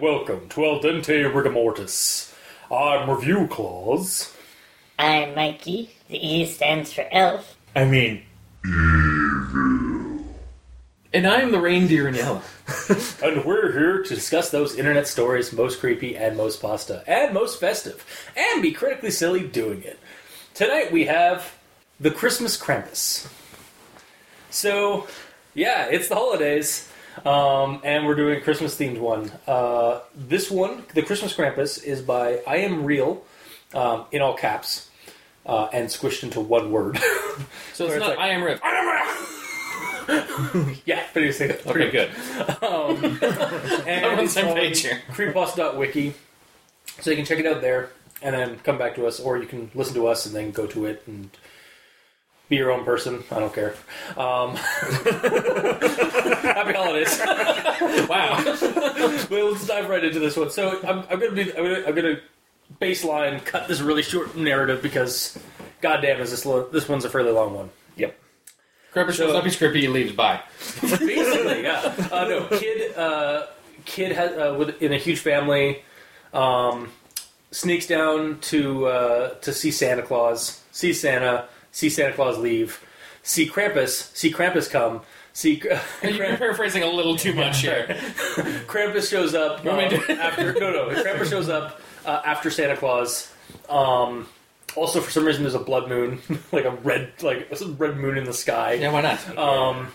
and welcome to Al Dente Rigamortis. I'm Review Claus. I'm Mikey. The E stands for elf. I mean, evil. And I'm the reindeer in yellow. And we're here to discuss those internet stories most creepy and most pasta and most festive, and be critically silly doing it. Tonight we have the Christmas Krampus. So, yeah, it's the holidays, um, and we're doing a Christmas themed one. Uh, this one, the Christmas Krampus, is by I Am Real, um, in all caps, uh, and squished into one word. So it's it's not like- I am Real. yeah, pretty, pretty Okay, good. And I'm on the same page here. creepypasta.wiki. So you can check it out there and then come back to us, or you can listen to us and then go to it and be your own person. I don't care. Um, happy holidays. Wow. well, let's dive right into this one. So I'm, I'm gonna be I'm gonna, I'm gonna baseline cut this really short narrative because goddamn is this lo- this one's a fairly long one. yep. Crapper shows So- up, he's creepy, he leaves. Bye. Basically, yeah. Uh, no, kid, uh, kid has uh, with, in a huge family, um, sneaks down to uh, to see Santa Claus, see Santa, see Santa Claus leave, see Krampus, see Krampus come, see You're Kramp- paraphrasing a little too much here. Krampus shows up um, after no no Krampus shows up uh, after Santa Claus. Um, also, for some reason, there's a blood moon, like a red like a red moon in the sky. Yeah, why not? Um,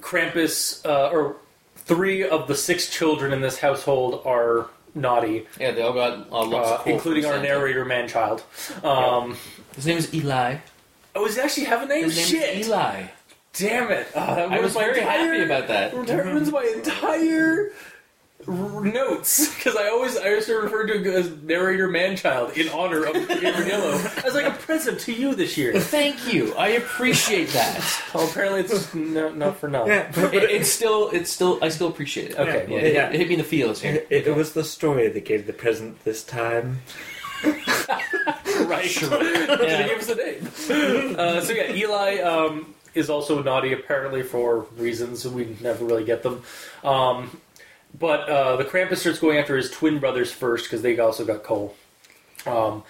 Krampus, uh, or three of the six children in this household are naughty, yeah, they all got uh, lots uh, of cool including our narrator, man-child. Um, His name is Eli. Oh, does he actually have a name? His name Shit! is Eli. Damn it! Oh, that I was my very entire- happy about that. That ruins my entire r- notes because I always I used to refer to him as narrator man-child in honor of Gamer Yellow as like a present to you this year. Thank you. I appreciate that. Well, apparently it's no, not for nothing. Yeah, but, It, it's still, it's still, I still appreciate it. Okay, Yeah, well, it, yeah. it hit me in the feels here. it, it was the story that gave the present this time. right? Sure. Yeah. give us a name. Uh, so yeah, Eli um, is also naughty apparently for reasons we never really get them. Um, but uh, the Krampus starts going after his twin brothers first because they also got coal. Um,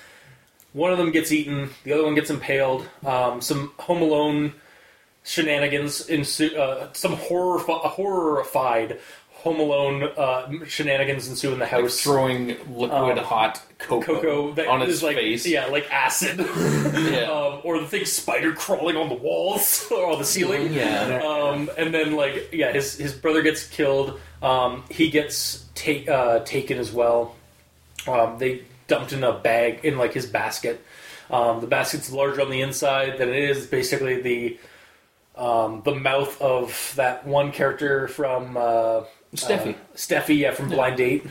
one of them gets eaten, the other one gets impaled. Um, some Home Alone shenanigans ensue. Uh, some horror horrified Home Alone uh, shenanigans ensue in the Like house. throwing liquid Um, hot cocoa, Cocoa that on his is like face. yeah, like acid. Yeah. um, or the thing spider crawling on the walls or on the ceiling. Yeah. Um, and then like yeah, his his brother gets killed. Um, he gets take uh, taken as well. Um, they dumped in a bag in like his basket. Um, the basket's larger on the inside than it is. Basically the um, the mouth of that one character from uh, Steffi. uh, Steffi, yeah, from Blind Date.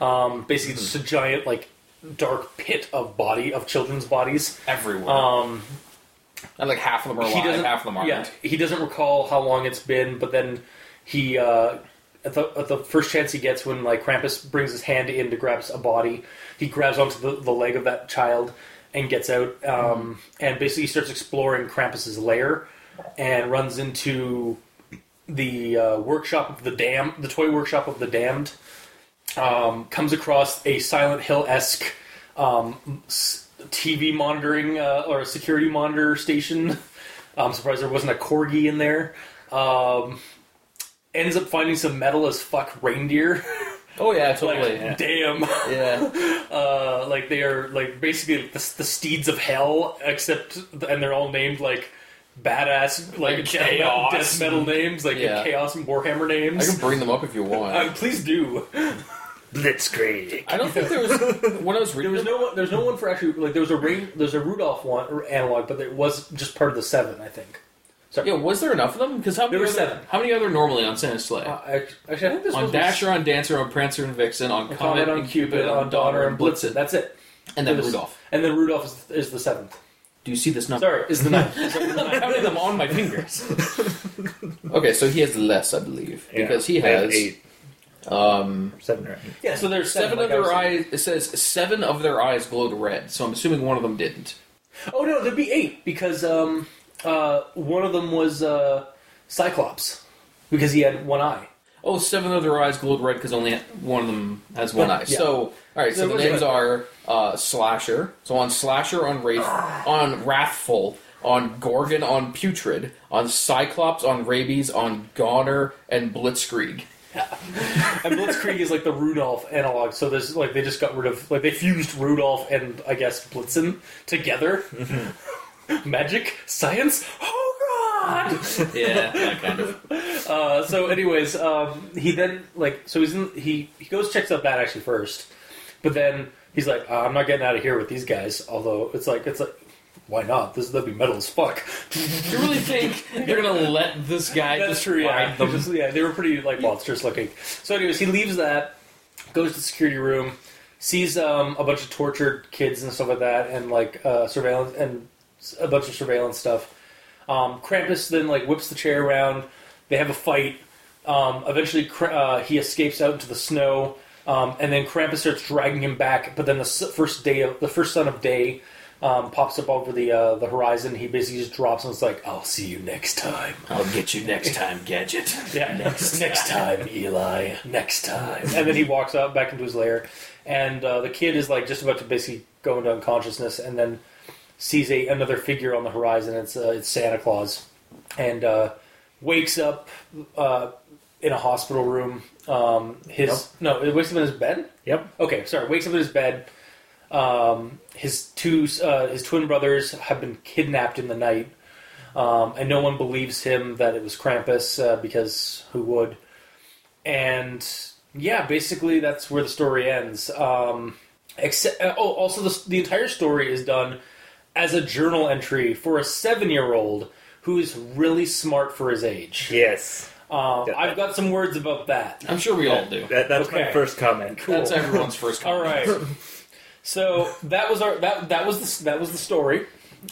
Um, basically, just a giant like dark pit of body of children's bodies. Everywhere. Um, and like half of them are alive, half of them aren't. Yeah, he doesn't recall how long it's been, but then he uh, at the at the first chance he gets when like Krampus brings his hand in to grab a body, he grabs onto the, the leg of that child and gets out, um, and basically starts exploring Krampus's lair and runs into the uh, workshop of the dam, the toy workshop of the damned. Um, comes across a Silent Hill esque um, s- TV monitoring uh, or a security monitor station. I'm surprised there wasn't a corgi in there. Um, ends up finding some metal as fuck reindeer. Oh yeah, like, totally. yeah. damn. yeah. Uh, like they are like basically the, the steeds of hell, except and they're all named like badass like, Like death, Chaos. death metal names, like Yeah. chaos and Warhammer names. I can bring them up if you want. Uh, please do. Blitzkrieg. I don't think there was when I was reading. There was no one. There's no one for actually like there was a ring. There's a Rudolph one or analog, but it was just part of the seven, I think. Sorry. Yeah, was there enough of them? Because how many? There were other, seven. How many other normally on Santa's sleigh? Uh, actually, I think this on was Dasher, on Dancer, on Prancer and Vixen, on on Comet, Comet, on Cupid, on Donner, and Blitzen. That's it. and then There was- Rudolph. And then Rudolph is, is the seventh. Do you see this number? Sorry, is the ninth. Sorry, is the I'm ninth. counting them on my fingers. okay, so he has less, I believe, Yeah, because he I have has eight, um, seven or eight. Yeah, so there's seven, seven, of like I their eyes. It says seven of their eyes glowed red. So I'm assuming one of them didn't. Oh no, there'd be eight because um, uh, one of them was uh, Cyclops because he had one eye. oh, seven of their eyes glowed red because only one of them has one eye. Yeah. So, all right. So So the names are uh, Slasher. So on Slasher, on Wraith, on Wrathful, on Gorgon, on Putrid, on Cyclops, on Rabies, on Goner, and Blitzkrieg. And Blitzkrieg is like the Rudolph analog. So there's like they just got rid of like they fused Rudolph and I guess Blitzen together. Magic, science. Oh god! Yeah, that kind of. Uh, so, anyways, um, he then like so he's in, he he goes checks out that actually first, but then he's like, uh, I'm not getting out of here with these guys. Although it's like it's like. Why not? This that'd be metal as fuck. You really think they're gonna let this guy That's just true. Yeah, them? Just- yeah, they were pretty like monstrous looking. So, anyways, he leaves that, goes to the security room, sees um, a bunch of tortured kids and stuff like that, and like uh, surveillance and a bunch of surveillance stuff. Um, Krampus then like whips the chair around. They have a fight. Um, eventually, uh, he escapes out into the snow, um, and then Krampus starts dragging him back. But then the first day of the first son of day um, pops up over the uh, the horizon. He basically just drops and it's like, "I'll see you next time." I'll get you next time, Gadget. Yeah, next next time, Eli. Next time. And then he walks out back into his lair, and uh, the kid is like just about to basically go into unconsciousness, and then sees a another figure on the horizon. It's uh, it's Santa Claus, and uh, wakes up uh, in a hospital room. Um, his no, it wakes up in his bed. Yep. Okay, sorry. Wakes up in his bed. Um, his two uh, his twin brothers have been kidnapped in the night, um, and no one believes him that it was Krampus uh, because who would? And yeah, basically that's where the story ends. Um, except uh, oh, also the the entire story is done as a journal entry for a seven year old who is really smart for his age. Yes. Um, Yeah. I've got some words about that. I'm sure we all do. That, that's Okay. my first comment. That's everyone's first. comment. All right. So that was our that that was the that was the story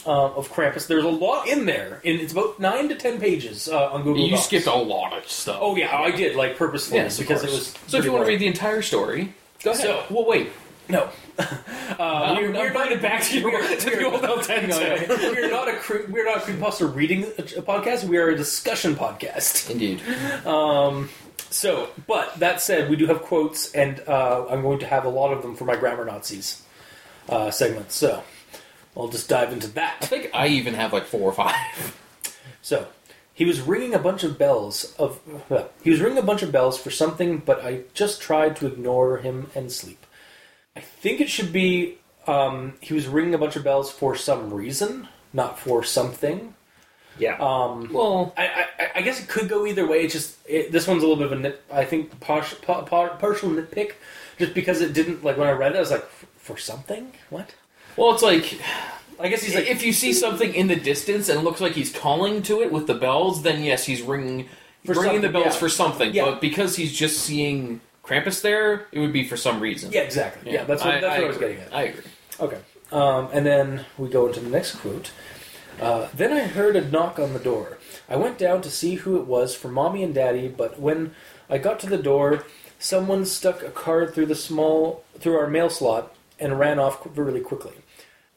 uh, of Krampus. There's a lot in there, and it's about nine to ten pages uh, on Google. You Docs. skipped a lot of stuff. Oh yeah, I did like purposely yes, because course. it was. So if you want to read the entire story, go ahead. So- well, wait. No, uh, we're, we're not back to you. we're- to the old L10 no, time. we're not a cre- we're not a creepypasta reading a a podcast. We are a discussion podcast. Indeed. So, but that said, we do have quotes, and uh, I'm going to have a lot of them for my grammar Nazis uh, segment. So, I'll just dive into that. I think I even have like four or five. So he was ringing a bunch of bells of uh, he was ringing a bunch of bells for something, but I just tried to ignore him and sleep. I think it should be um, he was ringing a bunch of bells for some reason, not for something. Yeah. Um, Well, I, I, I guess it could go either way. It's just it, this one's a little bit of a nit. I think partial, partial nitpick, just because it didn't like when I read it. I was like, for something, what? well, it's like I guess he's like, if you see something in the distance and it looks like he's calling to it with the bells, then yes, he's ringing For ringing the bells yeah. for something. Yeah. But because he's just seeing Krampus there, it would be for some reason. yeah, exactly. Yeah, that's what, that's what I was agree. getting at. I agree. Okay. Um, and then we go into the next quote. Uh, then I heard a knock on the door. I went down to see who it was for mommy and daddy, but when I got to the door, someone stuck a card through the small through our mail slot and ran off really quickly.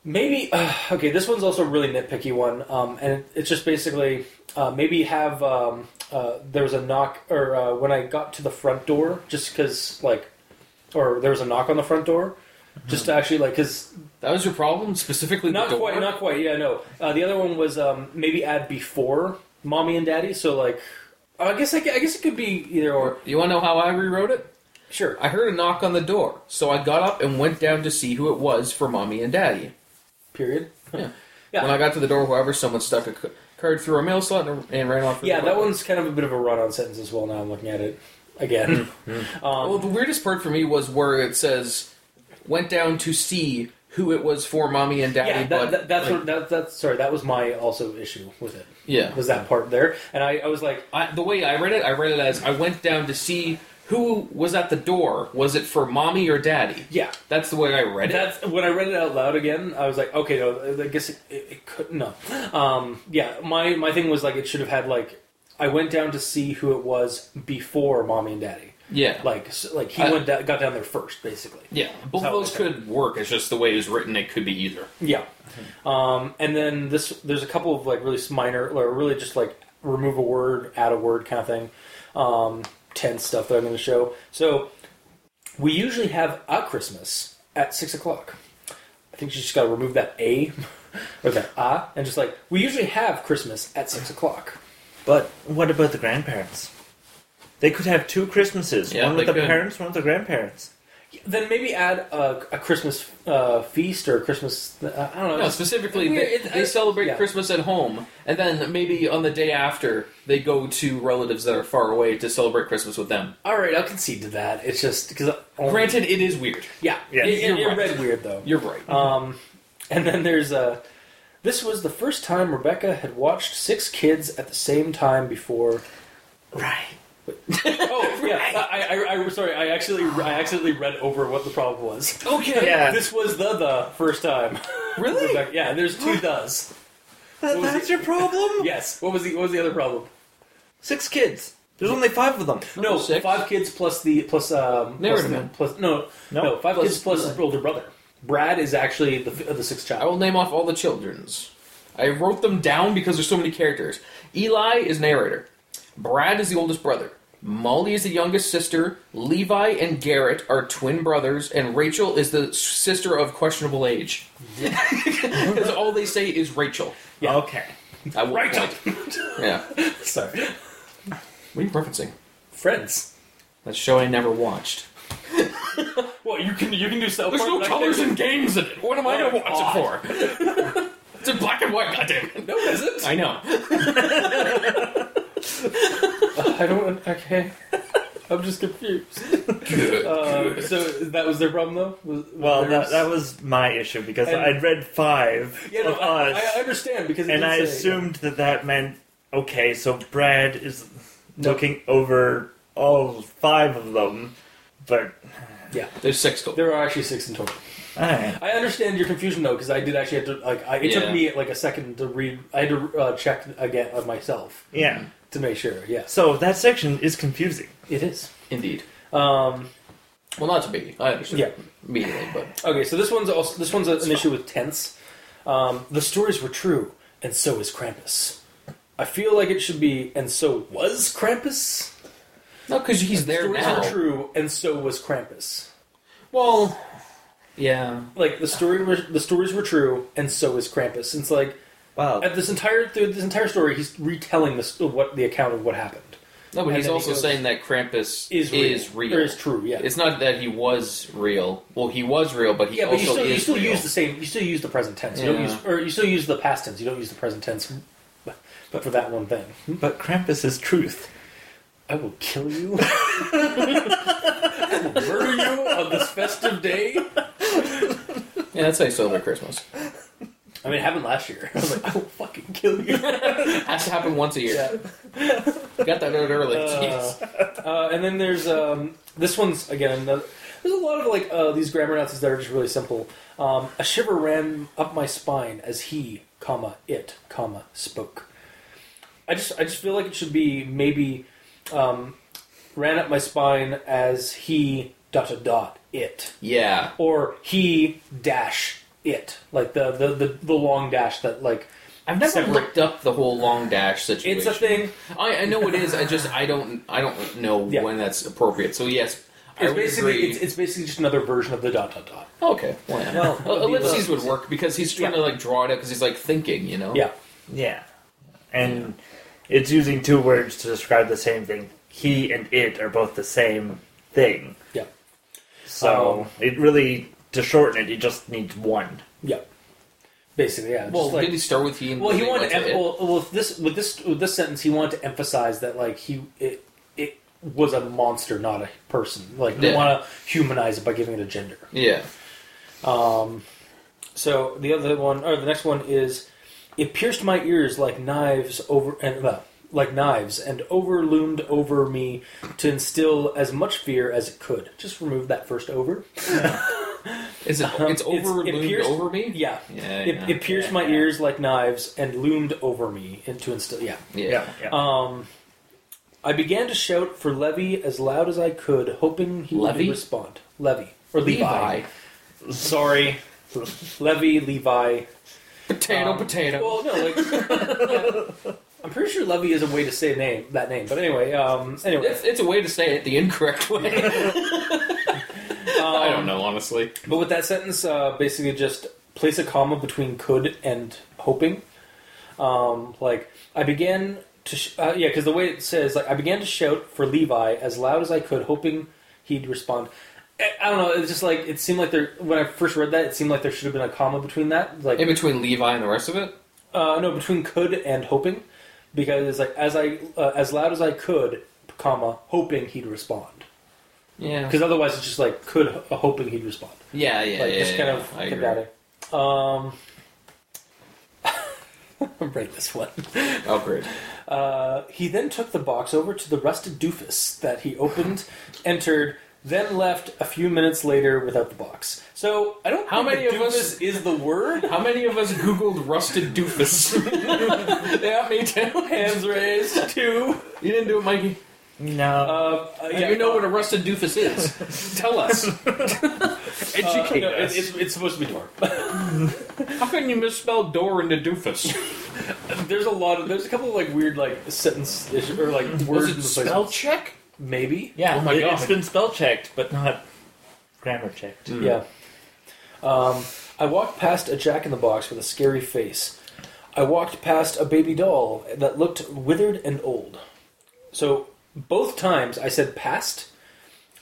Maybe uh, okay. This one's also a really nitpicky one, um, and it's just basically uh, maybe have um, uh, there was a knock or uh, when I got to the front door, just because like, or there was a knock on the front door, just to actually like because That was your problem specifically. not the door? quite, not quite. Yeah, no. Uh, the other one was um, maybe add before mommy and daddy. So like, I guess I, gu- I guess it could be either or. You want to know how I rewrote it? Sure. I heard a knock on the door, so I got up and went down to see who it was for mommy and daddy. Period. Yeah. Yeah. When I got to the door, however, someone stuck a c- card through a mail slot and, and ran off. Yeah, that one's kind of a bit of a run-on sentence as well. Now I'm looking at it again. Hmm. Hmm. Um, well, the weirdest part for me was where it says went down to see who it was for mommy and daddy. yeah, but that, that, that's like, what that, that's sorry. That was my also issue with it. yeah. Was that part there? And I, I was like, I, the way I read it, I read it as I went down to see who was at the door. Was it for mommy or daddy? yeah. That's the way I read it. That's when I read it out loud again. I was like, okay, no, I guess it, it, it could no. Um, yeah, my my thing was like it should have had like I went down to see who it was before mommy and daddy. yeah. Like so, like he I- went da- got down there first, basically. yeah. Both of those could work. It's just the way it was written. It could be either. Yeah. Um, and then this there's a couple of like really minor or really just like remove a word, add a word kind of thing. Um, tense stuff that I'm going to show. So we usually have a Christmas at six o'clock. I think you just got to remove that a or that a and just like we usually have Christmas at six o'clock. But what about the grandparents? They could have two Christmases. Yeah, one with they the could. parents, one with the grandparents. Then maybe add a, a Christmas uh, feast or a Christmas. Uh, I don't know. No, specifically, they, it- they uh, celebrate yeah. Christmas at home, and then maybe on the day after, they go to relatives that are far away to celebrate Christmas with them. All right, I'll concede to that. It's just because Granted, it is weird. yeah, Yes, it, it, you're it right. read weird though. You're right. Um, and then there's uh, this was the first time Rebecca had watched six kids at the same time before. Right. Oh yeah, I, I, I, I sorry, I actually I accidentally read over what the problem was. okay. Yeah. This was the the first time. Really? Rebecca- yeah, there's two does. That, that's it? your problem? Yes. What was the what was the other problem? Six kids. There's only five of them. No, six. five kids plus the plus um plus, the, plus no no, No, five plus kids plus his older brother. Brad is actually the f- the sixth child. I child. will name off all the children's. I wrote them down because there's so many characters. Eli is narrator. Brad is the oldest brother. Molly is the youngest sister. Levi and Garrett are twin brothers, and Rachel is the sister of questionable age. Because all they say is Rachel. Yeah. Okay. At one Rachel. point. Yeah. Sorry, What are you referencing? friends. That show I never watched. Well, you can you can do South There's no colors and games in it. What am I Oh, gonna watch it for? it's in black and white. Goddamn it. No, is it? I know. I don't. Okay. I'm just confused. Uh, so that was their problem, though. Was, Well, that, theirs? that was my issue because And- I'd read five Yeah, no, of I, us, I understand because it and did I say- assumed that that meant okay. So Brad is No. looking over all five of them, but Yeah, There's six total. there are actually six in total. alright. I understand your confusion though, because I did actually have to like. I, it Yeah. took me like a second to read. I had to uh, check again of myself yeah. To make sure. Yeah, So that section is confusing. it is. Indeed. Um, Well, not to me. I understand. Yeah. Immediately, but okay, so this one's also this one's an issue with tense. Um, the stories were true, and so is Krampus. I feel like it should be, and so was Krampus. no, because he's there The stories now. were true, and so was Krampus. Well, yeah. Like the story, were, the stories were true, and so is Krampus. It's like Wow. at this entire through this entire story, he's retelling this what the account of what happened No, but And he's then he also goes- saying that Krampus is is real. real. Or is true. Yeah, It's not that he was real. Well, he was real, but he yeah, but you also still, you still real. use the same. You still use the present tense. You don't use, or you still use the past tense. You don't use the present tense, but, but for that one thing. but Krampus is truth. I will kill you. I will murder you on this festive day. yeah, that's how you celebrate Christmas. I mean, it happened last year. I was like, I will fucking kill you. Has to happen once a year. Yeah. Got that out early. Uh, Jeez. uh, and then there's um, this one's again. There's a lot of like uh, these grammar Nazis that are just really simple. Um, a shiver ran up my spine as he, comma it, comma spoke. I just I just feel like it should be maybe um, ran up my spine as he dot dot dot it Yeah. or he dash it like the the the, the long dash that like I've never Separate- looked up the whole long dash situation. it's a thing. I, I know it is. I just I don't I don't know Yeah. when that's appropriate. So yes, It's would basically agree. it's, it's basically just another version of the dot dot dot. okay. Well, yeah. Well, well, would ellipses the- would work because he's trying Yeah. to like draw it out because he's like thinking. You know. Yeah. Yeah. And it's using two words to describe the same thing. He and it are both the same thing. Yeah. So Um, it really, to shorten it, he just needs one. Yeah. Basically, yeah. Well, like, did he start with he? And well, he wanted to em- well, well, with this with this with this sentence, he wanted to emphasize that like he it it was a monster, not a person. Like, they Yeah. want to humanize it by giving it a gender. Yeah. Um. So the other one, or the next one is, it pierced my ears like knives over and uh, like knives and overloomed over me to instill as much fear as it could. Just remove that first over. Is it? Um, it's over it loomed pierced- over me. Yeah. Yeah, It, yeah. it pierced my ears like knives and loomed over me into to instill. Yeah. Yeah. yeah. Um, I began to shout for Levy as loud as I could, hoping he Levy? would respond. Levy or Levi. Levi. Sorry, Levy, Levi. Potato. Um, potato. Well, no, like I'm pretty sure Levy is a way to say name that name. But anyway, um, anyway, It's, it's a way to say it the incorrect way. I don't know, honestly. But with that sentence, uh, basically just place a comma between could and hoping. Um, like I began to, sh- uh, yeah, because the way it says, like I began to shout for Levi as loud as I could, hoping he'd respond. I, I don't know. It's just like it seemed like there. When I first read that, it seemed like there should have been a comma between that. Like In between Levi and the rest of it? uh, no, between could and hoping, because it's like as I uh, as loud as I could, comma hoping he'd respond. Yeah. Because otherwise, it's just like could uh, hoping he'd respond. Yeah, yeah, like yeah. just kind yeah, of I kept agree. at it. Um, break this one. Oh, great. Uh, he then took the box over to the rusted doofus that he opened, entered, then left a few minutes later without the box. So I don't. How think many of us- is the word? How many of us Googled rusted doofus? yeah, me too. Hands raised. Two. You didn't do it, Mikey. No. Uh, uh, yeah, you know what a rusted doofus is. Tell us. uh, Educate no, us. it's, it's, it's supposed to be door. How can you misspell door into doofus? there's a lot of there's a couple of like weird like sentence or like words. Was it spell place. check? Maybe. yeah, oh my it, God. has been spell checked, but not grammar checked. Yeah. Um, I walked past a Jack in the Box with a scary face. I walked past a baby doll that looked withered and old. So both times I said past,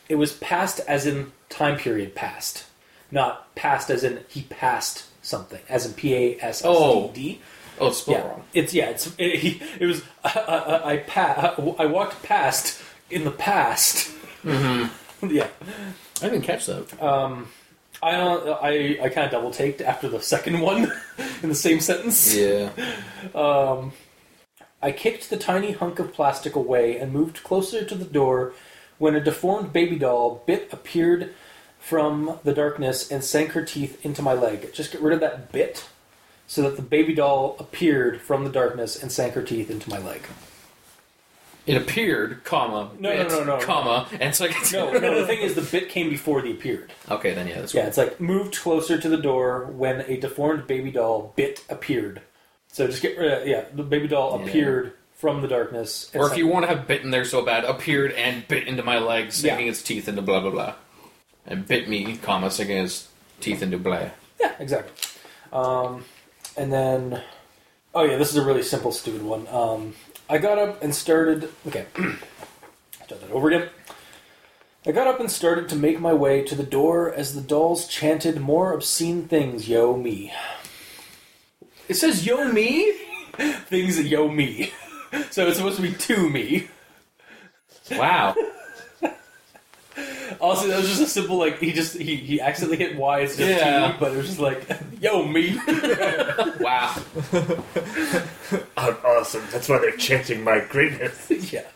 it was past as in time period past, not past as in he passed something, as in P A S S T D. Oh, it's spelled Yeah, wrong. it's yeah, it's it, he, it was I, I, I, pa- I walked past in the past. Mm-hmm. yeah. I didn't catch that. Um, I uh, I I kind of double taked after the second one in the same sentence. yeah. Um, I kicked the tiny hunk of plastic away and moved closer to the door when a deformed baby doll bit appeared from the darkness and sank her teeth into my leg. Just get rid of that bit so that the baby doll appeared from the darkness and sank her teeth into my leg. It appeared, comma, No, no, bit, no, no, comma, and so No, no, the thing is the bit came before the appeared. Okay, then yeah, that's Yeah, it's like moved closer to the door when a deformed baby doll bit appeared. So just get rid of, yeah, the baby doll Yeah. appeared from the darkness. Or if you want to have bitten there so bad, appeared and bit into my leg, sinking Yeah. its teeth into blah blah blah, and bit me, comma, sinking its teeth into blah. Yeah, exactly. Um, and then, oh yeah, this is a really simple, stupid one. Um, I got up and started. Okay, start that over again. I got up and started to make my way to the door as the dolls chanted more obscene things. Yo me, It says "Yo me." things that yo me. So it's supposed to be to me. Wow. Also, that was just a simple like he just he, he accidentally hit Y instead of Yeah. T, but it was just like yo me. wow. I'm awesome. That's why they're chanting my greatness. yeah.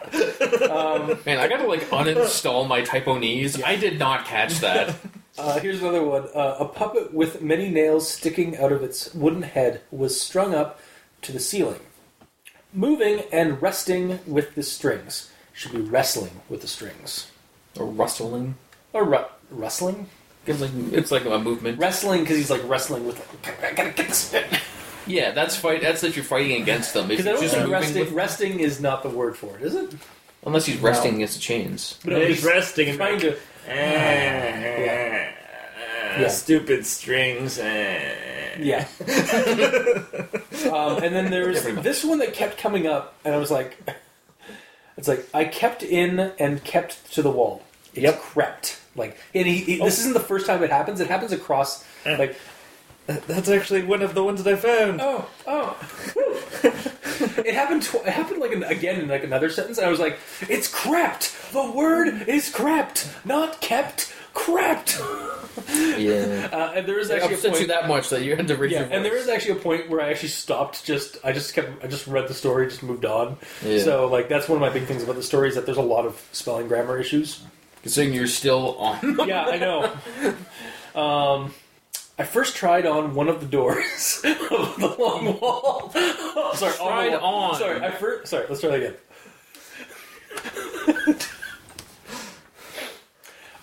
Um, man, I gotta like uninstall my typonese. I did not catch that. Uh, here's another one. Uh, a puppet with many nails sticking out of its wooden head was strung up to the ceiling, moving and resting with the strings. Should be wrestling with the strings. Or rustling. Or ru- rustling? It's like it's like a movement. Wrestling because he's like wrestling with. I gotta get this. Yeah, that's fight. That's if you're fighting against them. Because I you're don't just think resting, with, resting is not the word for it, is it? unless he's resting against the chains. But no, he's he's resting and trying to. Eh, Yeah. Stupid strings. eh. Yeah. um, and then there was this one that kept coming up, and I was like, it's like I kept in and kept to the wall. It Yep. crept like, and he, he- this isn't the first time it happens. It happens across Eh. like, That's actually one of the ones that I found. oh, oh. it happened. Tw- it happened like an, again in like another sentence, and I was like, it's crept. The word is crept, not kept. Crept. Yeah. Uh, and there is It actually a upsets point. you that much that you had to raise Yeah, your and there voice. is actually a point where I actually stopped. Just I just kept I just read the story, just moved on. Yeah. So like that's one of my big things about the story is that there's a lot of spelling grammar issues. Considering you're still on. yeah, I know. Um, I first tried on one of the doors of the long wall. Oh, sorry, on Tried wall. on. Sorry, I first. Sorry, let's try that again.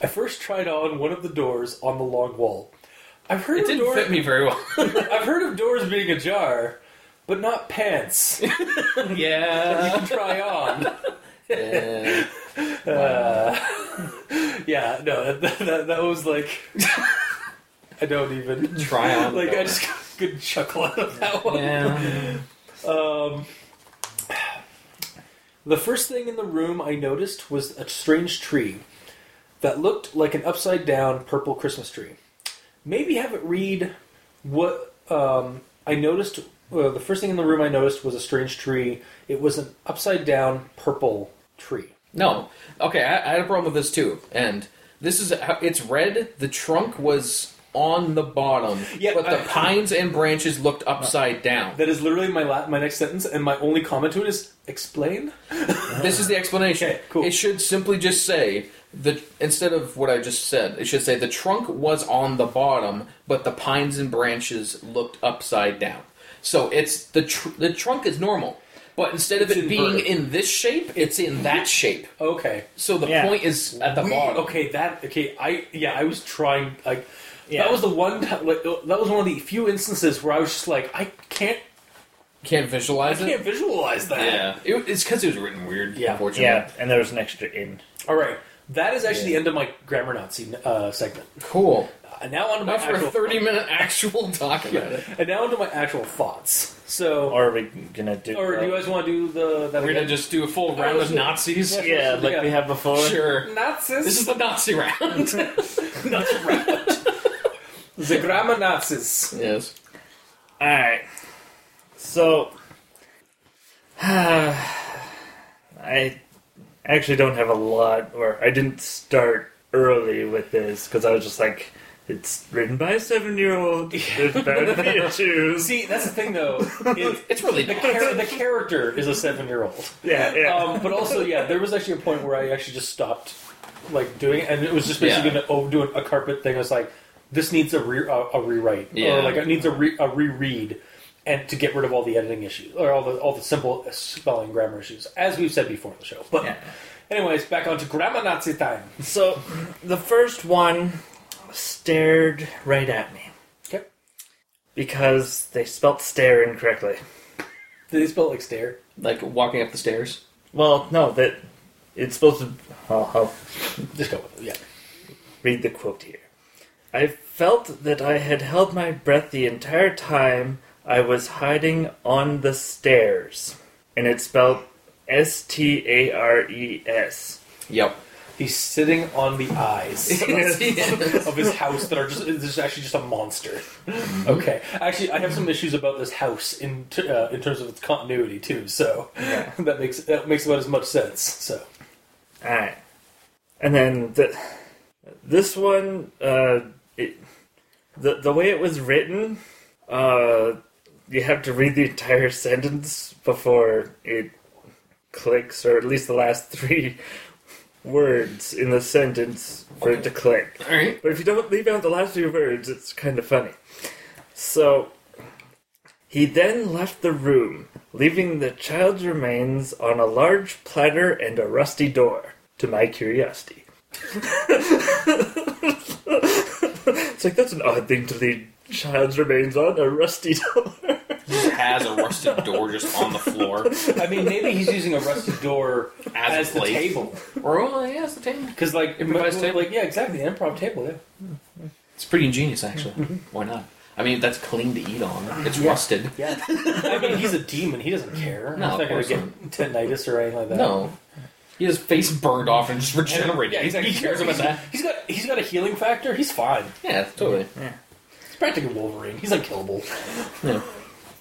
I first tried on one of the doors on the long wall. I've heard It of didn't door- fit me very well. I've heard of doors being ajar, but not pants. yeah, you can try on. yeah. Wow. Uh, yeah, no, that, that, that was like. I don't even. Try on. Like, I just could chuckle out of that one. Yeah. Um, the first thing in the room I noticed was a strange tree that looked like an upside down purple Christmas tree. Maybe have it read what um, I noticed. Uh, the first thing in the room I noticed was a strange tree. It was an upside down purple tree. No. Okay, I, I had a problem with this too. And this is it's red. The trunk was on the bottom, Yeah, but the I- pines and branches looked upside down. That is literally my la- my next sentence, and my only comment to it is explain. This is the explanation. Okay, cool. It should simply just say the instead of what I just said. It should say the trunk was on the bottom, but the pines and branches looked upside down. So it's the tr- the trunk is normal, but instead of It's it being in this shape, it's in that shape. Okay. So the Yeah. point is at the We- bottom. Okay, that okay. I yeah, I was trying. Like Yeah. that was the one. ti- Like, that was one of the few instances where I was just like, I can't, Can't I visualize it. I can't visualize that. Yeah, it, it's because it was written weird. Yeah. unfortunately. Yeah, and there was an extra in. All right, that is actually the end of my grammar Nazi uh, segment. Cool. Uh, now on to my Not for actual a thirty-minute actual talk about Yeah, it. and now onto my actual thoughts. So, or, Or are we gonna do? Or do you guys want to do the that We're again? gonna just do a full round of Nazis. yeah, like we have before. Sure. Nazis? This is the Nazi round. Nazi round. The grammar Nazis. yes. All right. So, I actually don't have a lot, or I didn't start early with this because I was just like, it's written by a seven-year-old. There's bound to be issues. See, that's the thing though. It, It's really the, char- the character is a seven-year-old. Yeah, yeah. Um, but also, yeah, there was actually a point where I actually just stopped, like doing it, and it was just basically Yeah. gonna overdo a carpet thing. I was like, this needs a, re- a, a rewrite, Yeah. or like it needs a, re- a reread, and to get rid of all the editing issues or all the all the simple spelling grammar issues, as we've said before in the show. But, Yeah. anyways, back onto grammar Nazi time. So, the first one stared right at me Okay, because they spelt stare incorrectly. did they spell it like stare? Like walking up the stairs. Well, no, that it's supposed to. I'll, I'll oh. Just go with it. Yeah. read the quote here. I felt that I had held my breath the entire time I was hiding on the stairs. And it's spelled S T A R E S. Yep. He's sitting on the eyes of his house that are just this is actually just a monster. Okay, actually, I have some issues about this house in t- uh, in terms of its continuity too. So that makes that makes about as much sense. So Alright. And then the, this one, uh, it, the, the way it was written, uh, you have to read the entire sentence before it clicks, or at least the last three words in the sentence for it to click. All right. But if you don't leave out the last few words, it's kind of funny. So, he then left the room, leaving the child's remains on a large platter and a rusty door, to my curiosity. it's like, that's an odd thing to leave child's remains on, a rusty door. Just has a rusted door just on the floor. I mean, maybe he's using a rusty door As a as, the table Or oh yeah, it's the table. because, like, Improvised table. like yeah, exactly, the improv table. Yeah, It's pretty ingenious, actually. Why not? I mean, that's clean to eat on. It's rusted. yeah. I mean, he's a demon. He doesn't care. No, he's of not going course to get tendinitis or anything like that. No. He has face burned off and just regenerated. Yeah, exactly. He cares about that. He's got he's got a healing factor. He's fine. Yeah, totally. He's practically Wolverine. He's unkillable. Yeah.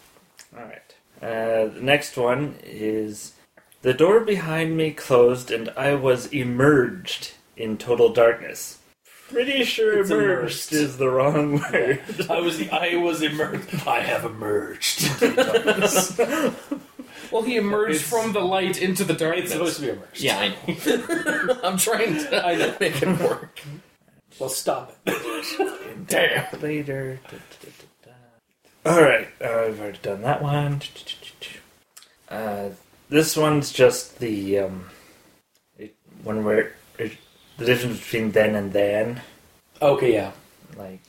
Alright. Uh, the next one is The door behind me closed and I was emerged in total darkness. Pretty sure It's emerged immersed. is the wrong word. I was I was emerged. I have emerged. Well, he emerged It's- from the light into the darkness. it's supposed to be immersed. Yeah, I know. I'm trying to I know. make it work. Well, stop it. Damn. Later. Alright, uh, I've already done that one. Uh, this one's just the um, it, one where it, the difference between then and then. Okay, yeah. Like,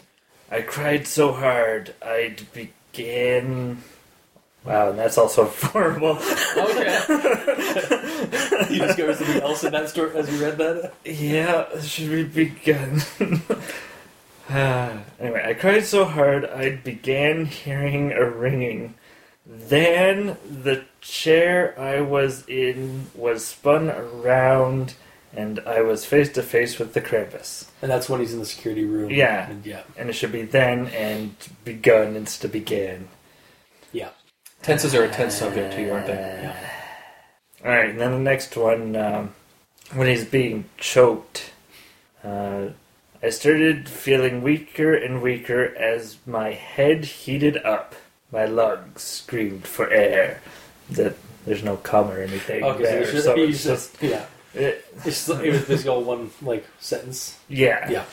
I cried so hard I'd begin. Wow, and that's also horrible. Okay. you discovered something else in that story as you read that. yeah, should we begin? Anyway, I cried so hard I began hearing a ringing. Then the chair I was in was spun around, and I was face to face with the Krampus. And that's when he's in the security room. Yeah. And yeah. And it should be then and begun instead of began. Yeah. Tenses are a tense subject to you, aren't they? Yeah. Alright, and then the next one, um, when he's being choked, uh, I started feeling weaker and weaker as my head heated up. My lungs screamed for air. That there's no comma or anything Okay, there, so, it's so just, it's just yeah. it, It's just, it was basically all one like sentence. yeah, Yeah.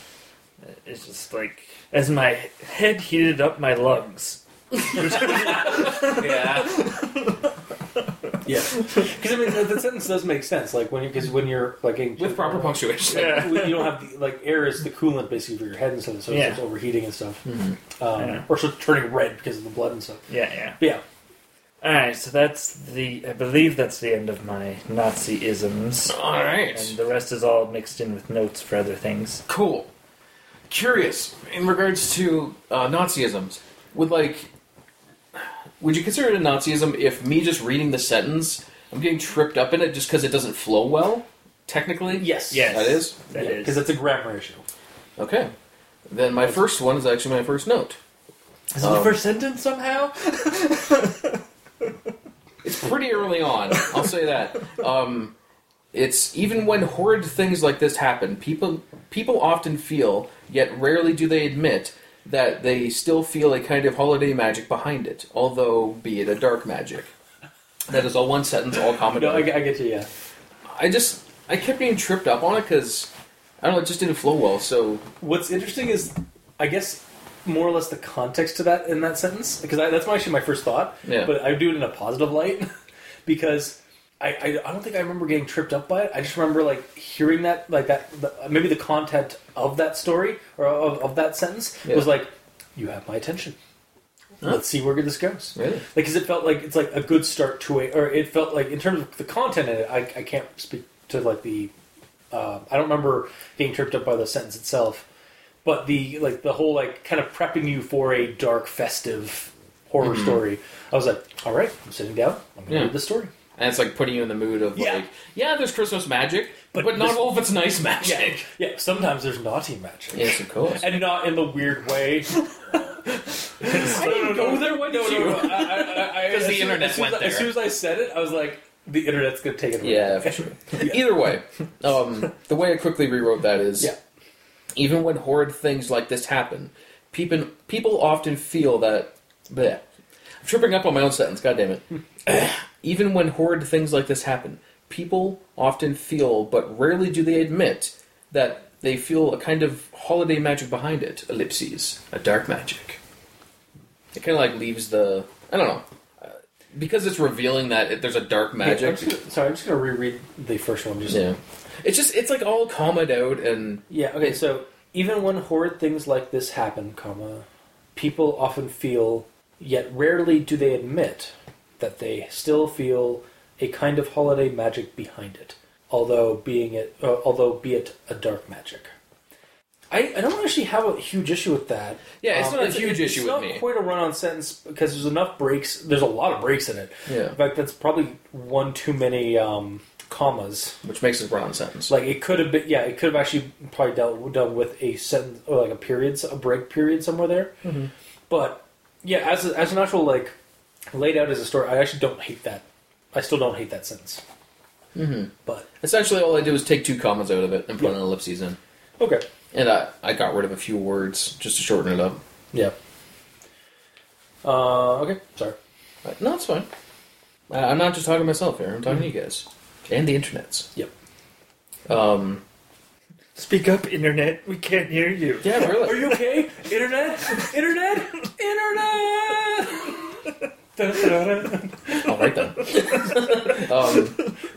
It's just like as my head heated up, my lungs. Yeah. Yeah. Because I mean, the, the sentence does make sense. Like when you because when you're like in, With proper punctuation. Yeah. you don't have the, like air is the coolant basically for your head and stuff, so Yeah. it's overheating and stuff, um, Yeah. or so turning red because of the blood and stuff. Yeah, yeah. But yeah, All right, so that's the. I believe that's the end of my Nazi isms, All right. and the rest is all mixed in with notes for other things. Cool. Curious in regards to uh, Nazisms. Would like, would you consider it a Nazism if me just reading the sentence, I'm getting tripped up in it just because it doesn't flow well? Technically, yes, Yes. that is That is. because it's a grammar issue. okay. Then my first one is actually my first note. Is Um, it the first sentence somehow? It's pretty early on. I'll say that. Um, it's even when horrid things like this happen, people people often feel, yet rarely do they admit, that they still feel a kind of holiday magic behind it, although be it a dark magic. That is all one sentence, all comedy. No, I, I get you. Yeah, I just I kept being tripped up on it because I don't know, it just didn't flow well. So What's interesting is, I guess, more or less the context to that in that sentence because that's actually my first thought. Yeah. But I do it in a positive light because I, I I don't think I remember getting tripped up by it. I just remember like hearing that like that the, maybe the content of that story or of, of that sentence Yeah. was like, you have my attention. Let's see where this goes. Really? Like, because it felt like it's like a good start to a, or it felt like in terms of the content in it, I, I can't speak to like the, uh, I don't remember getting tripped up by the sentence itself, but the like the whole like kind of prepping you for a dark, festive horror story. I was like, all right, I'm sitting down. I'm gonna Yeah. read the story. And it's like putting you in the mood of Yeah. like, yeah, there's Christmas magic, but, But not all of it's nice magic. Yeah, sometimes there's naughty magic, Yes, of course. and not in the weird way. I didn't go there. Why did you? Because the internet as soon went as, As soon as I said it, I was like, the internet's gonna take it. away. Yeah, for sure. Either way, um, the way I quickly rewrote that is, Yeah. even when horrid things like this happen, people people often feel that. Bleh. I'm tripping up on my own sentence. God damn it. even when horrid things like this happen, people often feel, but rarely do they admit, that they feel a kind of holiday magic behind it. Ellipses, a dark magic. It kind of like leaves the. I don't know. Uh, Because it's revealing that it, there's a dark I'm magic. just gonna- sorry, I'm just gonna reread the first one. Just Yeah. It's just it's like all calmed out and Yeah, okay, so even when horrid things like this happen, comma, people often feel, yet rarely do they admit, that they still feel a kind of holiday magic behind it, although being it, uh, although be it a dark magic. I, I don't actually have a huge issue with that. Um, Yeah, it's not a huge it's issue with not me. quite a run-on sentence because there's enough breaks. There's a lot of breaks in it. Yeah. In fact, that's probably one too many um, commas. which makes it run on sentence. Like it could have been, yeah, it could have actually probably dealt done with a sentence or like a period, a break period somewhere there. Mm-hmm. But yeah, as a, as an actual like laid out as a story, I actually don't hate that. I still don't hate that sentence. Mhm. But Essentially, all I did was take two commas out of it and put Yeah. an ellipses in, okay, and I I got rid of a few words just to shorten it up. yeah. Uh, okay, sorry. But, no, it's fine. I, I'm not just talking to myself here. I'm talking to you guys and the internets. Yep. Um. Speak up, internet. We can't hear you. Yeah, really. Are you okay? Internet, internet, internet. All right then. um.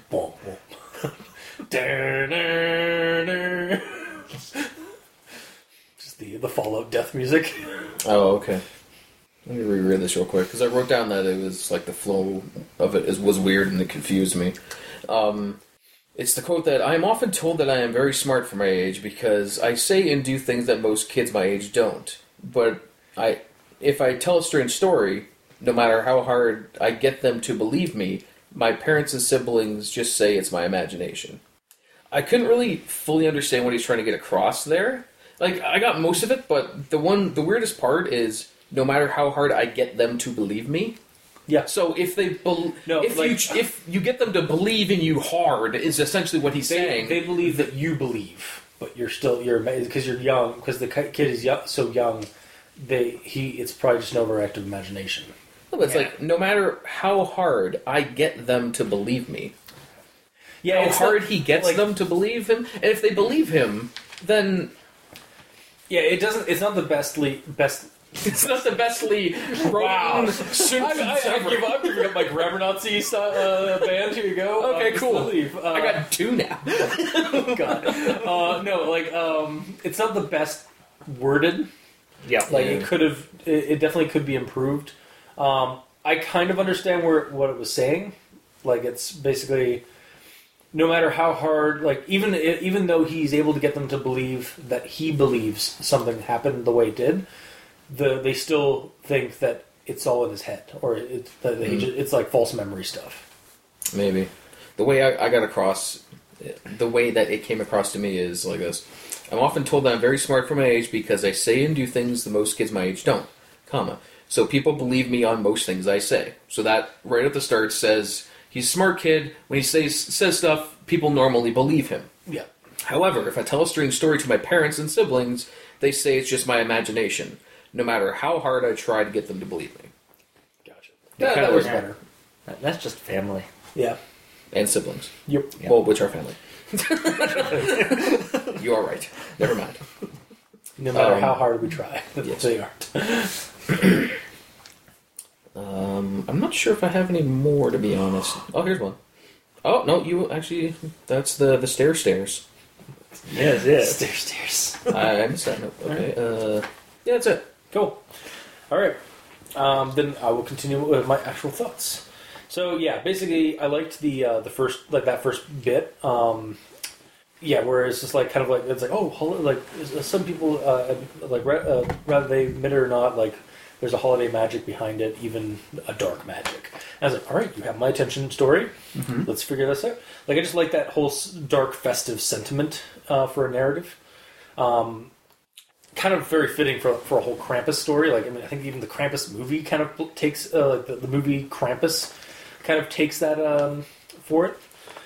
Boom, boom. Just the the Fallout death music. Oh, okay. Let me reread this real quick because I wrote down that it was like the flow of it is, was weird and it confused me. Um, it's the quote that I am often told that I am very smart for my age because I say and do things that most kids my age don't. But I, if I tell a strange story, no matter how hard I get them to believe me, my parents and siblings just say it's my imagination. I couldn't really fully understand what he's trying to get across there. Like I got most of it, but the one the weirdest part is no matter how hard I get them to believe me. Yeah. So if they bel No, if like- you if you get them to believe in you hard is essentially what he's They, saying. they believe that you believe, but you're still you're because you're young because the kid is young, so young. They he it's probably just an overactive imagination. No, but it's Yeah. like no matter how hard I get them to believe me, Yeah, how it's hard not- he gets like- them to believe him, and if they believe him, then Yeah, it doesn't. It's not the best le- best. It's not the best lead. Wow. Simpsons I, I, I give up. Giving up my grammar Nazi uh, band. Here you go. Okay, Uh, cool. Leave. Uh, I got two now. God. Uh, no, like um, it's not the best worded. Yeah. Like it could have. It, it definitely could be improved. Um, I kind of understand where what it was saying. Like it's basically, no matter how hard, like even even though he's able to get them to believe that he believes something happened the way it did, the they still think that it's all in his head or it's that he mm-hmm. just, it's like false memory stuff. Maybe. The way I, I got across, the way that it came across to me is like this. I'm often told that I'm very smart for my age because I say and do things that most kids my age don't, comma. So people believe me on most things I say. So that right at the start says he's a smart kid. When he says says stuff, people normally believe him. Yeah. However, if I tell a strange story to my parents and siblings, they say it's just my imagination, no matter how hard I try to get them to believe me. Gotcha. Yeah, Yeah, that that was was- better. That- That's just family. Yeah. And siblings. Yep. Yeah. Well, which are family. you are right. Never mind. No matter Um, how hard we try, yes. they aren't. Um, I'm not sure if I have any more, to be honest. Oh, here's one. Oh no, you actually. That's the the stair stairs. Yes, yes. Stairs, stairs. I, I missed that note. Okay. Uh, yeah, that's it. Cool. All right. Um, then I will continue with my actual thoughts. So yeah, basically, I liked the uh, the first like that first bit. Um, yeah, where it's just like kind of like it's like oh hol- like some people uh, like re- uh, whether they admit it or not like there's a holiday magic behind it, even a dark magic. And I was like, all right, you have my attention, story. Let's figure this out. Like I just like that whole dark festive sentiment uh, for a narrative Um, kind of very fitting for for a whole Krampus story. Like I mean, I think even the Krampus movie kind of takes uh, like the, the movie Krampus kind of takes that um, for it.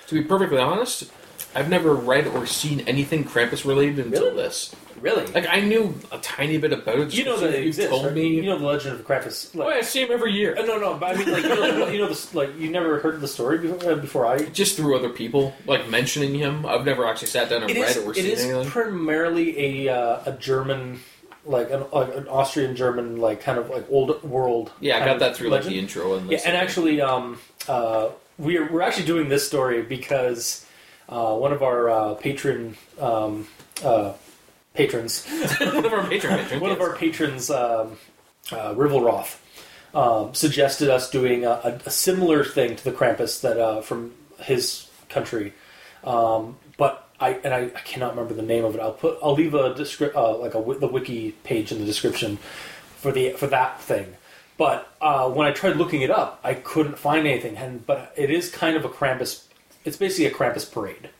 To be perfectly honest, I've never read or seen anything Krampus related until Really? this. Really, Like I knew a tiny bit about it. you know that it you exists. told right? me. You know the legend of Krampus. oh, Like, I see him every year. uh, no, no, but I mean, like you know, the, you know this. Like you never heard the story before, uh, before I. Just through other people, like mentioning him. I've never actually sat down and It read is. it or It seen is anything. primarily a uh, a German. Like an, like an Austrian German, like kind of like old world. yeah, I got that through like the intro and Yeah, and actually, um, uh, we're we're actually doing this story because uh, one of our uh, patron um, uh, patrons, one of our patron patrons. one of our patrons, um, uh, Rivelroth, um, suggested us doing a, a, a similar thing to the Krampus that uh, from his country, um, but. I, and I, I cannot remember the name of it. I'll put I'll leave a descri- uh, like a the wiki page in the description for the for that thing. But uh, when I tried looking it up, I couldn't find anything. And but it is kind of a Krampus. It's basically a Krampus parade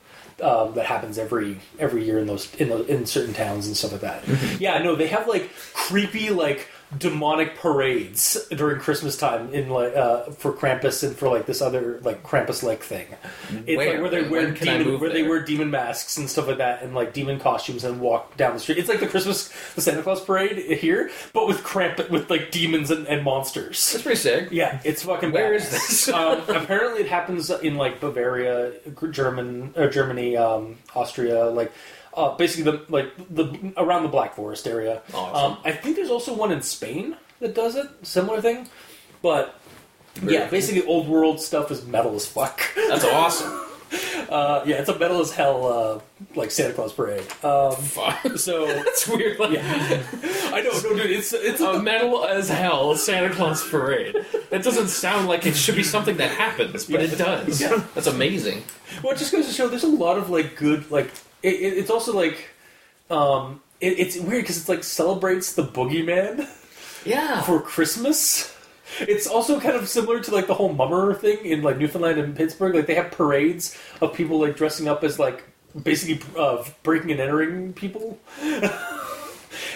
um, that happens every every year in those in the, in certain towns and stuff like that. Yeah, no, they have like creepy like demonic parades during Christmas time in like uh, for Krampus and for like this other like Krampus like thing. It's Where? like where they wear demon where they wear demon masks and stuff like that and like demon costumes and walk down the street. It's like the Christmas the Santa Claus parade here, but with Krampus with like demons and, and monsters. That's pretty sick. Yeah, it's fucking. Where is this? um, apparently, it happens in like Bavaria, German, Germany, um, Austria, like uh, basically the like the around the Black Forest area. Awesome. Um, I think there's also one in Spain that does it, similar thing, but. Very yeah, cool. basically, old world stuff is metal as fuck. That's awesome. Uh, yeah, it's a metal as hell, uh, like Santa Claus parade. Um, Fuck. so That's weird. Like, yeah. I know, no, dude. It's it's a metal as hell Santa Claus parade. That doesn't sound like it should be something that happens, but it does. Yeah. That's amazing. Well, it just goes to show there's a lot of like good like it, it, it's also like um it, it's weird because it's like celebrates the boogeyman Yeah. for Christmas. It's also kind of similar to like the whole mummer thing in like Newfoundland and Pittsburgh. Like they have parades of people like dressing up as like basically uh, breaking and entering people.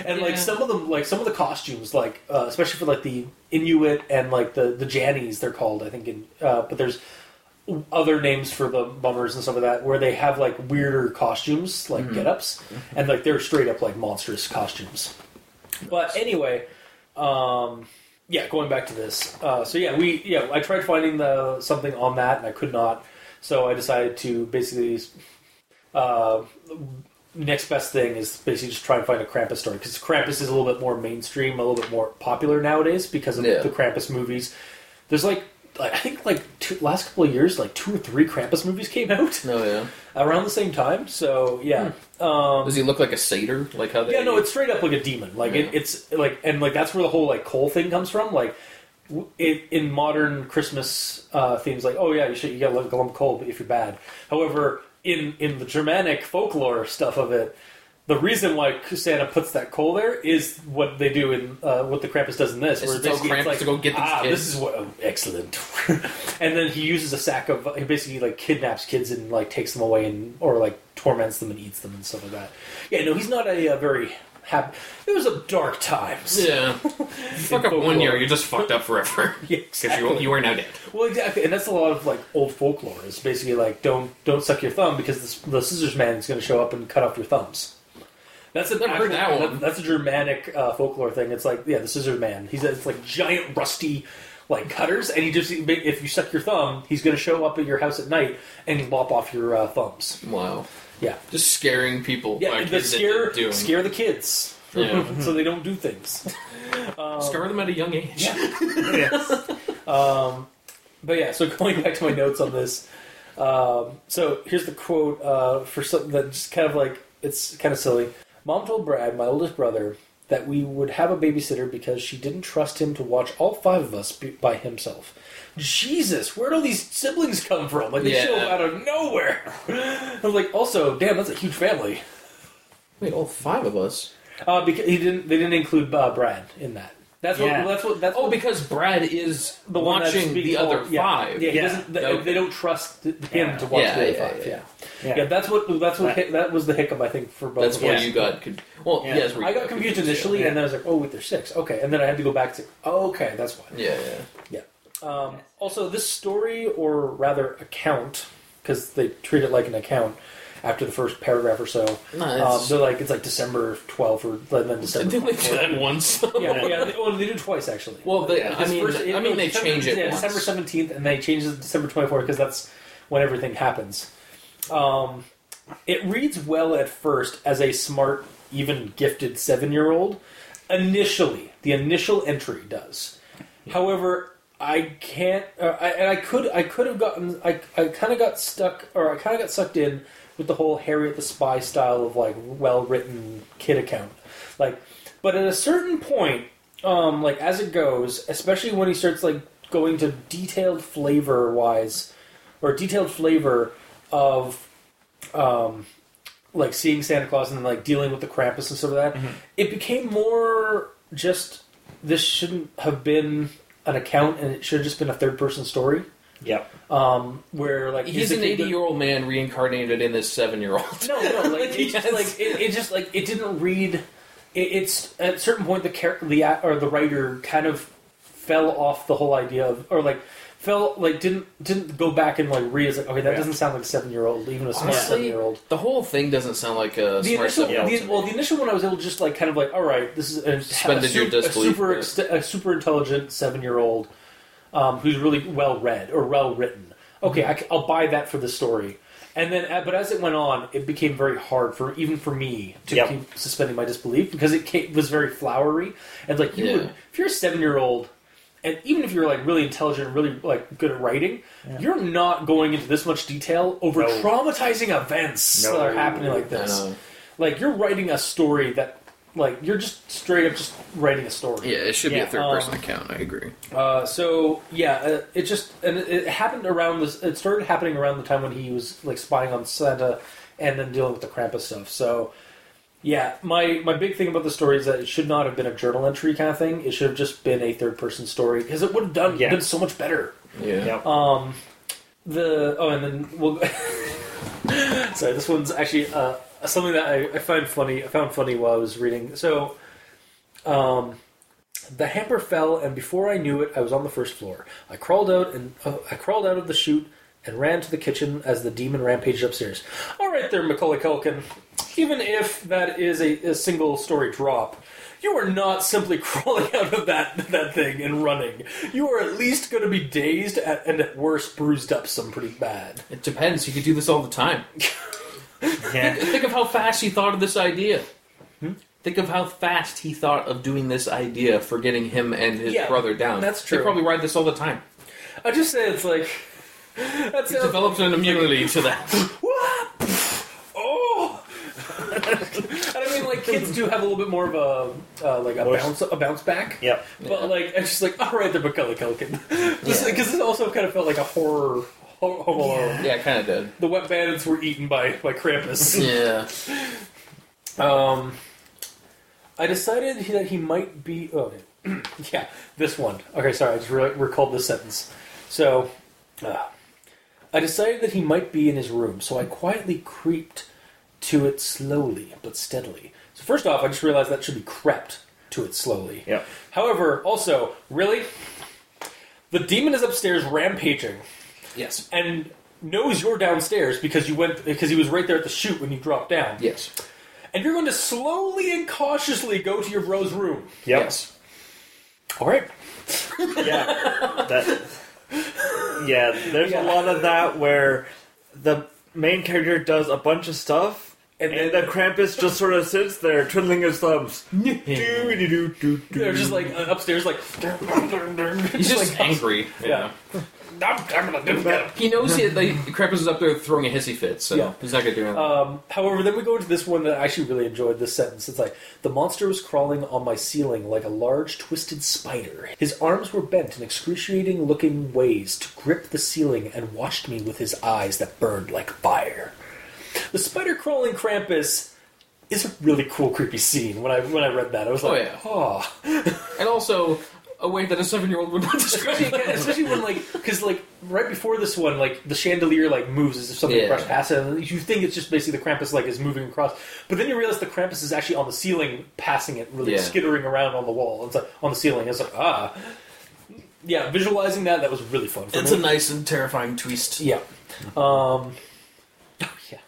and like some of them, like some of the costumes, like uh, especially for like the Inuit and like the the Jannies, they're called, I think. In uh, but there's other names for the mummers and stuff like that where they have like weirder costumes, like get-ups, and like they're straight up like monstrous costumes. But anyway, um, yeah, going back to this. Uh, so yeah, we yeah, I tried finding the something on that and I could not. So I decided to basically uh, next best thing is basically just try and find a Krampus story because Krampus is a little bit more mainstream, a little bit more popular nowadays because of Yeah. the Krampus movies. There's like like, I think like two, last couple of years, like two or three Krampus movies came out Oh yeah. around the same time. So yeah, um, Does he look like a satyr? Like how they? yeah, no, it's straight up like a demon. Like it, it's like, and like that's where the whole like coal thing comes from. Like it, in modern Christmas uh, themes, like oh yeah, you should you got a lump of coal if you're bad. However, in in the Germanic folklore stuff of it. The reason why Santa puts that coal there is what they do in uh, what the Krampus does in this, Is where basically it's Krampus like, to go get these ah, kids." this is what oh, excellent, and then he uses a sack of he basically like kidnaps kids and like takes them away and or like torments them and eats them and stuff like that. Yeah, no, he's not a, uh very happy. It was a dark times. Yeah. Fuck up one year, you're just fucked up forever. Yeah, Because you, you are now dead. Well, exactly, and that's a lot of like old folklore. It's basically like don't don't suck your thumb because the, the scissors man is going to show up and cut off your thumbs. That's a Never heard that one. That's a Germanic uh, folklore thing. It's like yeah, the scissors man. He's it's like giant rusty like cutters, and he just if you suck your thumb, he's going to show up at your house at night and lop off your uh, thumbs. Wow. Yeah, Just scaring people. yeah, by the scare doing. scare the kids Yeah. so they don't do things. Scar them at a young age. yes. But yeah, so going back to my notes on this. Um, so here's the quote uh, for something that just kind of like it's kind of silly. Mom told Brad, my oldest brother, that we would have a babysitter because she didn't trust him to watch all five of us be- by himself. Jesus, where'd all these siblings come from? Like they Yeah. show up out of nowhere. I was like, also, damn, that's a huge family. Wait, all five of us? Uh, because he didn't, they didn't include uh, Brad in that. That's what. Yeah. That's what. That's Oh, what, because Brad is the watching being the other told- yeah. five. Yeah, he Yeah. doesn't. They, Okay. they don't trust him Yeah. to watch Yeah, the other yeah, five. yeah. Yeah. Yeah. Yeah, that's what that's what Right. hit, that was the hiccup I think for both. That's of where you got. Con- well, Yeah. yeah, where you I got confused initially, Yeah. and then I was like, "Oh, wait, there's six. Okay, and then I had to go back to, "Oh, okay, that's why." Yeah, yeah. Um, also, this story, or rather, account, because they treat it like an account after the first paragraph or so. No, um, it's- they're like it's like December 12th or then December. Didn't they do 24th. that once? Yeah, yeah. They, well, they do twice actually. well, they, Yeah. I mean, First- I mean, they December- change it. Yeah, once. December seventeenth, and they change it to December twenty fourth because that's when everything happens. Um, it reads well at first as a smart, even gifted seven year old. Initially, the initial entry does. However, I can't, uh, I, and I could, I could have gotten, I, I kind of got stuck, or I kind of got sucked in with the whole Harriet the Spy style of like well written kid account, like. But at a certain point, um, like as it goes, especially when he starts like going to detailed flavor wise, or detailed flavor of, um, like seeing Santa Claus and like dealing with the Krampus and stuff like that, it became more just this shouldn't have been an account and it should have just been a third person story. Yep. Um, where like He's the an eighty-year-old man reincarnated in this seven-year-old. no, no, like it just like it, it just like it didn't read. It, it's at a certain point the char- the act- or the writer kind of fell off the whole idea of or like fell like didn't didn't go back and like read. It's like okay, that Yeah. doesn't sound like a seven year old, even a smart seven year old. The whole thing doesn't sound like a The smart initial, seven-year-old the, to well, the initial one I was able to just like kind of like, all right, this is a, Suspended a, your su- a super ex- a super intelligent seven year old um, who's really well read or well written. Okay, I, will buy that for the story. And then, uh, but as it went on, it became very hard for even for me to Yep. keep suspending my disbelief because it came, was very flowery and like you Yeah. would if you're a seven year old. And even if you're like really intelligent, and really like good at writing, you're not going into this much detail over No. traumatizing events No. that are happening like this. know. Like you're writing a story that Like you're just straight up just writing a story. Yeah, it should Yeah, be a third person um, account. I agree. Uh, so yeah, uh, it just and it, it happened around this. It started happening around the time when he was like spying on Santa, and then dealing with the Krampus stuff. So yeah, my my big thing about the story is that it should not have been a journal entry kind of thing. It should have just been a third person story because it would have done Yeah. been so much better. Yeah. Yep. Um, the oh, and then we'll. sorry, this one's actually uh, something that I, I find funny. I found funny while I was reading. So, um, the hamper fell, and before I knew it, I was on the first floor. I crawled out and uh, I crawled out of the chute and ran to the kitchen as the demon rampaged upstairs. All right, there, Macaulay Culkin. Even if that is a, a single story drop, you are not simply crawling out of that that thing and running. You are at least going to be dazed at, and at worst bruised up some pretty bad. It depends. You could do this all the time. Yeah. Think of how fast he thought of this idea. Think of how fast he thought of doing this idea for getting him and his Yeah, brother down. that's true. They true. probably ride this all the time. I just say it's like that He sounds develops an immunity to that. oh. and I mean, like kids do have a little bit more of a uh, like a Push. bounce a bounce back. Yep. But like, it's just like, all right, they're Macaulay Culkin. Just because it also kind of felt like a horror Ho- Home Alone. yeah, kind of did. The wet bandits were eaten by by Krampus. Yeah. Um, I decided that he might be. Oh, yeah, this one. Okay, sorry, I just re- recalled this sentence. So, uh, I decided that he might be in his room, so I quietly creeped to it slowly but steadily. So, first off, I just realized that should be crept to it slowly. Yep. However, also, really, the demon is upstairs rampaging Yes. and knows you're downstairs because you went because he was right there at the chute when you dropped down Yes. and you're going to slowly and cautiously go to your bro's room. Yep. Yes. All right. Yeah. That. Yeah. There's Yeah. a lot of that where the main character does a bunch of stuff, And and, then- the Krampus just sort of sits there twiddling his thumbs. They're just like uh, upstairs, like He's just like, angry. Yeah. I'm, I'm gonna do that. He knows he, like, Krampus is up there throwing a hissy fit, so Yeah. he's not gonna do anything. Um, however, then we go into this one that I actually really enjoyed. This sentence. It's like the monster was crawling on my ceiling like a large twisted spider. His arms were bent in excruciating-looking ways to grip the ceiling and watched me with his eyes that burned like fire. The spider crawling Krampus is a really cool, creepy scene. When I when I read that, I was like, Oh, like, yeah. oh. and also, a way that a seven-year-old would not describe. especially, especially when like because like right before this one like the chandelier like moves as if something Yeah. brushed past it and you think it's just basically the Krampus like is moving across but then you realize the Krampus is actually on the ceiling passing it really Yeah. skittering around on the wall it's like on the ceiling it's like ah yeah visualizing that that was really fun for It's me. a nice and terrifying twist. yeah um oh yeah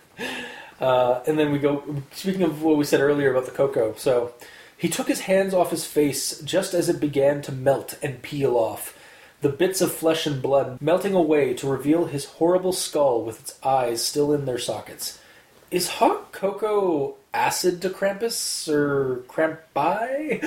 uh, and then we go speaking of what we said earlier about the cocoa so he took his hands off his face just as it began to melt and peel off the bits of flesh and blood melting away to reveal his horrible skull with its eyes still in their sockets is hot cocoa acid to krampus or Krampi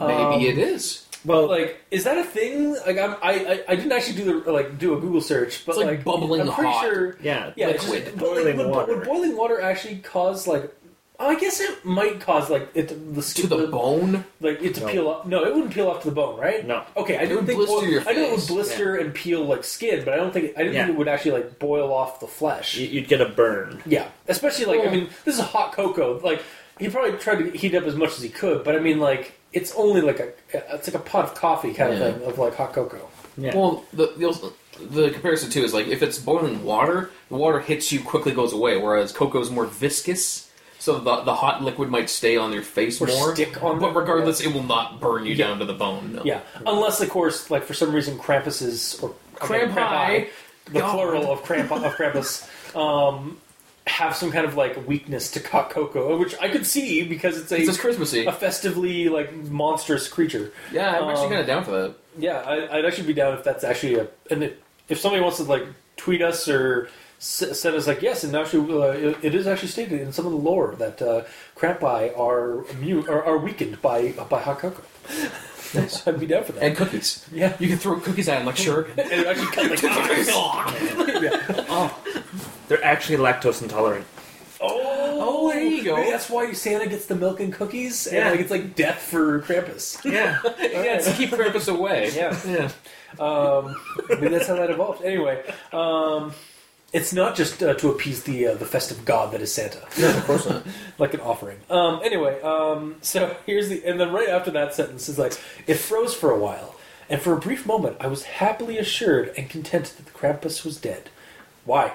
Maybe it um, is. Well, like is that a thing like I'm, I, I i didn't actually do the like do a google search but It's like bubbling i'm pretty hot. sure yeah, yeah, liquid. just, but, like, Boiling would, water. would boiling water actually cause like? I guess it might cause like it to, the To skin the bone. like it to No. peel off. No, it wouldn't peel off to the bone, right? No. Okay, I It didn't would think blister boil- your I know it would face. blister and peel like skin, but I don't think I didn't Yeah. think it would actually like boil off the flesh. you- you'd get a burn. Yeah, especially like I oh. mean, this is hot cocoa. Like he probably tried to heat up as much as he could, but I mean, like it's only like a it's like a pot of coffee kind Yeah. of thing of like hot cocoa. Yeah. Well, the, the the comparison too is like if it's boiling water, the water hits you quickly goes away, whereas cocoa is more viscous, so the the hot liquid might stay on your face Or more. stick on but regardless, it will not burn you Yeah. down to the bone. No. Yeah, unless of course, like for some reason, Krampus is or again, Krampi. Krampi, the God. plural of Kramp of Krampus, um, have some kind of like weakness to hot cocoa, which I could see because it's a It's just Christmassy. a festively like monstrous creature. Yeah, I'm actually Um, kind of down for that. Yeah, I, I'd actually be down if that's actually a and it, if somebody wants to like tweet us or s- send us like yes, and actually uh, it, it is actually stated in some of the lore that uh, Krampi are immune or are weakened by by hot cocoa. Nice. I'd be down for that. And cookies. yeah. You can throw cookies at him like sure. And it actually cut like yeah. They're actually lactose intolerant. Oh, Oh, there you you go. Maybe that's why Santa gets the milk and cookies, and like it's like death for Krampus. Yeah. yeah, to keep Krampus away. Yeah. Yeah. Um, maybe that's how that evolved. Anyway, um, it's not just uh, to appease the uh, the festive god that is Santa, No, of course not. like an offering. Um, anyway, um, so here's the and then right after that sentence is like it froze for a while, and for a brief moment I was happily assured and content that the Krampus was dead. Why?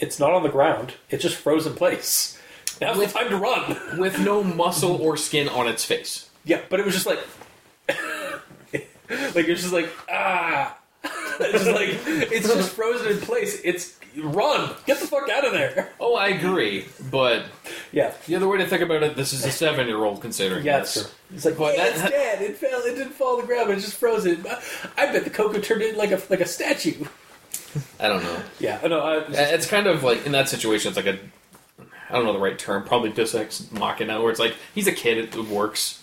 It's not on the ground. It just froze in place. Now's With- the time to run. With no muscle or skin on its face. Yeah, but it was just like, like it's just like ah, it's just like it's just frozen in place. It's run, get the fuck out of there. Oh, I agree, but Yeah, the other way to think about it, this is a seven-year-old considering yeah, this. true. It's like But yeah, that- it's dead. It fell. It didn't fall on the ground. But it just frozen. I bet the cocoa turned in like a like a statue. I don't know. Yeah, no, I, It's kind of like in that situation, it's like a I don't know the right term, probably Deus Ex Machina, where it's like he's a kid, it works.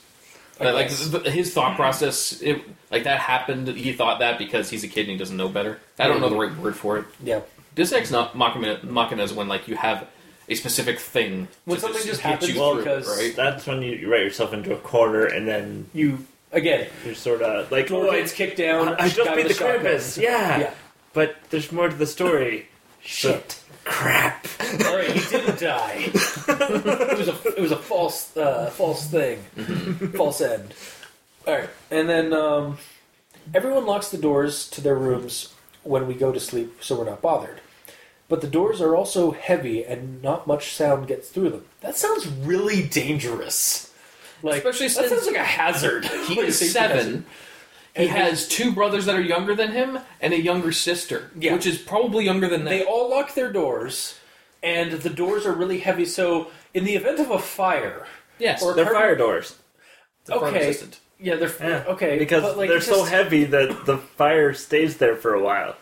I like guess. his thought process, it, like that happened. He thought that because he's a kid and he doesn't know better. I don't know the right word for it. yeah. Deus Ex not Machina, Machina is when like you have a specific thing. When something just get happens you well, through, because- right? That's when you, you write yourself into a corner and then You again. you're sort of like, Door oh, I, gets kicked down. I just beat with the a. Krampus. Yeah. Yeah. But there's more to the story. Shit. Crap. All right, he didn't die. it was a it was a false uh, false thing, false end. All right, and then um, everyone locks the doors to their rooms when we go to sleep, so we're not bothered. But the doors are also heavy, and not much sound gets through them. That sounds really dangerous. Like Especially since that since sounds like a hazard. He Like a is safety seven. Hazard. He And has two brothers that are younger than him and a younger sister, Yeah. which is probably younger than them. They them. all lock their doors, and the doors are really heavy. So, in the event of a fire, Yes, or- They're Carbon- fire doors. they're okay. resistant. yeah, they're Yeah. okay Because but, like, they're it's so just- heavy that the fire stays there for a while.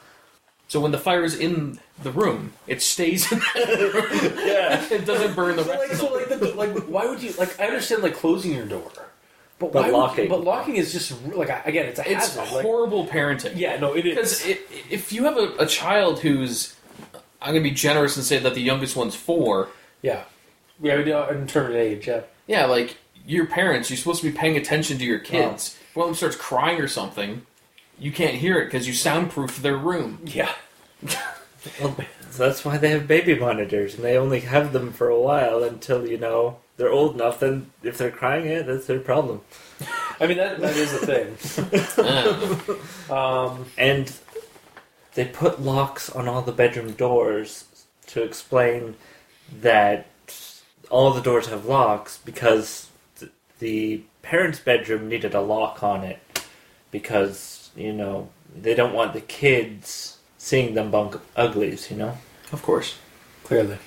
So when the fire is in the room, it stays in the room. Yeah. it doesn't burn the So rest like, of so them. like, the, like, why would you like? I understand like closing your door, but, But why would- locking. but locking is just like again, it's a It's hazard. like, horrible parenting. yeah, no, it is. Because if you have a, a child who's, I'm going to be generous and say that the youngest one's four, Yeah, yeah, we do in terms of age. Yeah, yeah, like your parents, you're supposed to be paying attention to your Oh. kids. If one of them starts crying or something, you can't hear it because you soundproof their room. yeah. So that's why they have baby monitors, and they only have them for a while until you know they're old enough. Then if they're crying, it that's their problem. I mean that that is the thing. Um, And they put locks on all the bedroom doors to explain that all the doors have locks because th- the parents' bedroom needed a lock on it because you know they don't want the kids seeing them bunk uglies, you know. of course. clearly,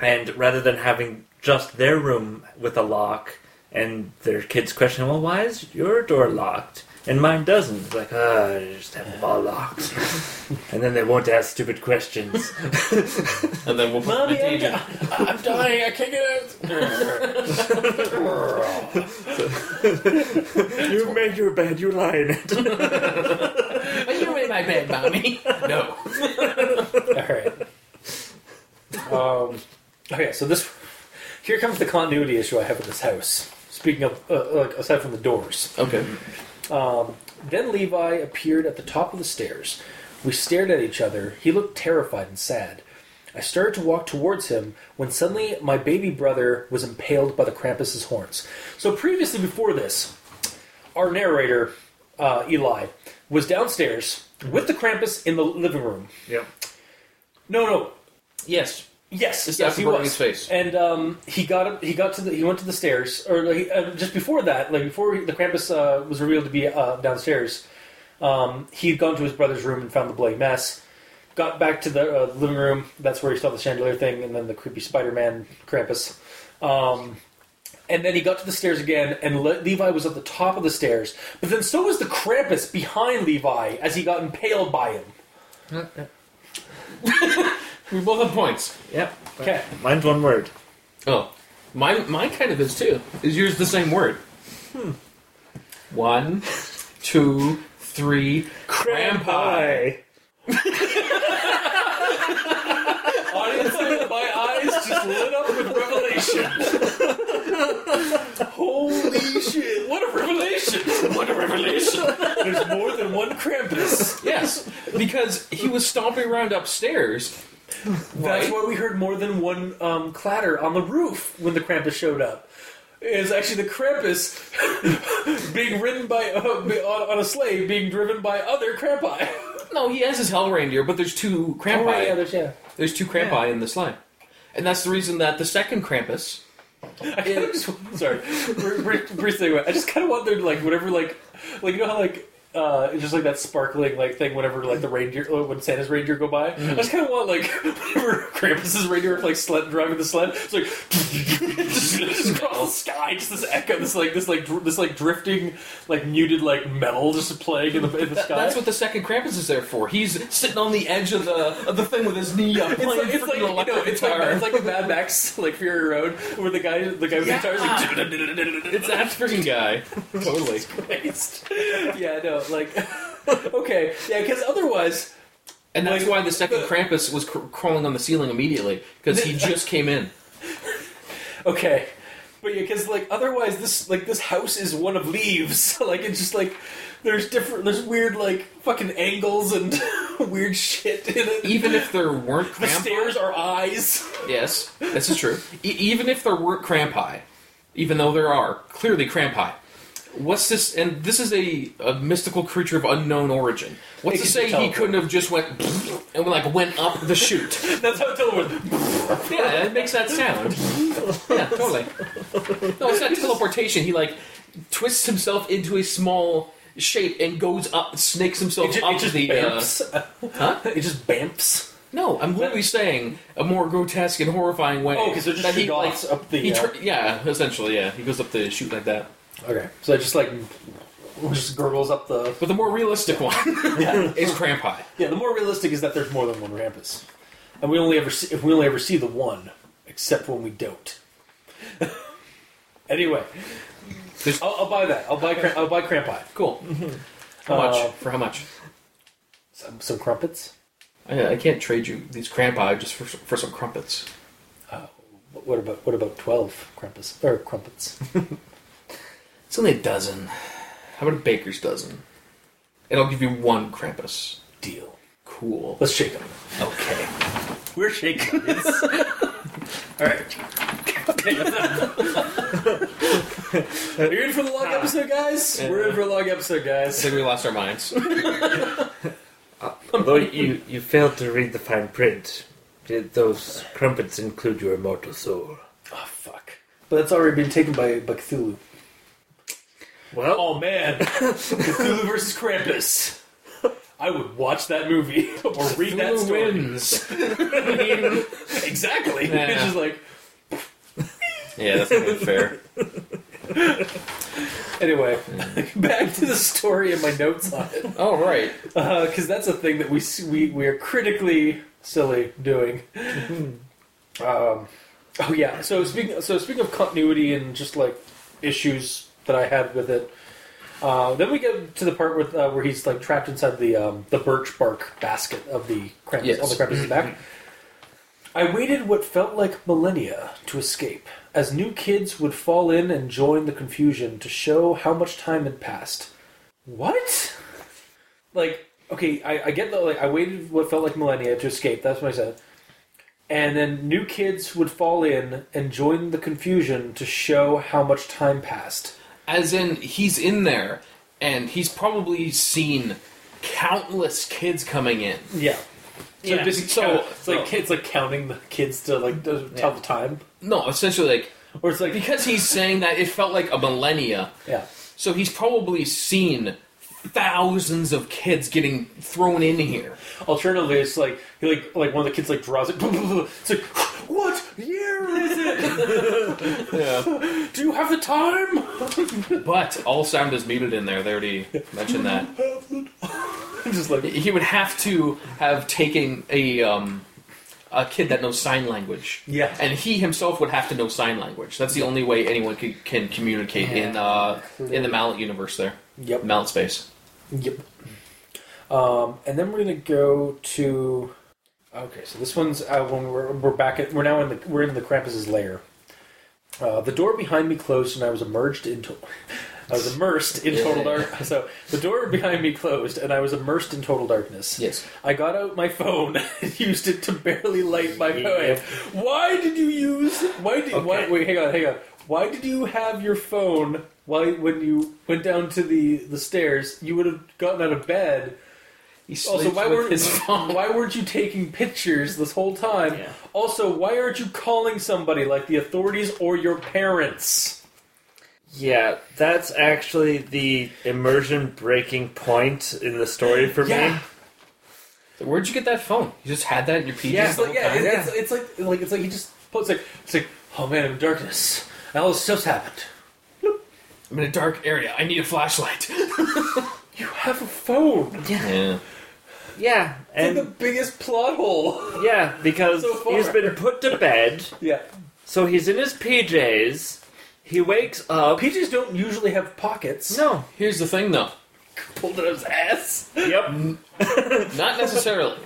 And rather than having just their room with a lock and their kids question, well, why is your door locked? And mine doesn't. It's like, ah, I just have them all locked. and then they won't ask stupid questions. And then we'll put mommy, the I'm, di- I'm dying. I can't get out. you made your bed, you lie in it. Are you in my bed, mommy? no. All right. Um, okay, so this here comes the continuity issue I have in this house. Speaking of, uh, like aside from the doors, Okay. um, then Levi appeared at the top of the stairs. We stared at each other. He looked terrified and sad. I started to walk towards him when suddenly my baby brother was impaled by the Krampus's horns. So previously, before this, our narrator uh, Eli was downstairs with the Krampus in the living room. yep. No, no, Yes. Yes, Just yes, he burning was. his face. And um, he got he got to the he went to the stairs, or like, uh, just before that, like before he, the Krampus uh, was revealed to be uh, downstairs. Um, he'd gone to his brother's room and found the bloody mess. Got back to the uh, living room. That's where he saw the chandelier thing, and then the creepy Spider-Man Krampus. Um, and then he got to the stairs again, and Le- Levi was at the top of the stairs. But then so was the Krampus behind Levi as he got impaled by him. We both have points. Yep. Okay. Mine's one word. Oh, mine, mine kind of is too. Is yours the same word? Hmm. One, two, three. Krampi. Audience, my eyes just lit up with revelation. revelation! Holy shit! What a revelation! What a revelation! There's more than one Krampus. yes, because he was stomping around upstairs. That's Right. why we heard more than one um, clatter on the roof when the Krampus showed up. It's actually the Krampus being ridden by uh, on, on a sleigh, being driven by other Krampi. No, he has his hell reindeer, but there's two Krampi. Oh, yeah, there's yeah. There's two Krampi in the sleigh. And that's the reason that the second Krampus. I kind of just sorry, brief, brief, brief thing. I just kind of want there to like whatever like like you know how like. Uh, it's just like that sparkling like thing whenever like the reindeer uh, when Santa's reindeer go by. I just kind of want like whenever Krampus's reindeer like sled driving the sled, it's like just, just across the sky, just this echo, this like this like dr- this like drifting like muted like metal just playing in the in the That- sky. that's what the second Krampus is there for. He's sitting on the edge of the of the thing with his knee up, It's playing like, it's like you know, it's like guitar. it's like a Mad Max like Fury Road where the guy the guy with the guitar is like it's that freaking guy. totally. Yeah, no, like, okay, yeah, because otherwise, And that's Like, why the second Krampus was cr- crawling on the ceiling immediately because he just came in. okay, but yeah, because like otherwise, this like this house is one of leaves. like it's just like there's different, there's weird like fucking angles and weird shit in it. Even if there weren't the stairs are eyes. yes, this is true. E- even if there weren't Krampi, even though there are clearly Krampi, what's this? And this is a, a mystical creature of unknown origin. What's It to say he teleport. couldn't have just went and like went up the chute? That's how it was. Yeah, it makes that sound. Yeah, totally. No, it's not teleportation. He like twists himself into a small shape and goes up, snakes himself It up it just the. Uh, bamps. huh? It just bamps. No, I'm literally saying a more grotesque and horrifying way. Oh, because they're just that he like up the. he uh, yeah, essentially yeah, he goes up the chute like that. Okay, so it just like just gurgles up the. But the more realistic one Yeah. is Krampi. Yeah, the more realistic is that there's more than one Krampus, and we only ever see, if we only ever see the one, except when we don't. anyway, There's- I'll, I'll buy that. I'll buy Kram- I'll buy Krampi. Cool. How much? Uh, for how much? Some, some crumpets. I, I can't trade you these Krampi just for for some crumpets. What about what about twelve Krampus or crumpets? It's only a dozen. How about a baker's dozen? And I'll give you one Krampus. Deal. Cool. Let's shake them. Okay. We're shaking. onions. All right. Are you in for the long episode, guys? We're in for a long episode, I guys. think we lost our minds. Uh, Although you, you failed to read the fine print, did those crumpets include your immortal soul? Oh fuck! But that's already been taken by, by Cthulhu. Well, Oh man, Cthulhu versus Krampus. I would watch that movie or read that Who story. wins? Exactly. Yeah. It's just like Yeah, that's not even fair. anyway. Back to the story and my notes on it, Oh right. because that's a thing that we we we are critically silly doing. um, oh yeah. So speaking so speaking of continuity and just like issues that I had with it. Uh, then we get to the part with, uh, where he's like trapped inside the um, the birch bark basket of the Krampus Yes. on the Krampus's back. I waited what felt like millennia to escape, as new kids would fall in and join the confusion to show how much time had passed. What? Like, okay, I, I get that. Like, I waited what felt like millennia to escape. That's what I said. And then new kids would fall in and join the confusion to show how much time passed. As in, he's in there, and he's probably seen countless kids coming in. Yeah. So Yeah, basically, so- count- it's like so- it's like counting the kids to like to tell the time, No, essentially, like or it's like because he's saying that it felt like a millennia. yeah. So he's probably seen thousands of kids getting thrown in here. Alternatively, it's like he like like one of the kids like draws it. It's like, what year is it? Yeah. Do you have the time? But all sound is muted in there. They already mentioned that. I'm just like He would have to have taken a um, a kid that knows sign language. Yeah. And he himself would have to know sign language. That's the only way anyone can, can communicate in uh, in the Mallet universe. There, yep, Mallet space. yep. Um, and then we're gonna go to. Okay, so this one's uh, when we're we're back at we're now in the we're in the Krampus's lair, Uh, the door behind me closed, and I was immersed into. I was immersed in total Yeah. dark. So the door behind me closed, and I was immersed in total darkness. Yes. I got out my phone and used it to barely light my Yep. phone. Why did you use? Why did? Why, Okay. wait, hang on, hang on. Why did you have your phone? Why, when you went down to the the stairs, you would have gotten out of bed. He Also, why weren't his phone. why weren't you taking pictures this whole time? Yeah. Also, why aren't you calling somebody like the authorities or your parents? Yeah, that's actually the immersion breaking point in the story for Yeah. me. Where'd you get that phone? You just had that in your PJs Yeah, It's the like whole yeah, time? it- it's, it's like like it's like he just puts like it's like oh man, I'm in darkness. And all this stuff's happened. I'm in a dark area. I need a flashlight. You have a phone. yeah. Yeah, It's and like the biggest plot hole. yeah, because So far. he's been put to bed, Yeah. so he's in his PJs. He wakes up. PJs don't usually have pockets. No. Here's the thing, though. Pulled it out of his ass. Yep. Not necessarily.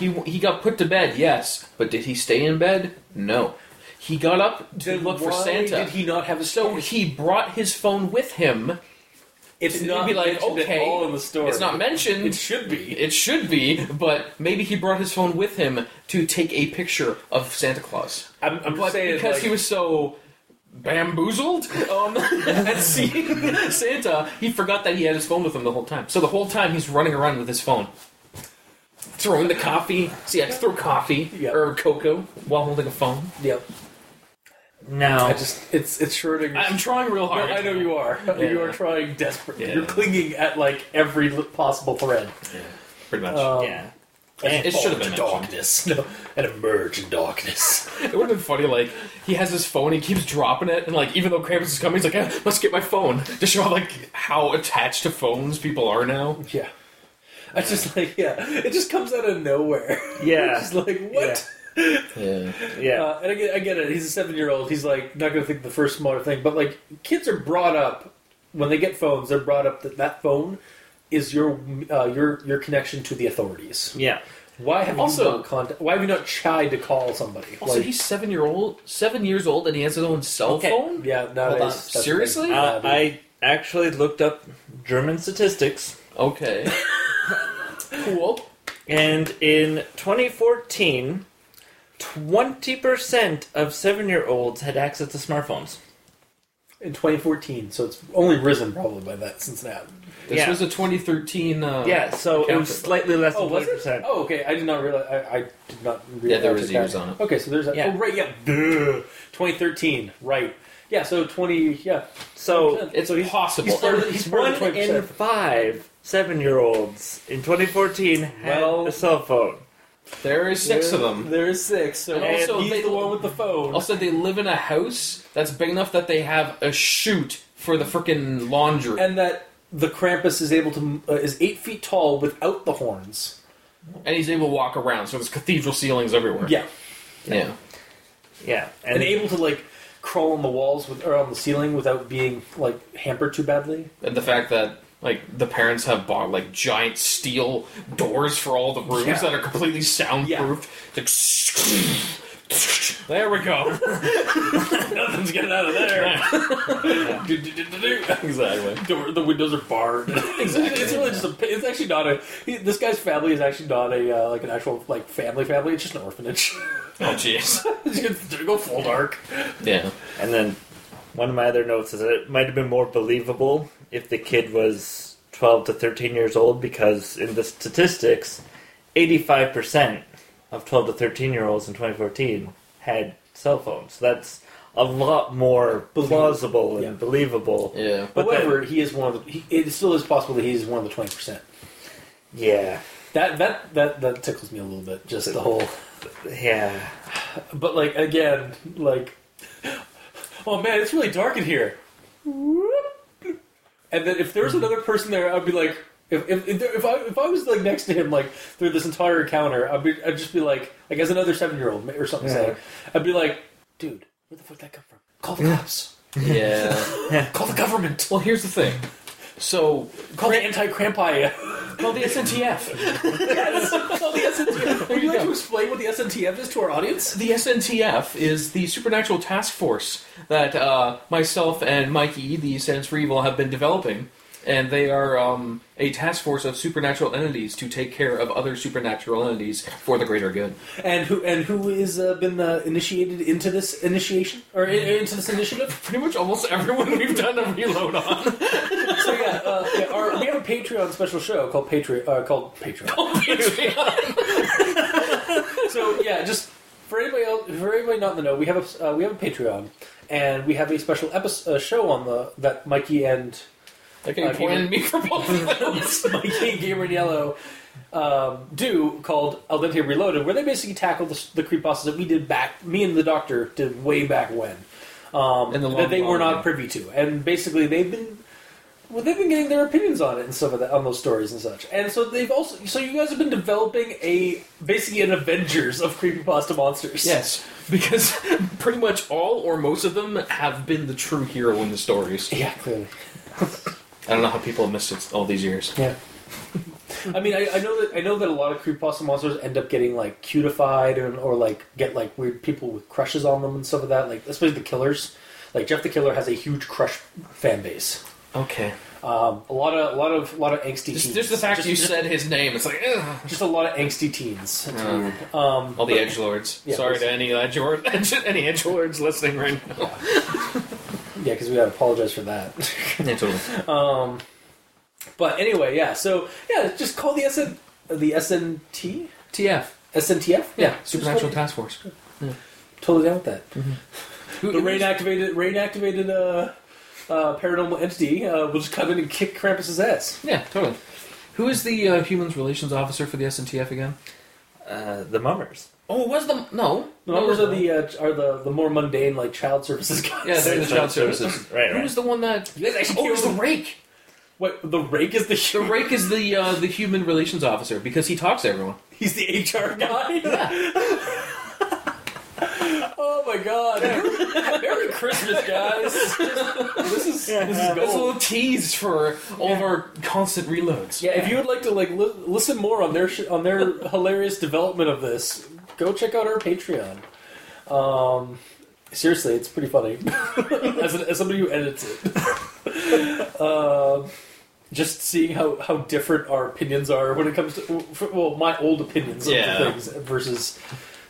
he he got put to bed, yes, but did he stay in bed? No. He got up to Then look for Santa. Did he not have a so he brought his phone with him. It's It'd not be like, okay, all in the story. It's not mentioned. It should be. It should be, but maybe he brought his phone with him to take a picture of Santa Claus. I'm, I'm But saying because like, he was so bamboozled um, at seeing Santa, he forgot that he had his phone with him the whole time. So the whole time he's running around with his phone. Throwing the coffee. See, I had throw coffee Yep. or cocoa while holding a phone. Yep. Now, I just it's it's Schrodinger's. I'm trying real No, hard. I know you are. You are trying desperately. Yeah. You're clinging at like every possible thread. Yeah. Pretty much. Um, yeah. and It should have been darkness. No, and emerge in darkness. It would have been funny, like, he has his phone, he keeps dropping it, and, like, even though Krampus is coming, he's like, eh, let's get my phone. To show, like, how attached to phones people are now. yeah. I just like yeah. It just comes out of nowhere. Yeah. It's just like what? Yeah. Yeah. Uh, and I get, I get it. He's a seven year old. He's like not going to think the first smarter thing. But like kids are brought up when they get phones. They're brought up that that phone is your uh, your your connection to the authorities. yeah. Why have Also- you not contact? Why have you not tried to call somebody? Also, Like, he's seven year old, seven years old, and he has his own cell Okay. phone. yeah, Hold on. that's the thing. Seriously? Uh, dude. I actually looked up German statistics, Okay. cool. and in 2014, 20% of seven year olds had access to smartphones. in 2014, so it's only risen probably by that since now. This Yeah. was a 2013. Uh, Yeah, so it was slightly less Oh, than was 20%. it? Oh, okay. I did not realize. I, I did not. Realize Yeah, there was that. years on it. Okay, so there's a, Yeah. oh right, yeah, Duh. 2013, right? Yeah, so 20, yeah. So It's So he's- possible. he's part of the- he's part of one the in 20%. five seven year olds in 2014 had Well- a cell phone. There is six of them. There is six. So And also also he's they- the one with the phone. Also, they live in a house that's big enough that they have a chute for the freaking laundry. and that the Krampus is able to uh, is eight feet tall without the horns. and he's able to walk around, so there's cathedral ceilings everywhere. Yeah, Yeah. Yeah, and, and, able to like crawl on the walls with or on the ceiling without being like hampered too badly. And the fact that like the parents have bought like giant steel doors for all the rooms Yeah. that are completely soundproof. It's Like, there we go. Nothing's getting out of there. exactly. Door, the windows are barred. exactly. It's really just a. It's actually not a. He, this guy's family is actually not a uh, like an actual like family family. It's just an orphanage. Oh jeez. It's gonna go full dark. Yeah. and then one of my other notes is that it might have been more believable if the kid was 12 to 13 years old because in the statistics, 85% of 12 to 13 year olds in 2014 had cell phones. That's a lot more Believable. plausible and Yeah. believable. Yeah. But then- However, he is one of the. He, it still is possible that he is one of the twenty percent. Yeah. That that that that tickles me a little bit. Just the whole. Yeah. But like again, like, oh man, it's really dark in here. And then if there was mm-hmm. another person there, I'd be like, if if if, there, if I if I was like next to him like through this entire encounter, I'd be I'd just be like like as another seven year old or something say, I'd be like, dude, where the fuck did that come from? Call the cops. Yeah. Call the government. well, here's the thing. So Call the anti Krampi Called the SNTF. yes, called the SNTF. Would you like to explain what the SNTF is to our audience? The SNTF is the supernatural task force that uh, myself and Mikey, the Stands for Evil, have been developing. And they are um, a task force of supernatural entities to take care of other supernatural entities for the greater good. And who and who has uh, been uh, initiated into this initiation or in, into this initiative? Pretty much almost everyone we've done a reload on. So yeah, uh, yeah our, we have a Patreon special show called Patreon uh, called Patreon. So yeah, just for anybody else, for anybody not in the know, we have a uh, we have a Patreon, and we have a special episode uh, show on the that Mikey and Okay, Uh, pointing at me for both of them. Mikey and Gamer in Yellow um, do called Al Dente Reloaded, where they basically tackle the, the bosses that we did back, me and the Doctor did way back when, um, In the long that they were not privy to, and basically they've been. Well, they've been getting their opinions on it and stuff of that, on those stories and such, and so they've also. So you guys have been developing a basically an Avengers of creepypasta monsters. Yes, because pretty much all or most of them have been the true hero in the stories. Yeah, clearly. I don't know how people have missed it all these years. Yeah. I mean, I, I know that I know that a lot of creepypasta monsters end up getting like cutified and or like get like weird people with crushes on them and stuff like that. Like especially the killers. Like Jeff the Killer has a huge crush fan base. Okay. Um, a lot of a lot of a lot of angsty Just, teens. just the fact just, you just, said his name, it's like, ugh. just a lot of angsty teens. It's Uh. Um, all the edge lords. Yeah, Sorry to any edge lord, any edge lords listening right now. Yeah, because we gotta apologize for that. yeah, totally. um, but anyway, yeah. So yeah, just call the SN the SNT TF. SNTF. Yeah, just Supernatural Task Force. Totally down with that. Who, the rain activated rain activated uh, uh, paranormal entity uh, will just come in and kick Krampus's ass. Yeah, totally. Who is the uh, Humans Relations Officer for the SNTF again? Uh, the mummers. Oh, it was the no. The mummers are the uh, are the, the more mundane like child services guys. Yeah, they're the Child child services. Right, Who right. was the one that? You guys actually Oh, it was the killed- rake. Wait, the rake is the The rake is the uh, the human relations officer because he talks to everyone. He's the HR guy. oh my god! Merry Christmas, guys! This is this is That's a little tease for all of our constant reloads. Yeah, if you would like to like li- listen more on their sh- on their hilarious development of this, go check out our Patreon. Um, seriously, it's pretty funny. as, an, as somebody who edits it, um, just seeing how, how different our opinions are when it comes to well, my old opinions Yeah. of things versus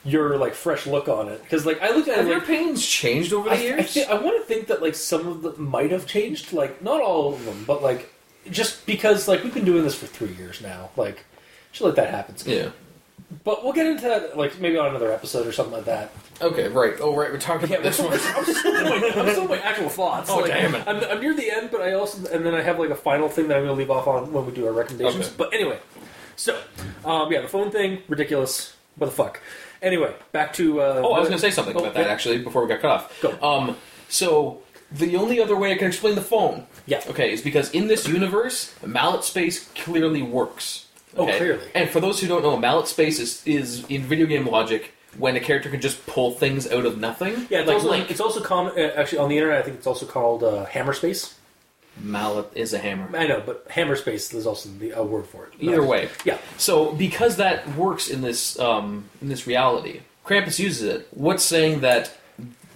your like fresh look on it. Because like I look at Have it your like. opinions changed over the I, I, years? thi- I want to think that like some of them might have changed, like not all of them, but like just because like we've been doing this for three years now, like should let that happen. yeah. But we'll get into that like maybe on another episode or something like that. Okay. Right. Oh, right. We're talking about this I'm one. still in my, I'm still in my actual thoughts. Oh, like, damn it. I'm, I'm near the end, but I also and then I have like a final thing that I'm going to leave off on when we do our recommendations. Okay. But anyway, so um, yeah, the phone thing ridiculous. What the fuck? Anyway, back to. Uh, Oh, I was going to say something Oh, about that yeah. actually before we got cut off. Go. Um, so the only other way I can explain the phone, Yeah. okay, is because in this universe, mallet space clearly works. Oh, clearly. And for those who don't know, mallet space is, is in video game logic when a character can just pull things out of nothing. Yeah, it's like also Link. it's also common. Uh, actually, on the internet, I think it's also called uh, hammer space. Mallet is a hammer. I know, but hammer space is also the a word for it. Either way. yeah. So because that works in this um, in this reality, Krampus uses it. What's saying that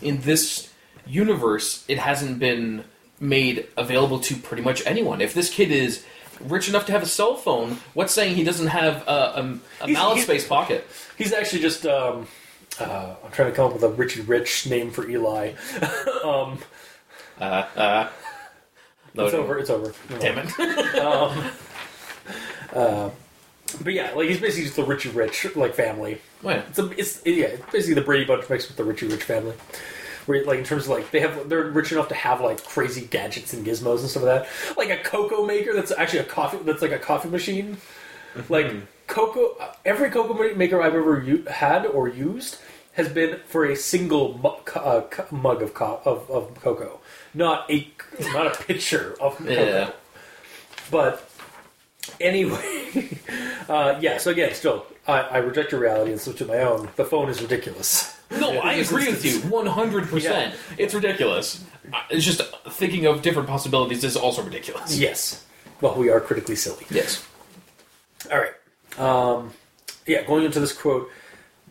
in this universe it hasn't been made available to pretty much anyone? If this kid is rich enough to have a cell phone, what's saying he doesn't have a, a, a He's- mallet he's- space pocket? He's actually just. Um, uh, I'm trying to come up with a Richie Rich name for Eli. um, Uh, uh, no, it's over. It's over. Damn it! Um, uh, but yeah, like he's basically just the Richie Rich like family. Oh, Wait. It's, a, it's yeah, it's basically the Brady Bunch mixed with the Richie Rich family. Where like in terms of like they have they're rich enough to have like crazy gadgets and gizmos and stuff like that. Like a cocoa maker that's actually a coffee that's like a coffee machine. Mm-hmm. Like cocoa, every cocoa maker I've ever u- had or used has been for a single mu- uh, mug of, co- of of cocoa, not a not a pitcher of cocoa. Yeah. But anyway, uh, yeah. So again, still, I, I reject your reality and switch to my own. The phone is ridiculous. No, I agree with you 100%. It's ridiculous. It's just thinking of different possibilities is also ridiculous. Yes. Well, we are critically silly. Yes. All right. Um, yeah, going into this quote.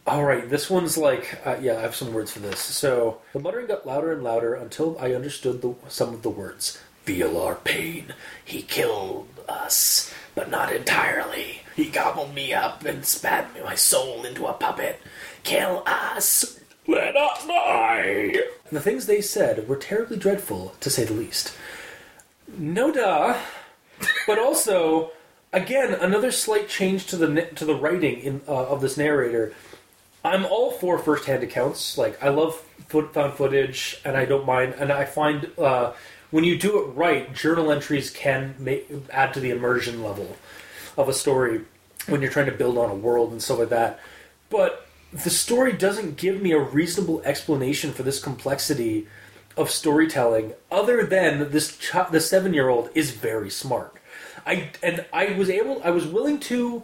All right, this one's like, uh, yeah, I have some words for this. So the muttering got louder and louder until I understood the, some of the words. Feel our pain. He killed us, but not entirely. He gobbled me up and spat my soul into a puppet. Kill us. Let us die. The things they said were terribly dreadful, to say the least. No duh. But also, again, another slight change to the to the writing in uh, of this narrator. I'm all for first-hand accounts. Like I love foot, found footage, and I don't mind. And I find uh, when you do it right, journal entries can make, add to the immersion level of a story when you're trying to build on a world and stuff like that. But the story doesn't give me a reasonable explanation for this complexity of storytelling, other than this ch- the seven year old is very smart. I and I was able, I was willing to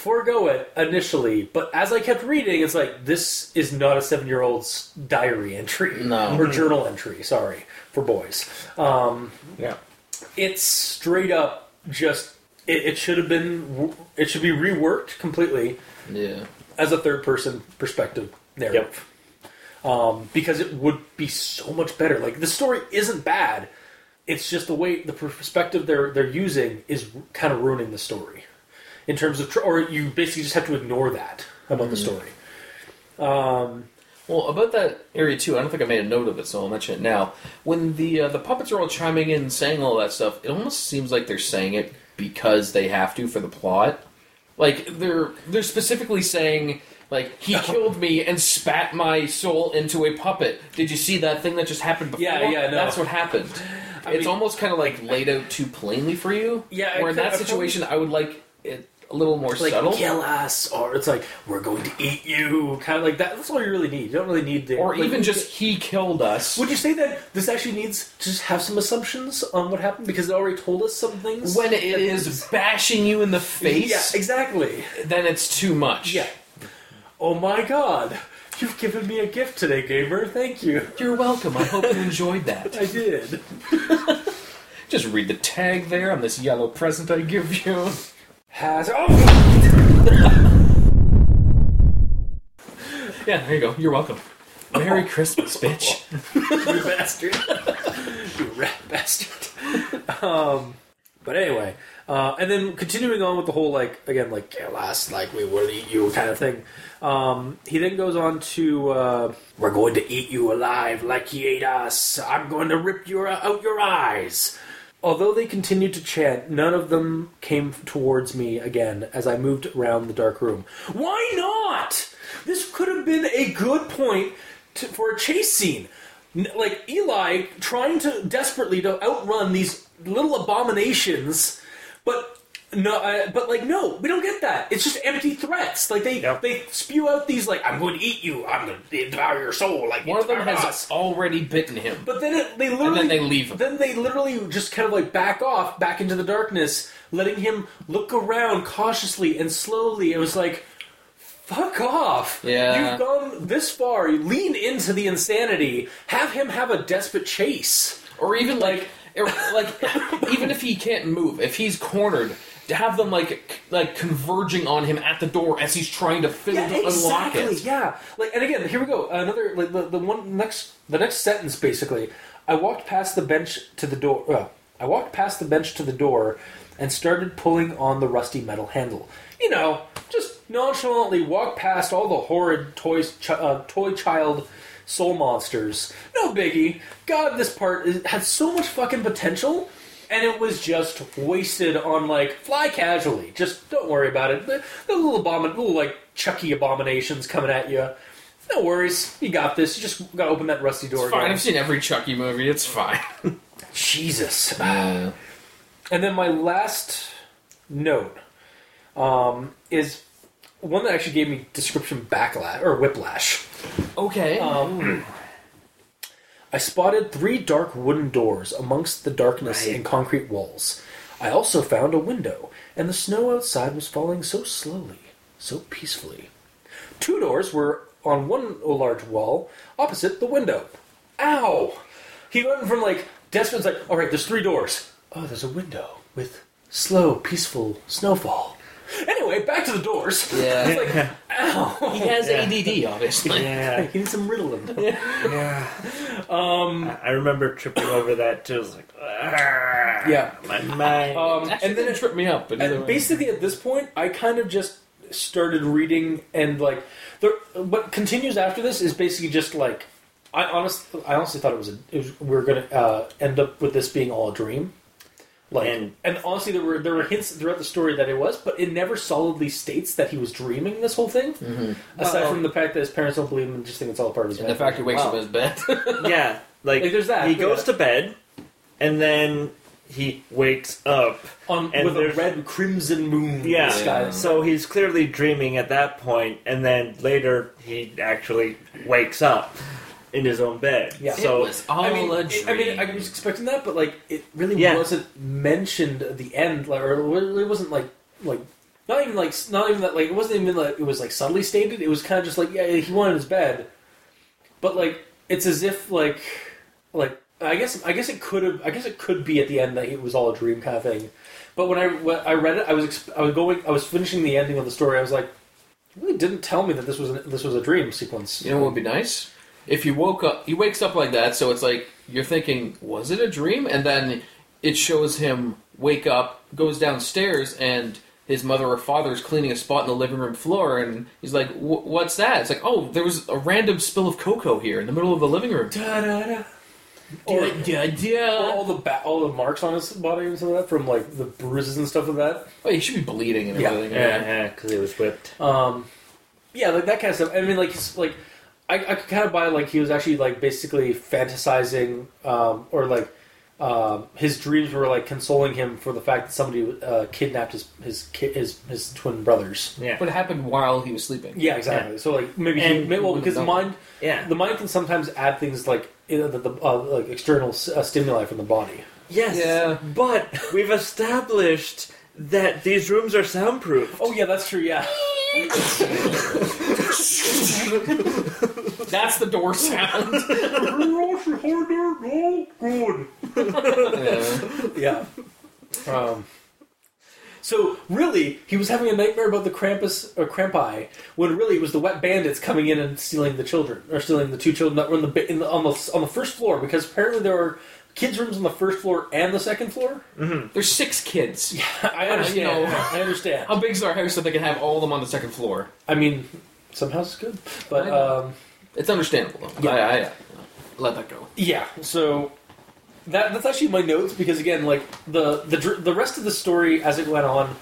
forego it initially, but as I kept reading, it's like this is not a seven year old's diary entry No. or journal entry. Sorry for boys. Um, Yeah. it's straight up just it, it should have been it should be reworked completely Yeah. as a third person perspective narrative. Um, because it would be so much better. Like the story isn't bad. It's just the way the perspective they're they're using is kind of ruining the story in terms of tr- or you basically just have to ignore that about the story. Well, about that area too, I don't think I made a note of it, so I'll mention it now. When the uh, the puppets are all chiming in, and saying all that stuff, it almost seems like they're saying it because they have to for the plot. Like they're they're specifically saying like he killed me and spat my soul into a puppet. Did you see that thing that just happened before? Yeah, yeah, no. That's what happened. I it's mean- almost kind of like laid out too plainly for you. Yeah, Where in that situation, I would like it a little more Like subtle. kill us, or it's like we're going to eat you, kind of like that. That's all you really need. You don't really need the or like, even just he killed us. Would you say that this actually needs to just have some assumptions on what happened because it already told us some things? when it is bashing you in the face, Yeah, exactly. then it's too much. Yeah. Oh my god. You've given me a gift today, gamer. Thank you. You're welcome. I hope you enjoyed that. I did. Just read the tag there on this yellow present I give you. Has oh Yeah, there you go. You're welcome. Merry Christmas, bitch. you bastard. you rat bastard. Um but anyway, uh, and then continuing on with the whole like again like us like we will eat you kind of thing. Um, he then goes on to uh, we're going to eat you alive like he ate us. I'm going to rip your out your eyes. Although they continued to chant, none of them came towards me again as I moved around the dark room. Why not? This could have been a good point to, for a chase scene. Like Eli trying to desperately to outrun these little abominations, but no, uh, but like no, we don't get that. It's just empty threats. Like they Yep. they spew out these like I'm going to eat you, I'm going to devour your soul. Like One of them devour has us. already bitten him. But then it, they literally then they leave him. Then they literally just kind of like back off back into the darkness, letting him look around cautiously and slowly. It was like, fuck off. Yeah. you've gone this far. You lean into the insanity. Have him have a desperate chase. Or even like, or, like even if he can't move, if he's cornered, to have them like like converging on him at the door as he's trying to fiddle Yeah, to unlock exactly. it. Yeah, like and again, here we go. Another like the, the one next the next sentence basically. I walked past the bench to the door. Uh, I walked past the bench to the door and started pulling on the rusty metal handle. You know, just nonchalantly walk past all the horrid toys, ch- uh, toy child soul monsters. No biggie. God, this part is, had so much fucking potential. And it was just wasted on like fly casually. Just don't worry about it. The, the little abomin, little like Chucky abominations coming at you. No worries, you got this. You just gotta open that rusty door. It's fine. again. I've seen every Chucky movie. It's fine. Jesus. Uh, And then my last note um, is one that actually gave me description backlash or whiplash. okay. Um, I spotted three dark wooden doors amongst the darkness Right. and concrete walls. I also found a window, and the snow outside was falling so slowly, so peacefully. Two doors were on one large wall opposite the window. Ow! He went from like desperate, like, all right, there's three doors. Oh, there's a window with slow, peaceful snowfall. Anyway, back to the doors. Yeah. It's like, ow. He has Yeah. ADD, obviously. Yeah, He needs some Ritalin. yeah. Um, I I remember tripping over that too. It was like, "Ah, Yeah. my mind. um, and and then then it tripped me up. But either And way. basically, at this point, I kind of just started reading, and like, the, what continues after this is basically just like, I honestly, I honestly thought it was, a, it was we were going to uh, end up with this being all a dream. Like, And- and, honestly, there were there were hints throughout the story that it was, but it never solidly states that he was dreaming this whole thing. Mm-hmm. Aside Well- from the fact that his parents don't believe him and just think it's all part of his. and the fact he wakes Wow. up in his bed. yeah, like, Like, there's that, He goes yeah. to bed, and then he wakes up. on and with a red crimson moon. in Yeah, the sky. so he's clearly dreaming at that point, and then later he actually wakes up in his own bed. Yeah. So it was all I mean, a it- I mean. I was expecting that, but like, it really Yeah. wasn't mentioned at the end, like, or it really wasn't like, like, not even like, not even that, like, it wasn't even like it was like subtly stated. It was kind of just like, yeah, he wanted his bed, but like, it's as if like, like, I guess, I guess it could have, I guess it could be at the end that it was all a dream kind of thing. But when I when I read it, I was exp- I was going, I was finishing the ending of the story. I was like, it really didn't tell me that this was an, this was a dream sequence. You know what would be nice? If you woke up, he wakes up like that, so it's like you're thinking, was it a dream? And then it shows him wake up, goes downstairs, and his mother or father is cleaning a spot in the living room floor, and he's like, "What's that?" It's like, "Oh, there was a random spill of cocoa here in the middle of the living room." Da-da-da. Or, yeah, Or yeah. all the ba- all the marks on his body and stuff like that from like the bruises and stuff like that. Oh, he should be bleeding and Yeah. everything. yeah, yeah, because he was whipped. Um, yeah, like that kind of stuff. I mean, like he's like, I, I could kind of buy like he was actually like basically fantasizing, um, or like um, his dreams were like consoling him for the fact that somebody uh, kidnapped his his ki- his his twin brothers. Yeah, But it happened while he was sleeping. Yeah, exactly. So like maybe he, And- maybe, well because the mind yeah. the mind can sometimes add things like you know, the, the uh, like external uh, stimuli from the body. Yes. Yeah. But we've established that these rooms are soundproof. Oh yeah, that's true. Yeah. That's the door sound. yeah. Yeah. Um, so really, he was having a nightmare about the Krampus or Krampi, when really it was the wet bandits coming in and stealing the children, or stealing the two children that were in the, in the on the on the first floor, because apparently there were kids' rooms on the first floor and the second floor. There's six kids. I understand. you know. I understand. How big's our house that they can have all of them on the second floor? I mean, some houses good, but um, It's understandable though. Yeah. I, I let that go. Yeah, so that that's actually my notes because again, like the the the rest of the story as it went on,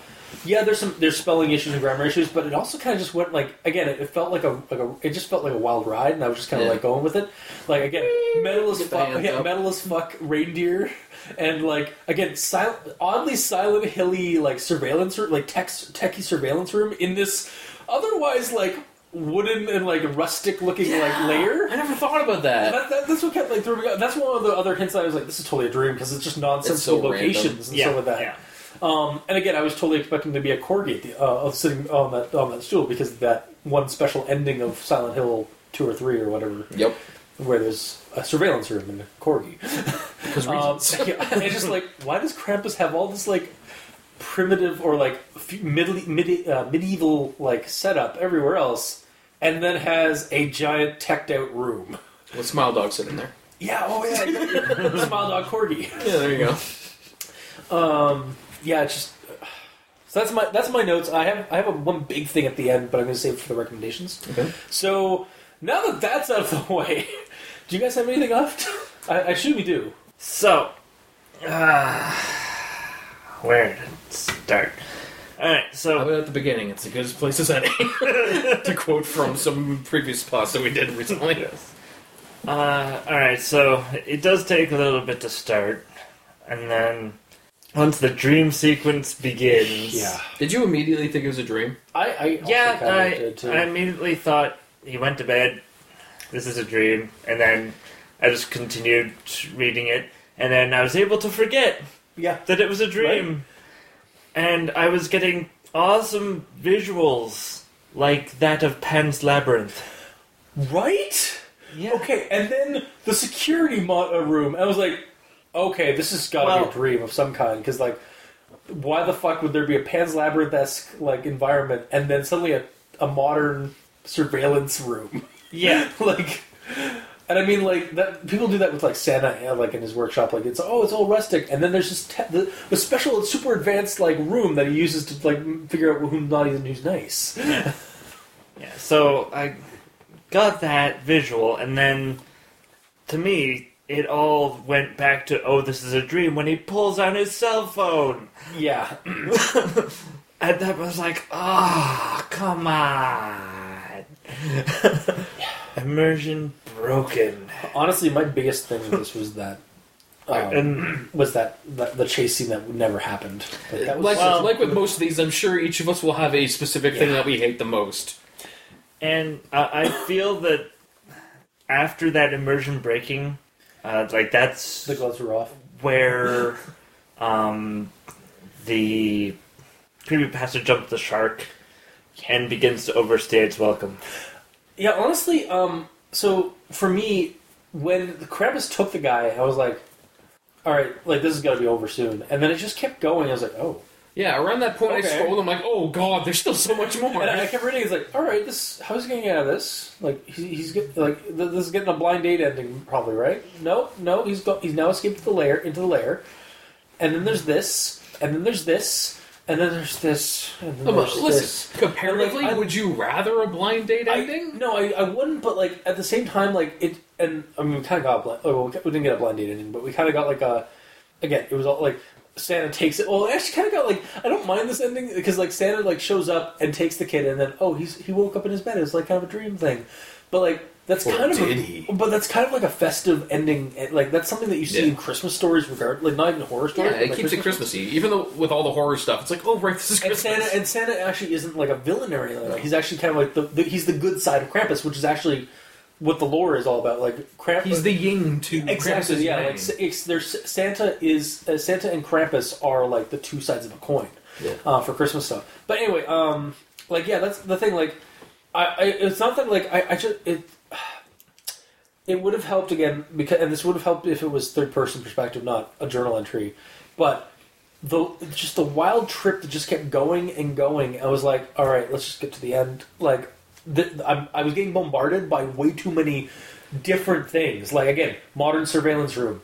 yeah, there's some there's spelling issues and grammar issues, but it also kind of just went like again, it, it felt like a like a it just felt like a wild ride, and I was just kind of Yeah. like going with it. Like again, metal as fuck, yeah, up. metal as fuck reindeer, and like again, silent, oddly silent, hilly like surveillance room, like tech techie surveillance room in this otherwise like wooden and like rustic looking like layer. I never thought about that. That, that, that's what kept like throwing me. That's one of the other hints I was like, this is totally a dream because it's just nonsensical It's so locations and yeah, stuff like that. yeah. Um, and again, I was totally expecting to be a corgi at the, uh, sitting on that on that stool because of that one special ending of Silent Hill two or three or whatever, Yep. where there's a surveillance room and a corgi. Because Um, reasons. yeah, and it's just like, why does Krampus have all this like primitive or like f- middle, midi- uh, medieval like setup everywhere else, and then has a giant teched out room? With Smile Dog sitting there. Yeah, oh yeah, Smile Dog Corgi. Yeah, there you go. Um, yeah, it's just so that's my that's my notes. I have I have a, one big thing at the end, but I'm going to save it for the recommendations. Okay. So now that that's out of the way, do you guys have anything left? I, I assume you do. So, uh, where to start? All right, How so about at the beginning? It's the goodest place as any. to quote from some previous spots that we did recently. uh, all right, so it does take a little bit to start, and then once the dream sequence begins, Yeah, Did you immediately think it was a dream? I, I yeah, kinda I, did too. I immediately thought he went to bed. This is a dream, and then I just continued reading it, and then I was able to forget yeah, that it was a dream. And I was getting awesome visuals like that of Pan's Labyrinth. right. Yeah. Okay, and then the security mo- uh, room. I was like, okay, this has got to be a dream of some kind because like why the fuck would there be a Pan's Labyrinth esque like environment and then suddenly a, a modern surveillance room? Yeah. like, and I mean like that. People do that with like Santa, like in his workshop. Like it's oh, it's all rustic, and then there's just te- the, the special, super advanced like room that he uses to like figure out who's naughty and who's nice. Yeah. yeah. So I got that visual, and then to me, it all went back to oh, this is a dream when he pulls out his cell phone. Yeah, And that was like, ah, come on. Immersion broken. honestly, my biggest thing with this was that. Um, And was that, that the chase scene that never happened? Like, that was, Like, Well- like with most of these, I'm sure each of us will have a specific thing that we hate the most. and uh, I feel that after that immersion breaking, uh, like that's the gloves were off. where um, the creepypasta jumps the shark and begins to overstay its welcome. Yeah, honestly, um, so for me, when the Krampus took the guy, I was like, all right, like this is gonna be over soon, and then it just kept going. I was like, oh, Yeah, around that point, Okay. I scrolled. I'm like, oh god, there's still so much more. and I kept reading. It's like, all right, this how's he gonna out of this? Like he's, he's get, like th- this is getting a blind date ending, probably, right? No, no, he's go, he's now escaped the lair into the lair, and then there's this, and then there's this, and then there's this, and then oh, but there's listen, this. comparatively, Like, I- would you rather a blind date I- ending? no, I, I wouldn't. But like at the same time, like it, and I mean, we kind of got a blind. Oh, well, we didn't get a blind date ending, but we kind of got like a. Again, it was all like Santa takes it. Well, it actually kind of got like I don't mind this ending because like Santa like shows up and takes the kid, and then oh he's he woke up in his bed. It's like kind of a dream thing, but like. That's Or kind of did a, he? but that's kind of like a festive ending. eh, Like that's something that you see Yeah. in Christmas stories, regard like not even horror Yeah, stories. but, it like, keeps it Christmassy. Even though with all the horror stuff, it's like, oh right, this is and Christmas. Santa and Santa actually isn't like a villain or anything. Like, he's actually kind of like the, the he's the good side of Krampus, which is actually what the lore is all about. Like Krampus, He's the yin to exactly Krampus' yeah. yang. Like it's, there's Santa is uh, Santa and Krampus are like the two sides of a coin Yeah. uh, for Christmas stuff. But anyway, um, like yeah, that's the thing. Like I, I it's not that like I, I just it. It would have helped again because, and this would have helped if it was third person perspective, not a journal entry. But the just the wild trip that just kept going and going. I was like, all right, let's just get to the end. Like, the, I'm, I was getting bombarded by way too many different things. Like again, modern surveillance room,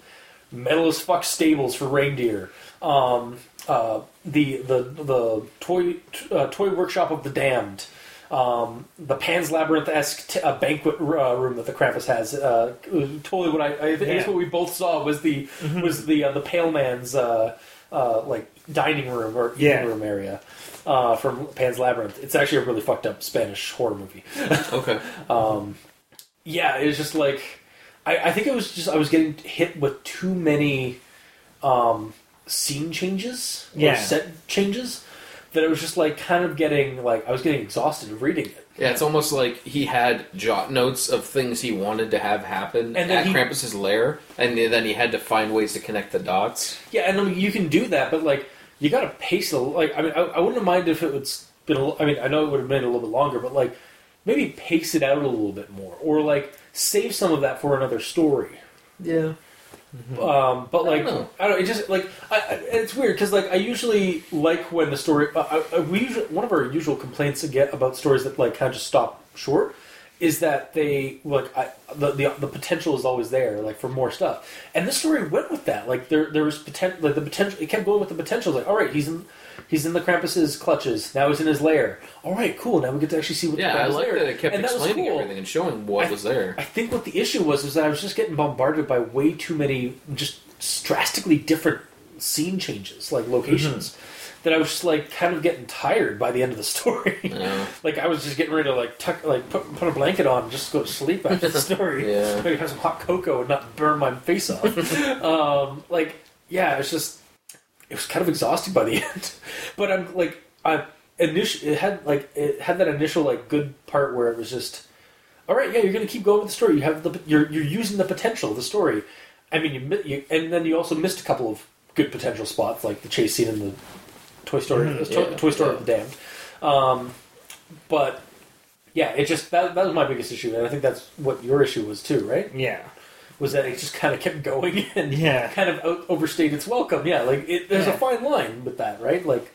metal as fuck stables for reindeer, um, uh, the the the toy uh, toy workshop of the damned. Um, the Pan's Labyrinth esque t- uh, banquet uh, room that the Krampus has. Uh, totally what I, I think Yeah. what we both saw was the was the uh, the Pale Man's uh, uh, like dining room or eating Yeah. room area uh, from Pan's Labyrinth. It's actually a really fucked up Spanish horror movie. okay. yeah, it was just like I, I think it was just I was getting hit with too many um, scene changes or Yeah. set changes that it was just like kind of getting like I was getting exhausted of reading it. Yeah, it's almost like he had jot notes of things he wanted to have happen And then at he- Krampus's lair, and then he had to find ways to connect the dots. Yeah, and I mean, you can do that, but like you got to pace it. Like I mean, I, I wouldn't have minded if it would been. A, li- I mean, I know it would have been a little bit longer, but like maybe pace it out a little bit more, or like save some of that for another story. Yeah. Um, but like I don't know. I don't. It just like I, I, it's weird because like I usually like when the story. Uh, I, I, we usually, one of our usual complaints again about stories that like kind of just stop short is that they like I, the, the the potential is always there like for more stuff. And this story went with that. Like there there was potential. Like the potential. It kept going with the potential. Like all right, he's in. He's in the Krampus's clutches. Now he's in his lair. All right, cool. Now we get to actually see what. Yeah, the I like that it kept and explaining cool. everything and showing what I- was there. I think what the issue was was that I was just getting bombarded by way too many just drastically different scene changes, like locations, Mm-hmm. That I was just like kind of getting tired by the end of the story. Yeah. like I was just getting ready to like tuck, like put, put a blanket on, and just go to sleep after the story. Yeah. maybe have some hot cocoa and not burn my face off. um, like yeah, it's just it was kind of exhausting by the end. but I'm like I initial it had like it had that initial like good part where it was just all right, yeah, you're going to keep going with the story. You have the you're you're using the potential of the story. I mean, you, you and then you also missed a couple of good potential spots, like the chase scene in the Toy Story, Toy, yeah, Toy Story yeah. of the Damned. Um, but yeah, it just that that was my biggest issue, and I think that's what your issue was too, right? Yeah. was that it just kind of kept going and Yeah. kind of out- overstayed its welcome. Yeah, like it, there's Yeah. a fine line with that, right? Like,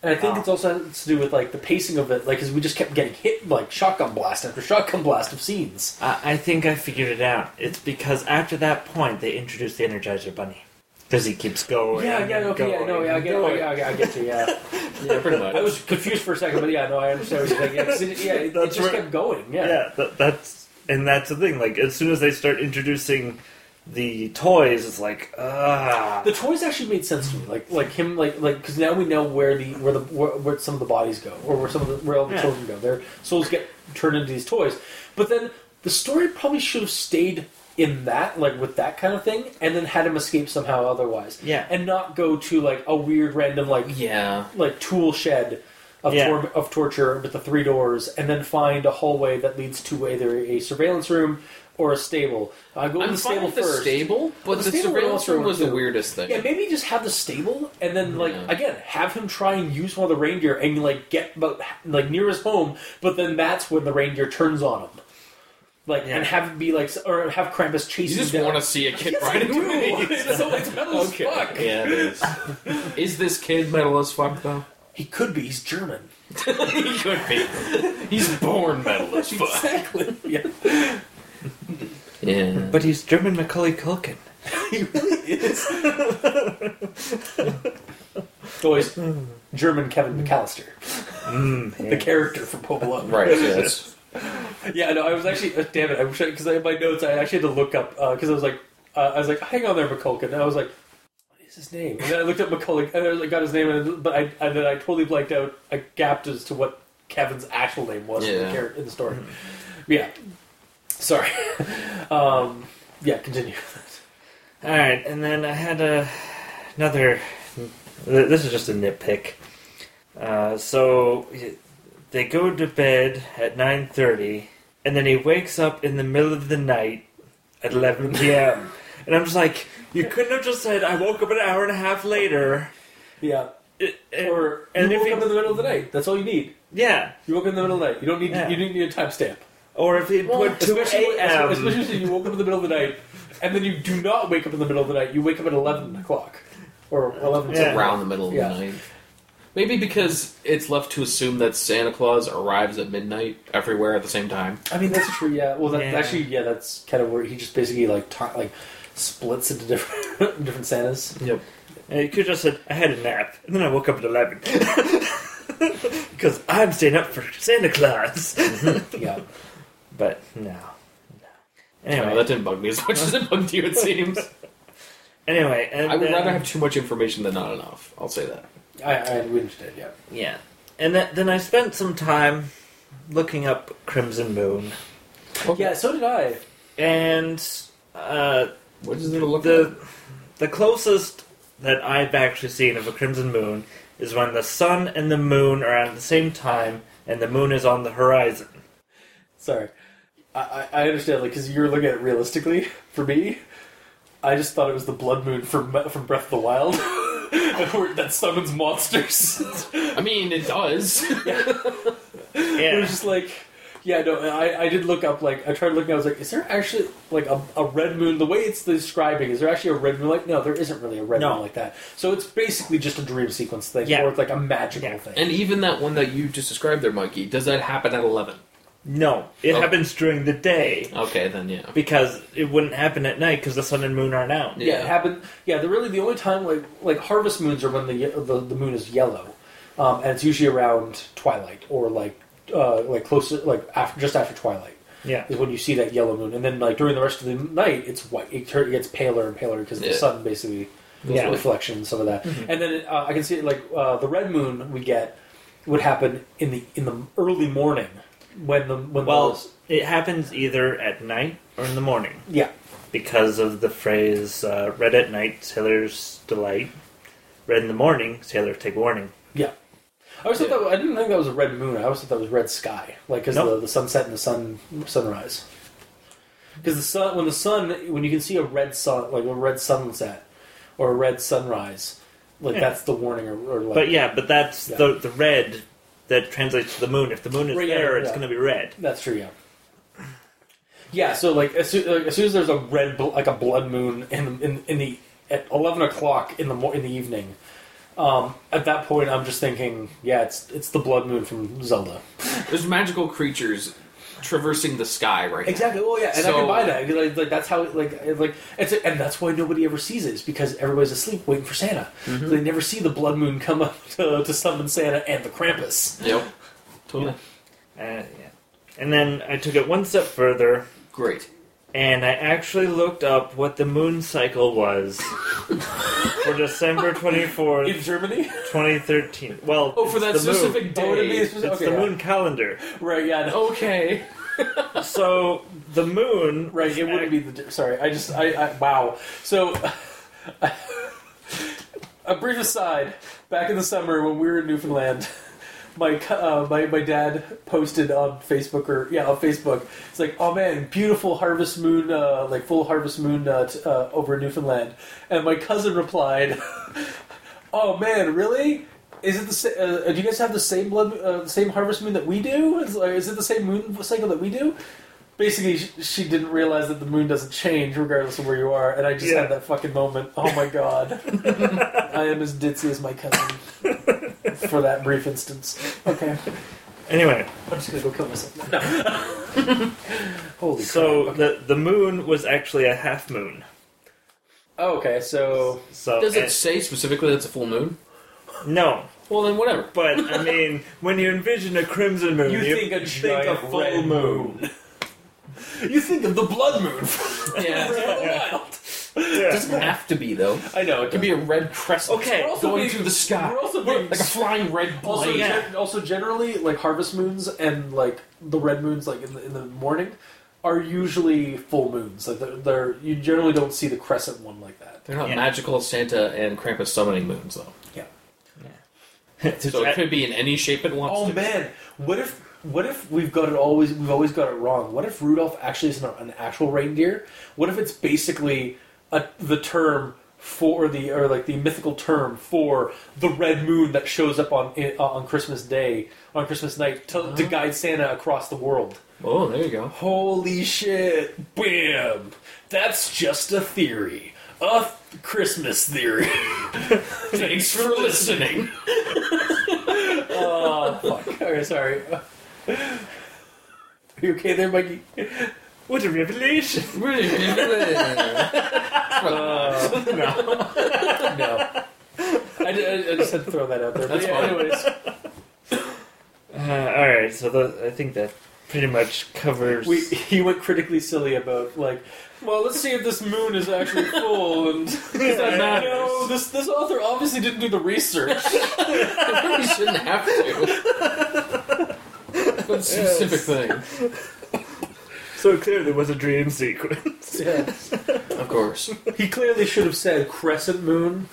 and I think Oh. it's also has to do with like the pacing of it, like because we just kept getting hit like shotgun blast after shotgun blast of scenes. I, I think I figured it out. It's because after that point they introduced the Energizer Bunny. Because he keeps going. Yeah, yeah, and okay, yeah, no, yeah, I get, going. oh, yeah, I get you, yeah. Yeah, pretty much. I was confused for a second, but yeah, no, I understand what you're saying. Yeah, 'cause it, yeah, it, it just where- kept going. Yeah. Yeah, that, that's and that's the thing. Like as soon as they start introducing the toys, it's like ah. The toys actually made sense to me, like like him, like like because now we know where the where the where, where some of the bodies go, or where some of the where all the Yeah. children go. Their souls get turned into these toys, but then the story probably should have stayed in that, like with that kind of thing, and then had him escape somehow otherwise. Yeah. and not go to like a weird random like yeah. like tool shed of, Yeah. tor- of torture with the three doors, and then find a hallway that leads to either a surveillance room or a stable. I go to I'm the fine stable with the first. stable, but The the, stable surveillance room was the do- weirdest thing. Yeah, maybe just have the stable, and then like Yeah. again have him try and use one of the reindeer and like get about like near his home, but then that's when the reindeer turns on him. Like Yeah. and have it be like, or have Krampus chase You him just want to see a kid Yes, I riding do. with It's so it's metal Okay. as fuck. Yeah, it is. is this kid metal as fuck though? He could be. He's German. he could be. He's born metal as fuck. Exactly. Yeah. Yeah. But he's German Macaulay Culkin. He really is. Always German Kevin McAllister, Mm, the character from Home Alone. right. Yes. Yeah, no, I was actually. Uh, damn it! I wish because I, in my notes I actually had to look up because I was like, uh, I was like, hang on there, McCulkin. And I was like, what is his name? And then I looked up Macaulay, and I was like, got his name, and, but I and then I totally blanked out. I gapped as to what Kevin's actual name was in, the, Yeah. in the story. Yeah, sorry. um, yeah, continue. All right, and then I had a, another. This is just a nitpick. Uh, so they go to bed at nine thirty, and then he wakes up in the middle of the night at eleven p.m. and I'm just like, you couldn't have just said I woke up an hour and a half later. Yeah, uh, It- it- or and you if woke he- up in the middle of the night. That's all you need. yeah, You woke up in the middle of the night. You don't need. Yeah. You didn't need a timestamp. or if he put two a.m. especially if you woke up in the middle of the night, and then you do not wake up in the middle of the night. You wake up at eleven o'clock or eleven. Yeah. Around the middle of Yeah. the night. Maybe because it's left to assume that Santa Claus arrives at midnight everywhere at the same time. I mean, that's true. Yeah. Well, that, Yeah. actually, yeah, that's kind of where he just basically like ta- like splits into different different Santas. Yep. And you could have just said, I had a nap, and then I woke up at 11. Because I'm staying up for Santa Claus. Mm-hmm. Yeah. but no. no. Anyway, Anyway, that didn't bug me as much as it bugged you, it seems. Anyway and I would then- rather have too much information than not enough. I'll say that. I, I we understand. Yeah. Yeah. And then, then I spent some time looking up Crimson Moon. Yeah. So did I. And uh, What does it look the, like? the closest that I've actually seen of a Crimson Moon is when the sun and the moon are at the same time and the moon is on the horizon. Sorry. I, I I understand, like, because you're looking at it realistically. For me, I just thought it was the blood moon from from Breath of the Wild, that summons monsters. I mean, it does. It Yeah. was just like, yeah, no, I, I did look up, like, I tried looking, I was like, is there actually, like, a, a red moon? The way it's describing, is there actually a red moon? Like, no, there isn't really a red No. moon like that. So it's basically just a dream sequence thing, Yeah. or it's like a magical Yeah. thing. and even that one that you just described there, Mikey, does that happen at 11? No, it Oh. happens during the day. Okay, then yeah. Because it wouldn't happen at night because the sun and moon aren't out. yeah, Yeah. it happened. Yeah, the really the only time like like harvest moons are when the ye- the, the moon is yellow, um, and it's usually around twilight or like uh, like close to, like after just after twilight. Yeah. is when you see that yellow moon, and then like during the rest of the night, it's white. It, turn, it gets paler and paler because the Yeah. sun basically Yeah. reflection and some of that. And then uh, I can see like uh, the red moon we get would happen in the in the early morning when the when Well, the, it happens either at night or in the morning yeah because of the phrase uh, "red at night, sailors delight." Red in the morning, sailors take warning. yeah. I always thought that I didn't think that was a red moon. I always thought that was red sky, like because Nope. the, the sunset and the sun sunrise. Because the sun, when the sun, when you can see a red sun, like a red sunset or a red sunrise, like Yeah. that's the warning. Or, or like, But yeah, but that's Yeah. the the red that translates to the moon. If the moon is Right, yeah, there, it's yeah. going to be red. That's true, yeah. Yeah, so like as soon, like, as soon as there's a red, like a blood moon in in, in the at eleven o'clock in the mo- in the evening, um, at that point I'm just thinking, yeah, it's it's the blood moon from Zelda. There's magical creatures traversing the sky right now. Exactly. Oh yeah, and I can buy that. Like, like that's how like it's like it's and that's why nobody ever sees it is because everybody's asleep waiting for Santa. So they never see the blood moon come up to, to summon Santa and the Krampus. Yep. Totally. Uh, yeah. And then I took it one step further, Great. And I actually looked up what the moon cycle was for December twenty fourth, In Germany, twenty thirteen. Well, Oh, for it's that the moon. specific Oh, it'd be day. a specific- It's okay, the yeah. moon calendar. right? Yeah. Okay. So the moon, Right, it wouldn't be the. Sorry, I just. I, I wow. So, a brief aside. Back in the summer when we were in Newfoundland, my uh, my my dad posted on Facebook or yeah on Facebook. It's like, oh man, beautiful harvest moon, uh, like full harvest moon uh, t- uh, over in Newfoundland. And my cousin replied, "Oh man, really?" Is it the same? Uh, do you guys have the same blood, uh, the same harvest moon that we do? Like, is it the same moon cycle that we do? basically she, she didn't realize that the moon doesn't change regardless of where you are and i just Yeah. had that fucking moment oh my god i am as ditzy as my cousin for that brief instance okay anyway. i'm just gonna go kill myself no holy So crap. the the moon was actually a half moon. oh, okay so So Does and- it say specifically that's a full moon? no? Well, then whatever. But I mean, when you envision a crimson moon, you think a think a full red moon. you think of the blood moon Yeah. Wild. It doesn't have to be though. i know It could be a red crescent. Okay. We're also going being- through the sky. we're also being- like a flying red Also, blade. yeah. gen- also generally, like harvest moons and like the red moons, like in the, in the morning, are usually full moons. Like they're, they're you generally don't see the crescent one like that. They're not Yeah. magical Santa and Krampus summoning moons though. Yeah. So it could be in any shape it wants Oh to. man, what if what if we've got it always we've always got it wrong? What if Rudolph actually isn't an actual reindeer? What if it's basically a, the term for the or like the mythical term for the red moon that shows up on uh, on Christmas Day on Christmas night to, to guide Santa across the world? Oh, there you go. Holy shit! Bam! That's just a theory. A th- Christmas theory. Thanks for listening. oh, fuck. Okay, sorry. Are you okay there, Mikey? What a revelation! Uh, no. no. I, ju- I just had to throw that out there. But That's yeah, fine. anyways. Uh, all right, so the, I think that pretty much covers. We, he went critically silly about, like, well, let's see if this moon is actually full. And that matters. no, this, this author obviously didn't do the research. you shouldn't have to. But specific thing. so clear there was a dream sequence. yes. Of course. He clearly should have said crescent moon.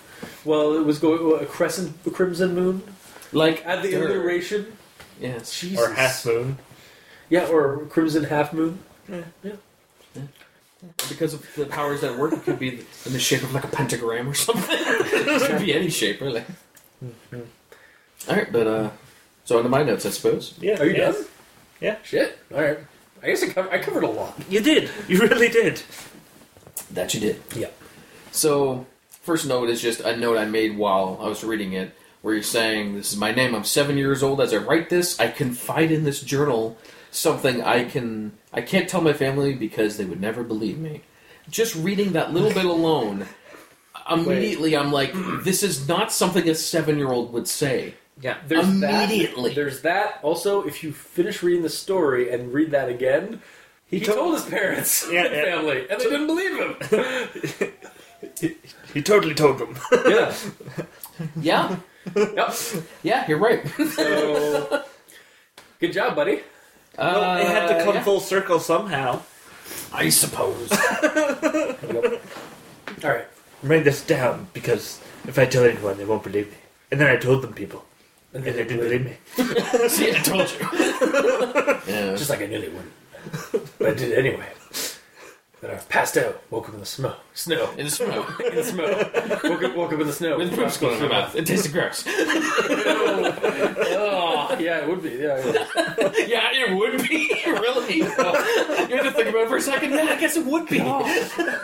Well, it was going a crescent crimson moon. Like at the there- alliteration. Yes. Jesus. or half moon. Yeah, or crimson half moon. Yeah. yeah. Because of the powers that work, it could be in the shape of like a pentagram or something. it could be any shape, really. All right, but uh, so onto my notes, I suppose. Yeah. Are you yes. done? Yeah. Shit. All right. I guess I, cover, I covered a lot. You did. You really did. That you did. Yeah. So, first note is just a note I made while I was reading it, where you're saying, This is my name, I'm seven years old. As I write this, I confide in this journal something I can I can't tell my family because they would never believe me. Just reading that little bit alone, immediately I'm like, this is not something a seven year old would say. Yeah. There's Immediately. That, there's that. Also, if you finish reading the story and read that again, he, told, told- his parents Yeah, and yeah. family, and they didn't believe him. He totally told them. yeah. Yeah, Yep. yeah, you're right. So, good job, buddy. well, it had to Uh, come yeah. full circle somehow. I suppose. All right. Write this down because if I tell anyone, they won't believe me. And then I told them people, And and they didn't believe me. See, I told you. yeah. Just like I knew they wouldn't. But I did it anyway. Then I passed out, woke up in the snow. Snow. In the snow. In the snow. woke, up, woke up in the snow. With poop going in my mouth. It tasted gross. Oh, yeah, it would be. Yeah, yeah. yeah, it would be. really? you have to think about it for a second. Yeah, I guess it would be. Oh.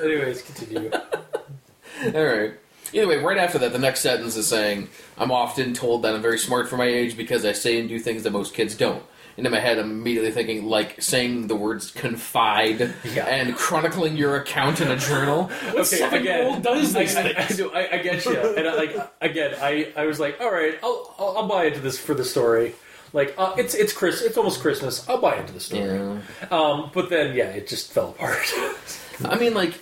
Anyways, continue. All right. Either way, right after that, the next sentence is saying, I'm often told that I'm very smart for my age because I say and do things that most kids don't. And in my head, I'm immediately thinking, like, saying the words confide Yeah. and chronicling your account in a journal. What Okay, seven-year-old does I, these I, I, do- I, I get you, and I, like again, I, I was like, all right, I'll, I'll, I'll buy into this for the story. Like, uh, it's it's Chris, it's almost Christmas. I'll buy into the story. Yeah. Um, but then, yeah, it just fell apart. I mean, like,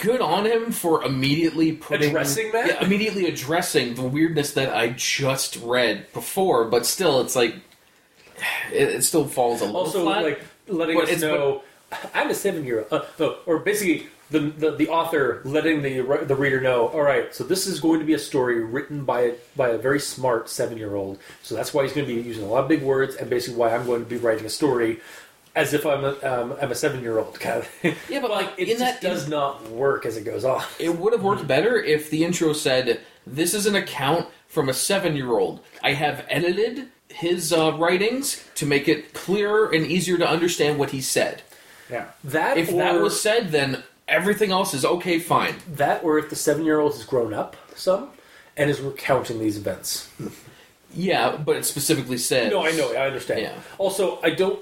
good on him for immediately putting Addressing that? Yeah, immediately addressing the weirdness that I just read before. But still, it's like it, it still falls a little also, flat. like letting But us know I'm a seven year old, uh, no, or basically the, the the author letting the the reader know. All right, so this is going to be a story written by by a very smart seven year old. So that's why he's going to be using a lot of big words, and basically why I'm going to be writing a story. As if I'm a, um, I'm a seven year old kind of thing. Yeah, but, like, it in just that- does not work as it goes on. It would have worked better if the intro said, "This is an account from a seven-year-old. I have edited his uh, writings to make it clearer and easier to understand what he said." Yeah. That If or, that was said, then everything else is okay, fine. that, or if the seven year old has grown up some and is recounting these events. Yeah, but it specifically said. No, I know, I understand. Yeah. Also, I don't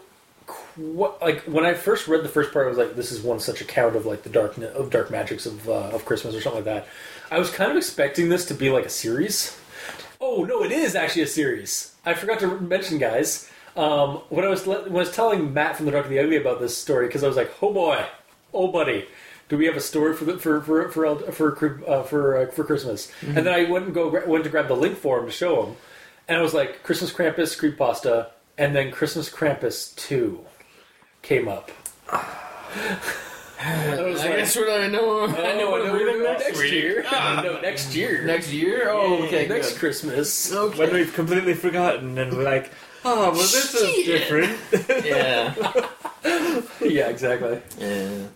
qu- like when I first read the first part. I was like, "This is one such account of like the dark of dark magics of uh, of Christmas or something like that." I was kind of expecting this to be like a series. Oh no, it is actually a series. I forgot to mention, guys. Um, when I was when I was telling Matt from the Dark and the Ugly about this story, because I was like, "Oh boy, oh buddy." Do we have a story for the, for for for for uh, for uh, for Christmas? And then I went and go went to grab the link for him to show him, and I was like, Christmas Krampus, creepypasta, and then Christmas Krampus two came up. I was I like, guess what I know. I know what I'm reading next, next week. year. Ah. no, next year. Next year? Oh, okay, next good. Christmas. Okay. When we've completely forgotten and we're like, ah, oh, well, this is different. yeah. Yeah, exactly. yeah.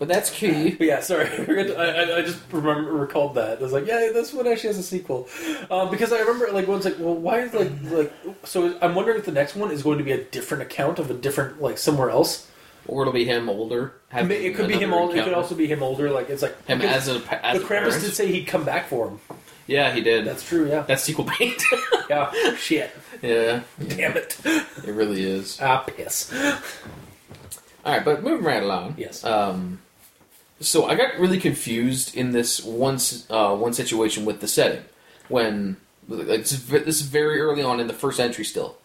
But that's key. But yeah, sorry. I, I, just remember recalled that. I was like, yeah, this one actually has a sequel. Um, because I remember like one's like, well, why is like like so? I'm wondering if the next one is going to be a different account of a different like somewhere else. Or it'll be him older. It could be him older. It could also be him older. Like it's like him as a as the Krampus did say he'd come back for him. Yeah, he did. That's true. Yeah. That's sequel bait. Yeah. Shit. yeah, Damn it. it really is. Ah, piss. All right, but moving right along. Yes. Um, so I got really confused in this one uh, one situation with the setting when like this is very early on in the first entry still.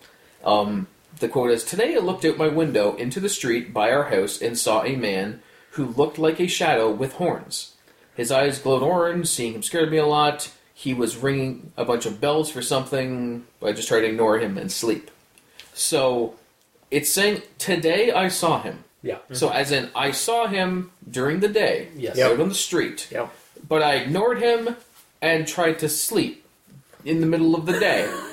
Um, the quote is Today I looked out my window into the street by our house and saw a man who looked like a shadow with horns. His eyes glowed orange, seeing him scared me a lot. He was ringing a bunch of bells for something, I just tried to ignore him and sleep. So it's saying, Today I saw him. Yeah. So, mm-hmm. as in, I saw him during the day, Yes. Yep. out on the street, Yep. but I ignored him and tried to sleep in the middle of the day.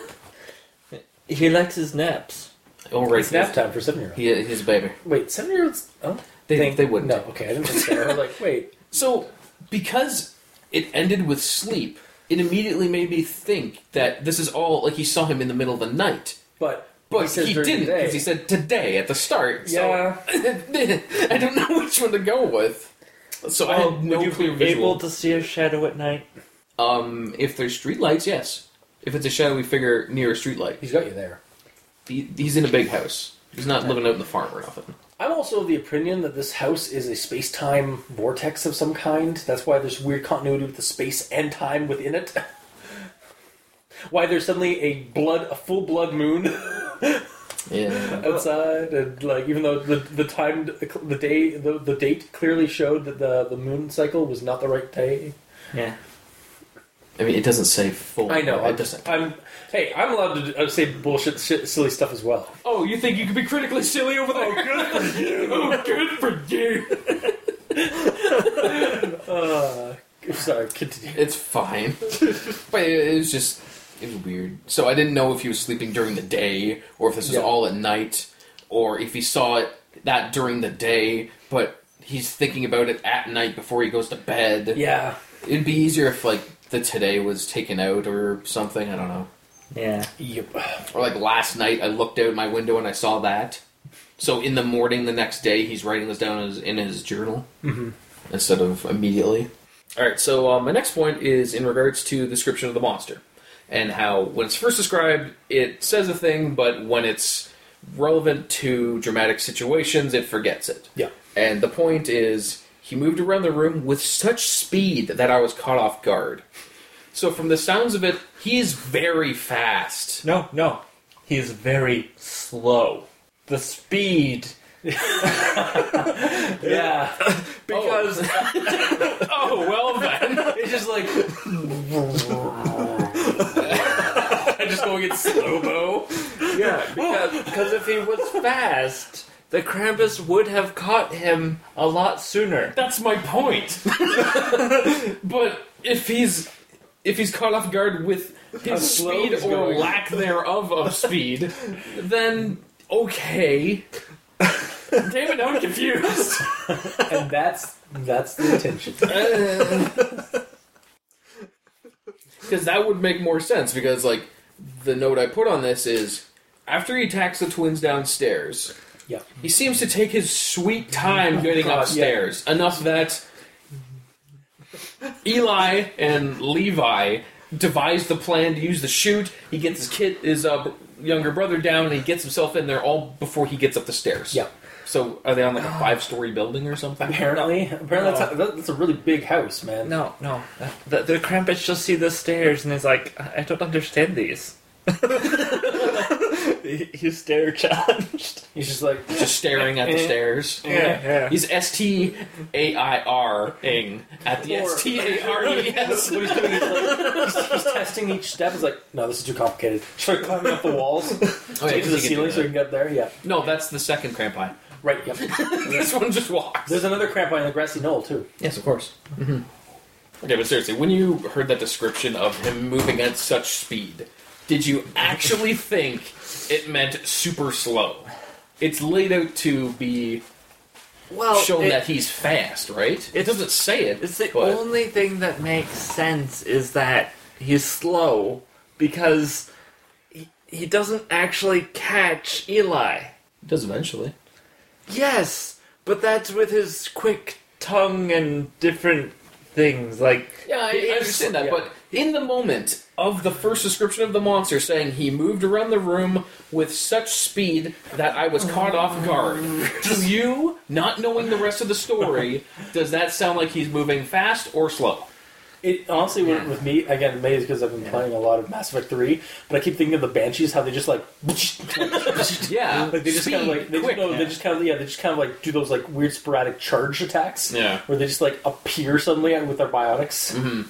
He likes his naps. Oh, right, It's nap time for seven year olds. He, he's a baby. Wait, seven year olds? Oh, They, Think- they wouldn't. no. Okay, I didn't think so. I was like, wait. So, because it ended with sleep, it immediately made me think that this is all like he saw him in the middle of the night. But But says he, didn't because he said today at the start. So Yeah. I don't know which one to go with. So I had no would you clear be visual. able to see a shadow at night? Um, if there's streetlights, yes. If it's a shadowy figure near a streetlight, he's got you there. he, he's in a big house. He's not living out in the farm or nothing. I'm also of the opinion that this house is a space time vortex of some kind. That's why there's weird continuity with the space and time within it. why there's suddenly a blood, a full blood moon Yeah. outside, and like even though the the time, the day, the, the date clearly showed that the the moon cycle was not the right day. Yeah. I mean, it doesn't say full. I know. It I'm doesn't. I'm. Hey, I'm allowed to uh, say bullshit, shit, silly stuff as well. Oh, you think you could be critically silly over there? Oh, good for you. oh, good for you. Uh, sorry, continue. It's fine. but it, it was just, it was weird. So I didn't know if he was sleeping during the day, or if this was Yeah. all at night, or if he saw it that during the day, but he's thinking about it at night before he goes to bed. Yeah, It'd be easier if like the today was taken out or something. I don't know. Yeah. Yep. Or like last night, I looked out my window and I saw that. So in the morning, the next day, he's writing this down in his, in his journal instead of immediately. All right. So uh, my next point is in regards to the description of the monster and how when it's first described, it says a thing, but when it's relevant to dramatic situations, it forgets it. Yeah. And the point is, he moved around the room with such speed that I was caught off guard. So from the sounds of it, he's very fast. No, no. He is very slow. The speed. Yeah. Because Oh, oh well then. it's just like. I just going in slow mo. Yeah, because, because if he was fast, the Krampus would have caught him a lot sooner. That's my point. but if he's if he's caught off guard with his slow speed he's or going. lack thereof of speed, then okay. Damn it, now I'm confused. And that's that's the intention. Because that would make more sense. Because like the note I put on this is after he attacks the twins downstairs, Yeah. he seems to take his sweet time getting God, upstairs enough that Eli and Levi devise the plan to use the chute. He gets his kid, his uh, younger brother down, and he gets himself in there all before he gets up the stairs. Yeah. So are they on like a five-story building or something? Apparently, apparently that's, a, that's a really big house, man. No, no. The, the Krampus just see the stairs and is like, I I don't understand these. He- He's stare challenged. He's just like, Just staring at the Eh. stairs. Yeah, yeah. He's S T A I R ing at the Or- S T A R E S. what he's doing is like, he's, he's testing each step. He's like, no, this is too complicated. Just like climbing up the walls to Oh, yeah, get to the 'cause he can ceiling do so he can get there. Yeah, No, that's the second Krampi. Right. Yep. this one just walks. There's another cramp on the grassy knoll too. Yes, of course. Mm-hmm. Okay, but seriously, when you heard that description of him moving at such speed, did you actually think it meant super slow? It's laid out to be Well, shown it- that he's fast, right? It doesn't say it. It's the but- only thing that makes sense is that he's slow because he, he doesn't actually catch Eli. It does eventually. Yes, but that's with his quick tongue and different things. Like Yeah, I, I understand that, yeah. but in the moment of the first description of the monster saying he moved around the room with such speed that I was caught off guard, to you, not knowing the rest of the story, does that sound like he's moving fast or slow? It honestly, with, with me again, maybe it's because I've been playing a lot of Mass Effect Three, but I keep thinking of the Banshees, how they just like, Yeah, like they just kind of like they quick. just, no, they just kind of yeah, they just kind of like do those like weird sporadic charge attacks. Yeah. where they just like appear suddenly with their biotics. Mm-hmm.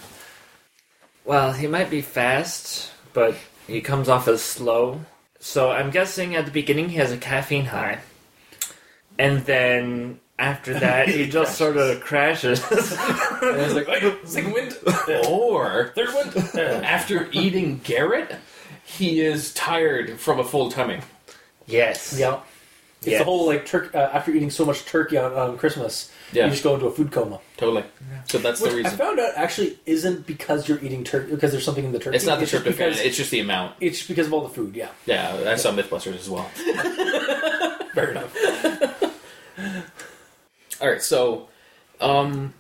Well, he might be fast, but he comes off as slow. So I'm guessing at the beginning he has a caffeine high. And then after that he just sort of crashes. And it's like, wait, second wind, Or third wind. after eating Garrett, he is tired from a full tummy. yes. yeah, it's Yes. the whole like turkey. Uh, after eating so much turkey on, on Christmas, Yeah. you just go into a food coma. Totally. So that's Which the reason. I found out actually isn't because you're eating turkey because there's something in the turkey. It's not the just tryptophan; it's just the amount. It's because of all the food. Yeah, Yeah, I saw MythBusters as well. fair enough. All right, so um,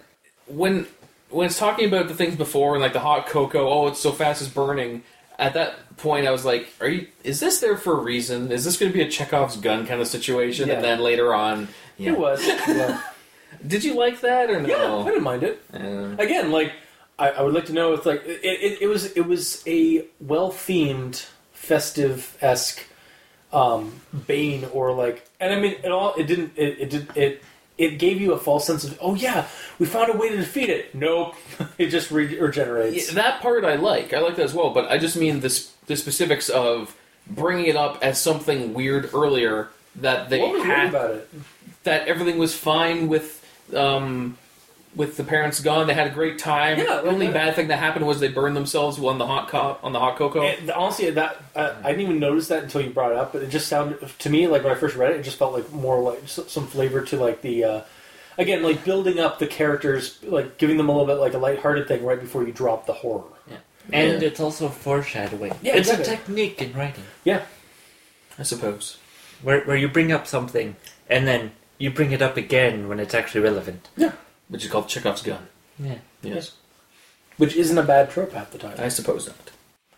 when when it's talking about the things before and like the hot cocoa, oh, it's so fast, it's burning. At that point, I was like, "Are you? Is this there for a reason? Is this going to be a Chekhov's gun kind of situation?" Yeah. And then later on, yeah. It was. Yeah. Did you like that or no? Yeah, I didn't mind it. Uh, Again, like I, I would like to know if like it, it, it was it was a well themed, festive esque um, Bane or like, and I mean it all. It didn't. It, it did it. It gave you a false sense of oh yeah we found a way to defeat it. Nope, it just re- regenerates. yeah, that part I like. I like that as well. But I just mean this the specifics of bringing it up as something weird earlier that they what was had about it? that everything was fine with um, with the parents gone. They had a great time. Yeah, the only bad thing that happened was they burned themselves on the hot co- on the hot cocoa. And honestly, that uh, I didn't even notice that until you brought it up. But it just sounded to me like when I first read it, it just felt like more like some flavor to like the uh, again like building up the characters, like giving them a little bit like a lighthearted thing right before you drop the horror. Yeah. And Yeah. it's also foreshadowing. Yeah, it's exactly. a technique in writing Yeah. I suppose. where where you bring up something and then you bring it up again when it's actually relevant. Which is called Chekhov's gun. Yeah. Yes. Which isn't a bad trope half the time. I suppose not.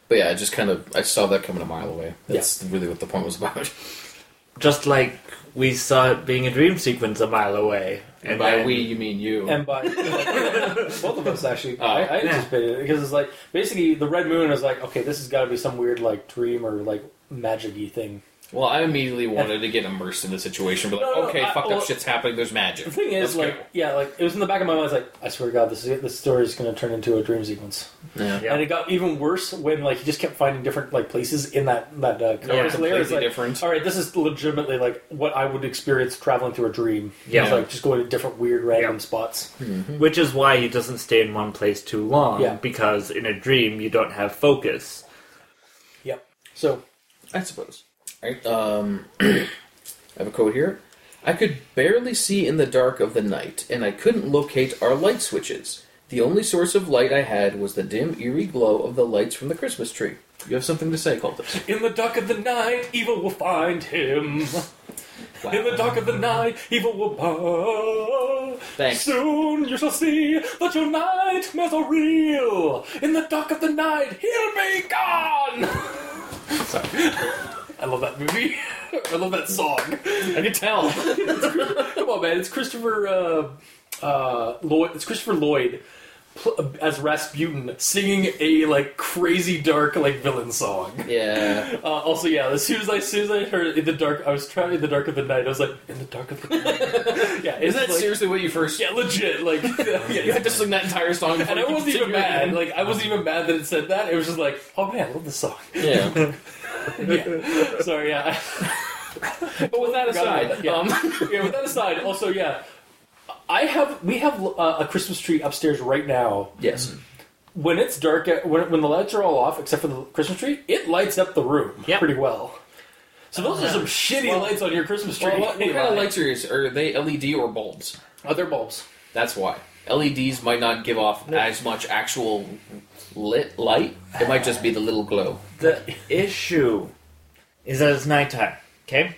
But yeah, I just kind of I saw that coming a mile away. That's really what the point was about. Just like we saw it being a dream sequence a mile away. And by then- we, you mean you. And by both of us actually, Oh. I, I anticipated it because it's like basically the red moon is like okay, this has got to be some weird like dream or like magic-y thing. Well, I immediately wanted to get immersed in the situation, but like, No, no, okay, I- fucked well, up shit's happening. There's magic. The thing is, Let's like, go. yeah, like it was in the back of my mind. I was like, I swear to God, this is this story is going to turn into a dream sequence. yeah. Yeah. And it got even worse when like he just kept finding different like places in that that uh, Krampus Yeah, layer. It's completely like, different. All right, this is legitimately like what I would experience traveling through a dream. Yeah. It's like just going to different weird random Yeah. spots. Which is why he doesn't stay in one place too long. Yeah. Because in a dream you don't have focus. Yep. So I suppose. Right. Um, I have a quote here. I could barely see in the dark of the night, and I couldn't locate our light switches. The only source of light I had was the dim, eerie glow of the lights from the Christmas tree. You have something to say, Cultist? in the dark of the night, evil will find him. In the dark of the night, evil will bow. Thanks. Soon you shall see that your nightmares are real. In the dark of the night, he'll be gone. Sorry. I love that movie. I love that song. I can tell. Come on, man! It's Christopher uh, uh, Lloyd. It's Christopher Lloyd pl- as Rasputin singing a like crazy dark like villain song. Yeah. Uh, also, yeah. As soon as I, as soon as I heard in the dark, I was trying in the dark of the night. I was like, in the dark of the night. yeah, Is that like, seriously what you first? Yeah, legit. Like, yeah, You had to sing that entire song, and I wasn't even mad. Like, I wasn't even mad that it said that. It was just like, oh man, I love this song. Yeah. yeah. Sorry, yeah. But with that aside, Yeah. um, yeah, with that aside, also, yeah, I have we have uh, a Christmas tree upstairs right now. yes. When it's dark, uh, when when the lights are all off, except for the Christmas tree, it lights up the room Yep. pretty well. So those are some shitty Well- lights on your Christmas tree. Well, what, what kind of lights are yours? Are they LED or bulbs? Other bulbs. That's why. LEDs might not give off as much actual lit light. It might just be the little glow. The issue is that it's nighttime. Okay?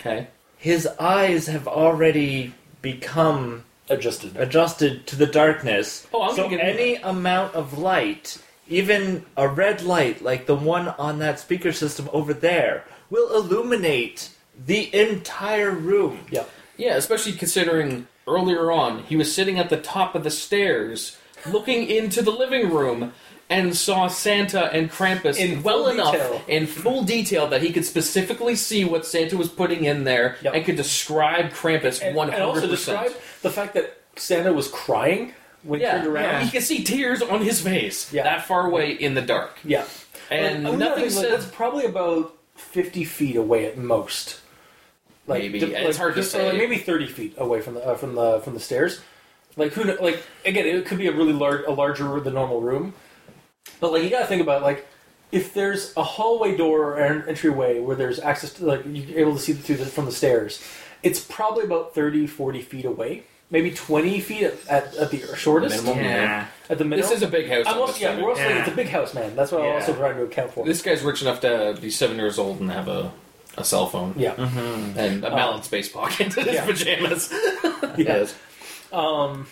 Okay. His eyes have already become Adjusted. adjusted to the darkness. Oh, I'm so gonna get into any amount of light, even a red light like the one on that speaker system over there, will illuminate the entire room. Yeah. Yeah, especially considering earlier on he was sitting at the top of the stairs, looking into the living room, and saw Santa and Krampus In well enough detail. in full detail that he could specifically see what Santa was putting in there Yep. and could describe Krampus one and also hundred describe percent. the fact that Santa was crying when he turned around. he could see tears on his face Yeah. that far away in the dark, Yeah. and Like, nothing like. That's probably about fifty feet away at most. Maybe. di- It's hard to say. like, maybe thirty feet away from the uh, from the from the stairs. Like who? Like again, it could be a really large, a larger than normal room. But like you got to think about like if there's a hallway door or an entryway where there's access to like you're able to see through the, from the stairs, it's probably about 30, 40 feet away. Maybe twenty feet at, at, at the shortest. Minimum. Yeah. At the minimum. This is a big house. I'm I'm also, yeah, assuming. we're also, Yeah. it's a big house, man. That's what I'm Yeah. also trying to account for. This guy's rich enough to be seven years old and have a, a cell phone. yeah. And a mallet space pocket in his yeah. pajamas. Yeah. Um,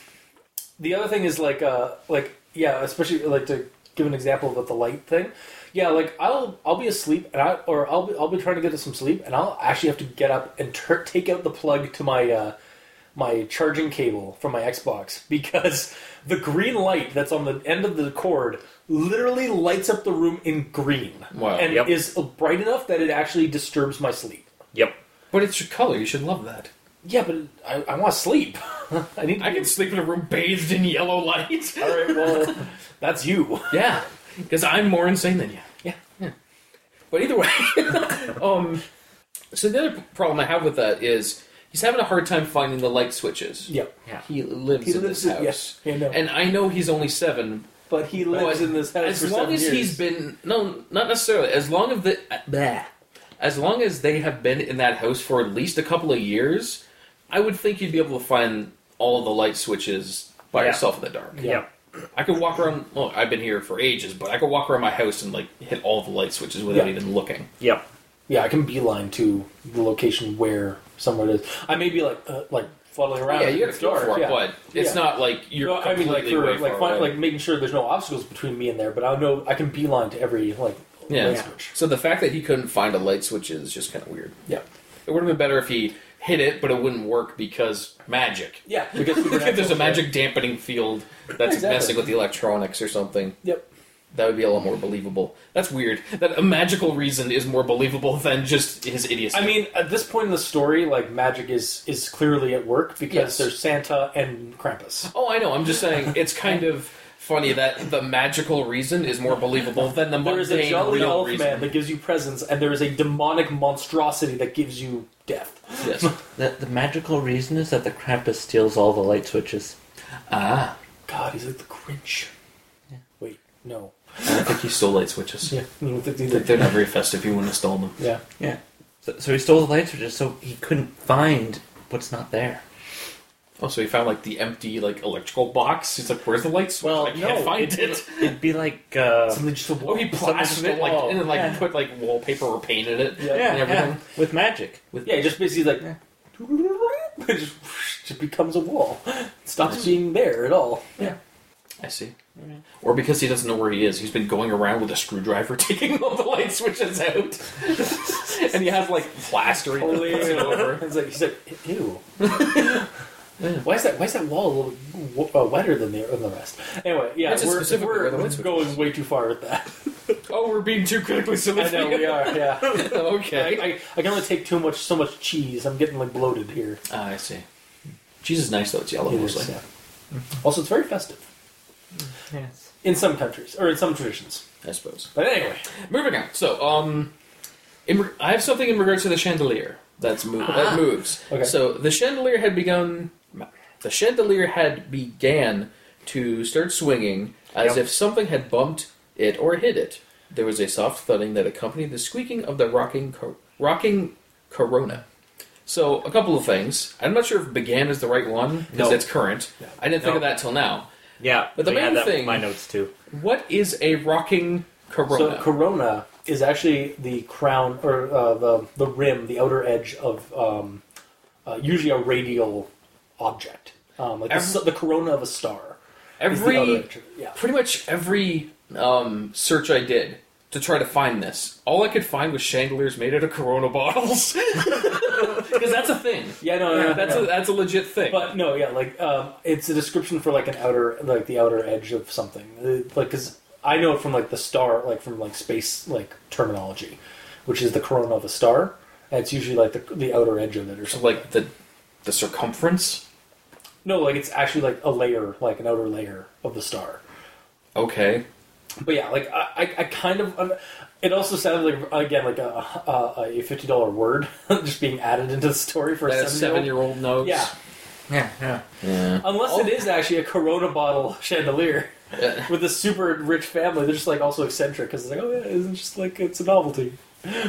the other thing is like, uh, like yeah, especially like to give an example about the light thing. Yeah, like I'll I'll be asleep and I or I'll be I'll be trying to get to some sleep and I'll actually have to get up and tur take out the plug to my uh, my charging cable from my Xbox because the green light that's on the end of the cord literally lights up the room in green Wow. and Yep. is bright enough that it actually disturbs my sleep. Yep. But it's your color. You should love that. Yeah, but I, I want to sleep. I need. To I can sleep in a room bathed in yellow light. All right, well, that's you. yeah, because I'm more insane than you. Yeah. Yeah. But either way, um, so the other problem I have with that is he's having a hard time finding the light switches. Yep. Yeah. He lives He in lives this in- house, yes, I know. and I know he's only seven. But he lives But in this house as for long seven as years. he's been no, not necessarily. As long as the bleh, as long as they have been in that house for at least a couple of years, I would think you'd be able to find all of the light switches by Yeah. yourself in the dark. Yeah. I could walk around. Well, I've been here for ages, but I could walk around my house and like hit all the light switches without Yeah. even looking. Yep. Yeah, I can beeline to the location where someone is. I may be like uh, like fluttering around. yeah, you got to feel dark, for it, yeah. but it's Yeah. not like you're. No, I mean, like completely for way like far find, away. like making sure there's no obstacles between me and there. But I know I can beeline to every like yeah. light switch. So the fact that he couldn't find a light switch is just kind of weird. Yeah, It would have been better if he hit it, but it wouldn't work because magic. yeah. Because if there's a magic dampening field that's Exactly. messing with the electronics or something, Yep. that would be a lot more believable. That's weird. That a magical reason is more believable than just his idiocy. I mean, at this point in the story, like magic is is clearly at work because Yes. there's Santa and Krampus. oh, I know. I'm just saying it's kind of funny that the magical reason is more believable than the There is a mundane jolly real elf reason. man that gives you presents, and there is a demonic monstrosity that gives you death. Yes. The, the magical reason is that the Krampus steals all the light switches. ah. God, he's like the Grinch. Wait, no. I don't think he stole light switches. Yeah, no, th- th- They're they're not very festive. He wouldn't have stolen them. yeah. Yeah. So, so he stole the light switches, so he couldn't find what's not there. Oh, so he found like the empty like electrical box. He's like, "Where's the light switch? Well, I can't no, find it- it." It'd be like uh, Something just a Oh, he plastered it like oh, and then like yeah. put like wallpaper or painted it Yeah. and yeah, everything. yeah, with magic. Yeah, just basically like it just, just becomes a wall. It Stops being there at all. Yeah. I see. Or because he doesn't know where he is, he's been going around with a screwdriver taking all the light switches out, and he has like plastering Totally it over. It's like he's like, ew. Why is that? Why is that wall a little w- uh, wetter than the than the rest? Anyway, yeah, That's we're, specifically we're the light switch going way too far with that. Oh, we're being too critically silly. I know we are. Yeah, okay. I, I, I can only take too much so much cheese. I'm getting like bloated here. Ah, I see. Cheese is nice though. It's yellow It is, mostly. yeah. Also, it's very festive Yes. in some countries or in some traditions. I suppose. But anyway, Moving on. So, um, in, re- I have something in regards to the chandelier that's mo- that moves. Okay. So the chandelier had begun. The chandelier had began to start swinging as Yep. if something had bumped it or hit it. There was a soft thudding that accompanied the squeaking of the rocking rocking corona. So a couple of things. I'm not sure if began is the right one because No. it's current. I didn't think No. of that till now. Yeah, But the main thing- my notes too. What is a rocking corona? so Corona is actually the crown or uh, the the rim, the outer edge of um, uh, usually a radial object, um, like the, Every- s- the corona of a star. the Every yeah. pretty much every um, search I did to try to find this, all I could find was chandeliers made out of Corona bottles. Because that's a thing. Yeah, no, no, no, That's no. a that's a legit thing. But no, yeah, like um, it's a description for like an outer, like the outer edge of something. Uh, Like, because I know it from like the star, like from like space like terminology, which is the corona of a star, and it's usually like the the outer edge of it or so something. like the the circumference. No, like it's actually like a layer, like an outer layer of the star. Okay. But yeah, like I, I, I kind of. Um, it also sounded like again like a a, a fifty dollar word just being added into the story for That a a seven seven year year old knows. Yeah, Yeah, yeah. Yeah. unless Oh. it is actually a Corona bottle chandelier. Yeah. with a super rich family, they're just like also eccentric because it's like, oh yeah, it's just like it's a novelty.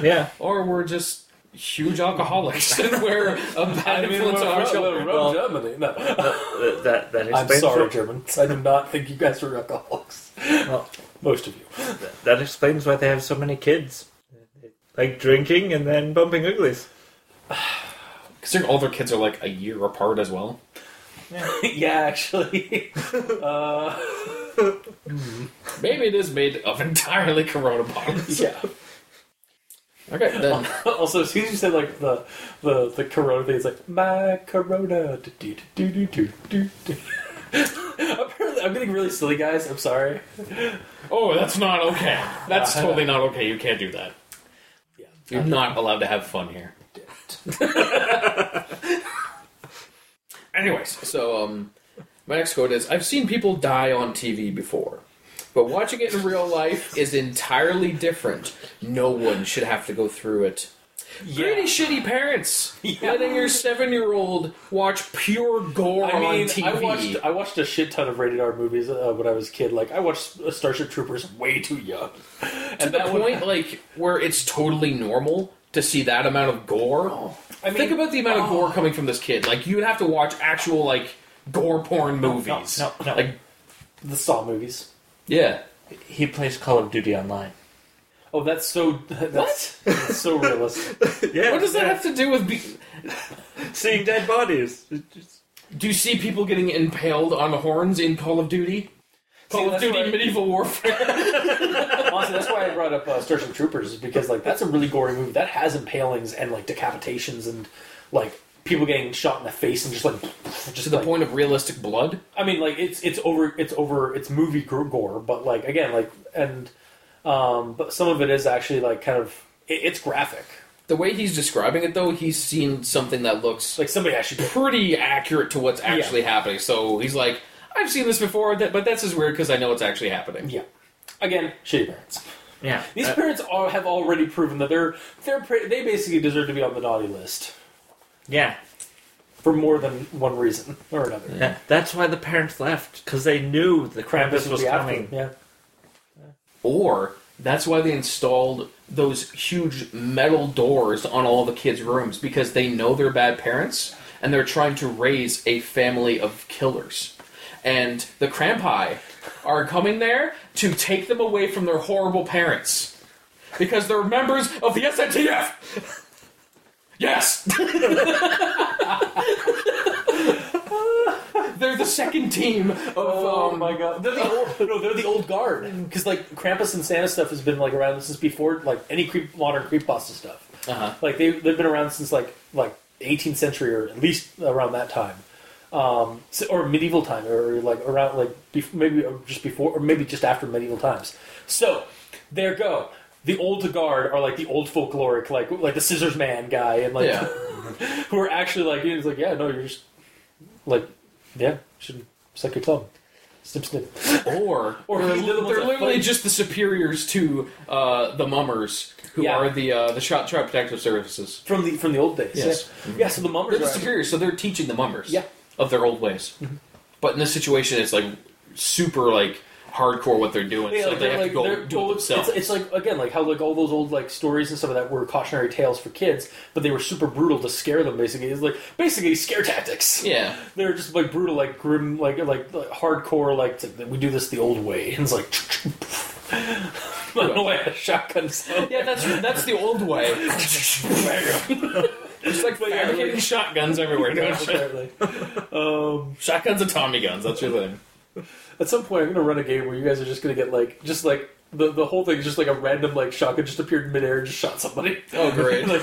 Yeah. Or we're just huge alcoholics and we're a bad influence on our children. From Germany. No, Uh, that that I'm sorry, why- Germans. I do not think you guys are alcoholics. Well, Most of you. that- that explains why they have so many kids. Like drinking and then bumping uglies. Considering all their kids are like a year apart as well. yeah, actually. uh, Maybe it is made of entirely Corona bottles. yeah. Okay, then. also, as soon as you said like the the the Corona thing, it's like my Corona. Do, do, do. Apparently, I'm getting really silly, guys. I'm sorry. Oh, that's not okay. That's totally not okay. You can't do that. Yeah. You're not allowed to have fun here. Anyways, so um, my next quote is: I've seen people die on TV before, but watching it in real life is entirely different. No one should have to go through it. Pretty shitty parents Yeah. letting your seven-year-old watch pure gore I mean, on TV. I watched I watched a shit ton of rated R movies uh, when I was a kid. Like I watched uh, Starship Troopers way too young, and to the one- point like where it's totally normal to see that amount of gore. I mean, Think about the amount of oh. gore coming from this kid. Like you would have to watch actual like gore porn movies. no, no. Like the Saw movies. Yeah. He plays Call of Duty Online. Oh, that's so that's, that's so realistic. Yeah. What does that have to do with? Be- Seeing dead bodies. Just- do you see people getting impaled on horns in Call of Duty? Call of Duty why- Medieval Warfare. Honestly, that's why I brought up uh, Starship Troopers, is because like that's a really gory movie that has impalings and like decapitations and like people getting shot in the face and just like just to the like- point of realistic blood. I mean, like it's it's over it's over it's movie gr- gore, but like again, like and um, but some of it is actually like kind of it, it's graphic. The way he's describing it, though, he's seen something that looks Like somebody actually pretty accurate to what's actually happening. So he's like, I've seen this before, but that's just weird because I know it's actually happening. Yeah. Again, shitty parents. yeah. These Uh, parents are, have already proven that they're they're pre- they basically deserve to be on the naughty list yeah. for more than one reason or another. Yeah. That's why the parents left because they knew the Krampus would was coming. them, Yeah. Or that's why they installed those huge metal doors on all the kids' rooms because they know they're bad parents and they're trying to raise a family of killers. And the Krampi are coming there to take them away from their horrible parents because they're members of the SNTF. Yes. they're the second team of Oh um, my god, they're the old, no, they're the old guard because like Krampus and Santa stuff has been like around since before like any creep, modern creepypasta stuff. Uh-huh. Like they they've been around since like like 18th century or at least around that time, um, so- or medieval time or like around like bef- maybe just before or maybe just after medieval times. So there go. The old guard are like the old folkloric, like like the scissors man guy, and like Yeah. who are actually like he's like yeah no you're just like yeah should suck your thumb, snip snip. Or, Or they're, the they're literally fight. just the superiors to uh, the mummers, who Yeah. are the uh, the Shot Trap Protective Services. from the from the old days. Yes. Yeah, yeah so the mummers They're the superiors, so they're teaching the mummers Yeah. of their old ways. But in this situation, it's like super like hardcore what they're doing, Yeah, so like, they have like, to go do well, it themselves. it's, it's like again, like how like all those old like stories and stuff that were cautionary tales for kids, but they were super brutal to scare them. Basically, it's like basically scare tactics. yeah, They're just like brutal, like grim, like like, like hardcore. Like like, we do this the old way, and it's like. I don't know a shotgun yeah, that's that's the old way. It's like fabricating like- shotguns everywhere. don't you? Um, Shotguns and Tommy guns. That's your thing. At some point, I'm gonna run a game where you guys are just gonna get like, just like the the whole thing is just like a random like shotgun just appeared in midair and just shot somebody. Oh, great. like,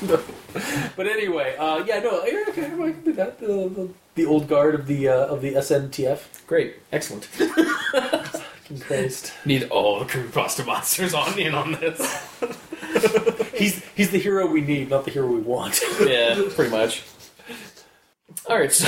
but anyway, uh, yeah, no, yeah, okay, I can do that. The, the, the old guard of the uh, of the SNTF. Great, excellent. Fucking Christ. Need all the creepypasta monsters on in on this. He's he's the hero we need, not the hero we want. yeah, pretty much. All right, so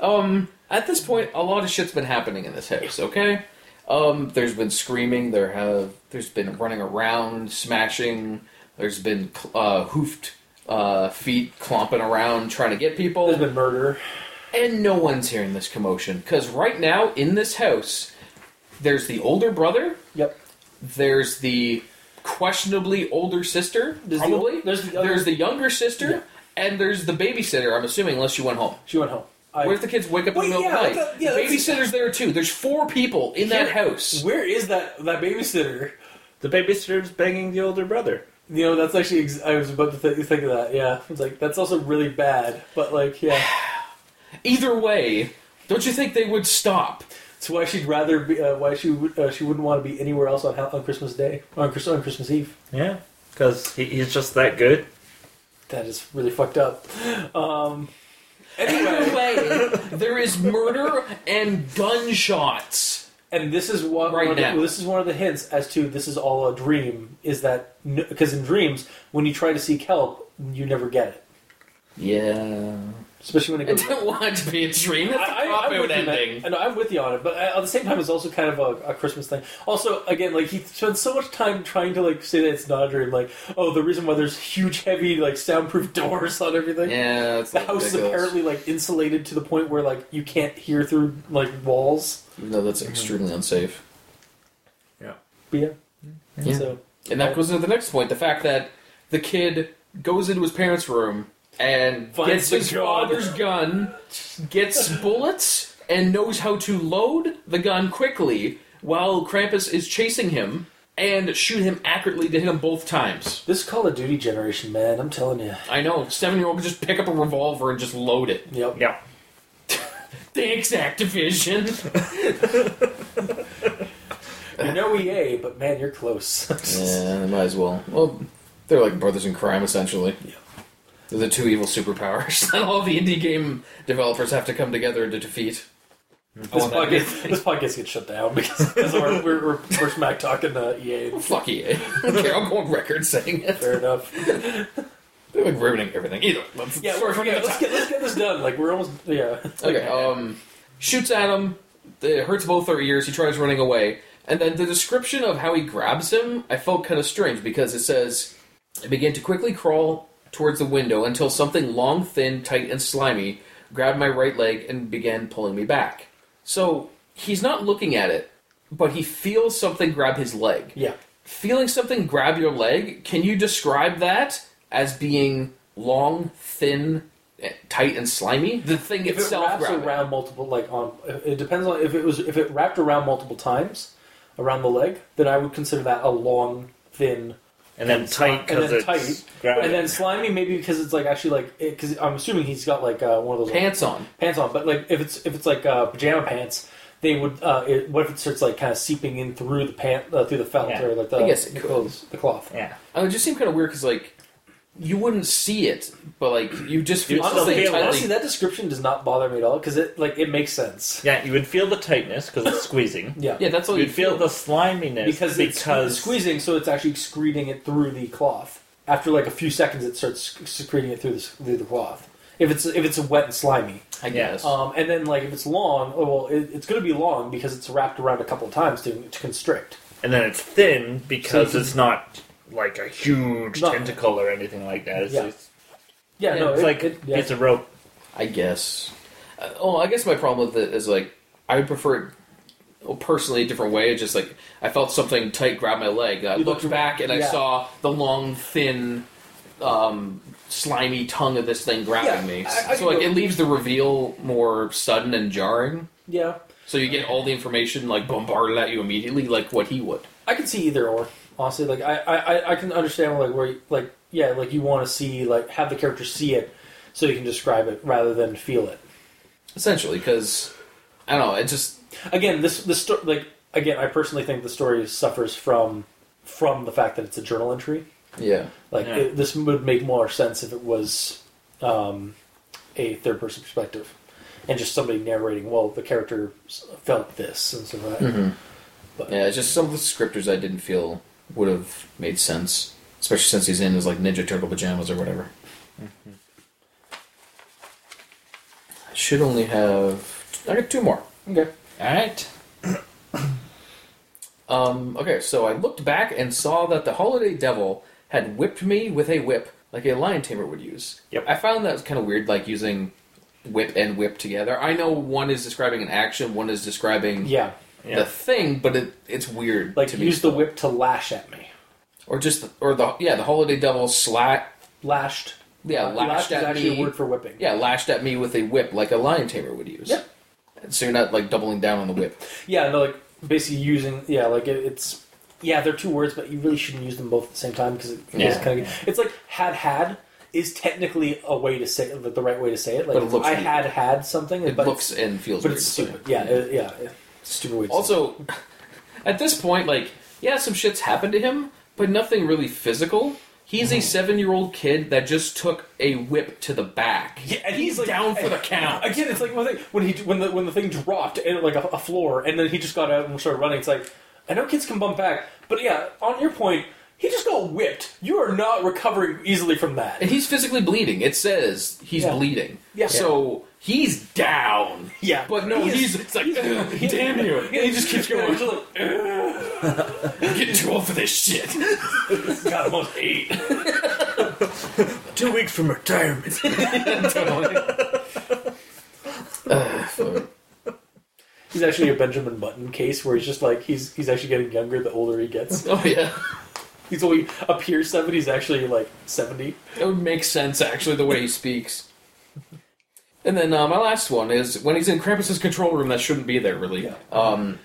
um, at this point, a lot of shit's been happening in this house. Okay, um, there's been screaming. There have there's been running around, smashing. There's been uh, hoofed uh, feet clomping around trying to get people, There's been murder. and no one's hearing this commotion because right now in this house, there's the older brother. Yep. There's the questionably older sister, There's the probably. ol- there's the There's the younger sister, Yeah. and there's the babysitter. I'm assuming, unless she went home. She went home. I, What if the kids wake up in the middle yeah, of the night? that- yeah, the babysitter's there too. There's four people in that house. Where is that that babysitter? The babysitter's banging the older brother. You know, that's actually ex- I was about to th- think of that. Yeah, it's like that's also really bad. But like, yeah, Either way, don't you think they would stop? it's why she'd rather be. Uh, why she would uh, she wouldn't want to be anywhere else on on Christmas Day on, on Christmas Eve. Yeah. Because he, he's just that good. That is really fucked up. Um, anyway, way, there is murder and gunshots. and this is one. Right one of the- now. well, this is one of the hints as to this is all a dream. Is that because in dreams, when you try to seek help, you never get it. Yeah. Especially when it I goes. don't want it to be a dream. That's a I, cop I, I'm out with you, man. ending. I know, I'm with you on it, but at the same time, it's also kind of a, a Christmas thing. Also, again, like he spends so much time trying to like say that it's not a dream. Like, oh, the reason why there's huge, heavy, like soundproof doors on everything. Yeah, that's The house is ridiculous. apparently like insulated to the point where like you can't hear through like walls. Even though that's extremely unsafe. But yeah. Yeah. So And that goes into the next point: the fact that the kid goes into his parents' room, and Finds gets the his gun. father's gun, gets bullets, and knows how to load the gun quickly while Krampus is chasing him and shoot him accurately to hit him both times. This Call of Duty generation, man, I'm telling you. I know, seven year old can just pick up a revolver and just load it. Yep. Yeah. Thanks, Activision. You know EA, but man, you're close. yeah, they might as well. Well, they're like brothers in crime, essentially. Yeah. They're the two evil superpowers that all the indie game developers have to come together to defeat. This, want that podcast, this podcast gets shut down because, because we're, we're, we're, we're smack talking uh, EA. Fuck EA. okay, I'll go on record saying it. Fair enough. They're like ruining everything. Either. Let's, Yeah, we're, forget yeah, let's get let's get this done. Like we're almost yeah. Okay, um, shoots at him. It hurts both their ears. He tries running away. And then the description of how he grabs him, I felt kind of strange because it says, I began to quickly crawl towards the window until something long, thin, tight, and slimy grabbed my right leg and began pulling me back. So he's not looking at it, but he feels something grab his leg. Yeah. Feeling something grab your leg, can you describe that as being long, thin, eh, tight, and slimy? The thing If it itself wraps grabbing. around multiple like on it depends on if it was if it wrapped around multiple times around the leg, then I would consider that a long, thin, And then tight and because then it's tight, grabbing. and then slimy maybe because it's like actually like because I'm assuming he's got like uh, one of those Pants on. pants on, but like if it's if it's like uh, pajama pants, they would. Uh, it, what if it starts like kind of seeping in through the pant uh, through the felt Yeah. or like the I guess it the could. clothes, the cloth. yeah. Uh, It just seemed kind of weird because, like, you wouldn't see it, but like you just feel You'd something feel it. tightly. Honestly, that description does not bother me at all because it like it makes sense. Yeah, you would feel the tightness because it's squeezing. Yeah, yeah, that's all you You'd feel the sliminess because it's because squeezing, so it's actually excreting it through the cloth. After like a few seconds, it starts secreting it through the through the cloth. If it's if it's wet and slimy, I guess. um, and then like if it's long, oh, well, it, it's going to be long because it's wrapped around a couple of times to, to constrict. and then it's thin because So you it's not like a huge No. tentacle or anything like that. It's, Yeah. it's, Yeah, Yeah, no, it's it- like it, a yeah. piece of rope. I guess. Uh, oh, I guess my problem with it is like I would prefer it well, personally a different way. It's just like I felt something tight grab my leg. I You looked looked- back and I yeah. saw the long, thin, um, slimy tongue of this thing grabbing Yeah, me. I- I so can like go- it leaves the reveal more sudden and jarring. yeah. So you get all the information like bombarded at you immediately, like what he would. I can see either or. Honestly, like I, I, I- I can understand like where you, like yeah, like you want to see like have the character see it so you can describe it rather than feel it. Essentially, because I don't know. It just Again, this this sto- like again, I personally think the story suffers from from the fact that it's a journal entry. yeah. Like Yeah. it, this would make more sense if it was um, a third person perspective and just somebody narrating. Well, the character felt this and so that. Mm-hmm. But Yeah, just some of the scripters I didn't feel would have made sense, especially since he's in his like Ninja Turtle pajamas or whatever. I should only have. I got two more. okay. All right. Um, okay, so I looked back and saw that the Holiday Devil had whipped me with a whip, like a lion tamer would use. Yep. I found that was kind of weird, like using whip and whip together. I know one is describing an action, one is describing Yeah, Yeah. the thing, but it, it's weird. like to use the whip to lash at me. or just the, or the yeah the Holiday Devil slat Lashed. yeah Uh, lashed is at actually me a word for whipping. yeah lashed at me with a whip like a lion tamer would use. Yep. So you're not like doubling down on the whip. Yeah, no, like basically using yeah, like it, it's yeah, they're two words, but you really shouldn't use them both at the same time because it, Yeah. it's kind of it's like had had is technically a way to say like, the right way to say it. Like But it looks I weird. had had something, It but looks and feels but it's stupid. Yeah, it, yeah, a stupid way. Also, at this point, like, yeah, some shit's happened to him, but nothing really physical. He's a seven-year-old kid that just took a whip to the back. Yeah, and he's, like- down for the count. Again, it's like when, they, when he when the when the thing dropped and like a, a floor, and then he just got out and started running. It's like I know kids can bump back, but yeah, on your point, he just got whipped. You are not recovering easily from that. And he's physically bleeding. It says he's Yeah. bleeding. Yeah. So he's down. Yeah, But no, He is- he's, it's like, "Ugh, damn you. Yeah, he just keeps going. He's like, I'm getting too old for this shit. God, almost eight. Two weeks from retirement. He's actually a Benjamin Button case where he's just like he's he's actually getting younger the older he gets. oh, yeah. He's only appears seventy. He's actually like seventy. It would make sense, actually, the way he speaks. And then uh, my last one is when he's in Krampus's control room. That shouldn't be there, really. Yeah. Um,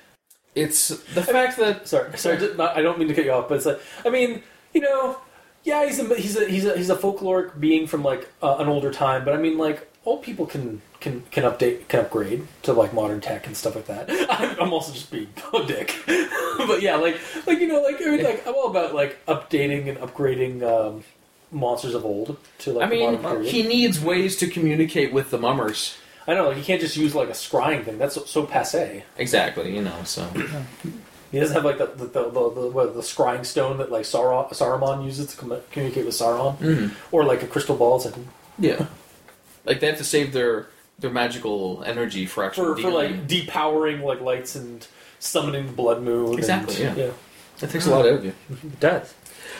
it's the fact that Sorry, sorry. Not, I don't mean to cut you off, but it's like I mean, you know, yeah, he's a he's a he's a he's a folkloric being from like uh, an older time, but I mean, like old people can can can update can upgrade to like modern tech and stuff like that. I'm, I'm also just being a dick, but yeah, like like you know, like I mean, like I'm all about like updating and upgrading um, monsters of old to like I mean, he needs ways to communicate with the mummers. I know, like you can't just use like a scrying thing. That's so, so passe. Exactly, you know. So He doesn't have like the the the, the, the, what, the scrying stone that like Sauron, Saruman uses to commu- communicate with Sauron, Mhm. or like a crystal ball. It's like yeah, like they have to save their their magical energy for actually for, for like depowering like lights and summoning the blood moon. Exactly, and, yeah. It takes a lot out of you. It does.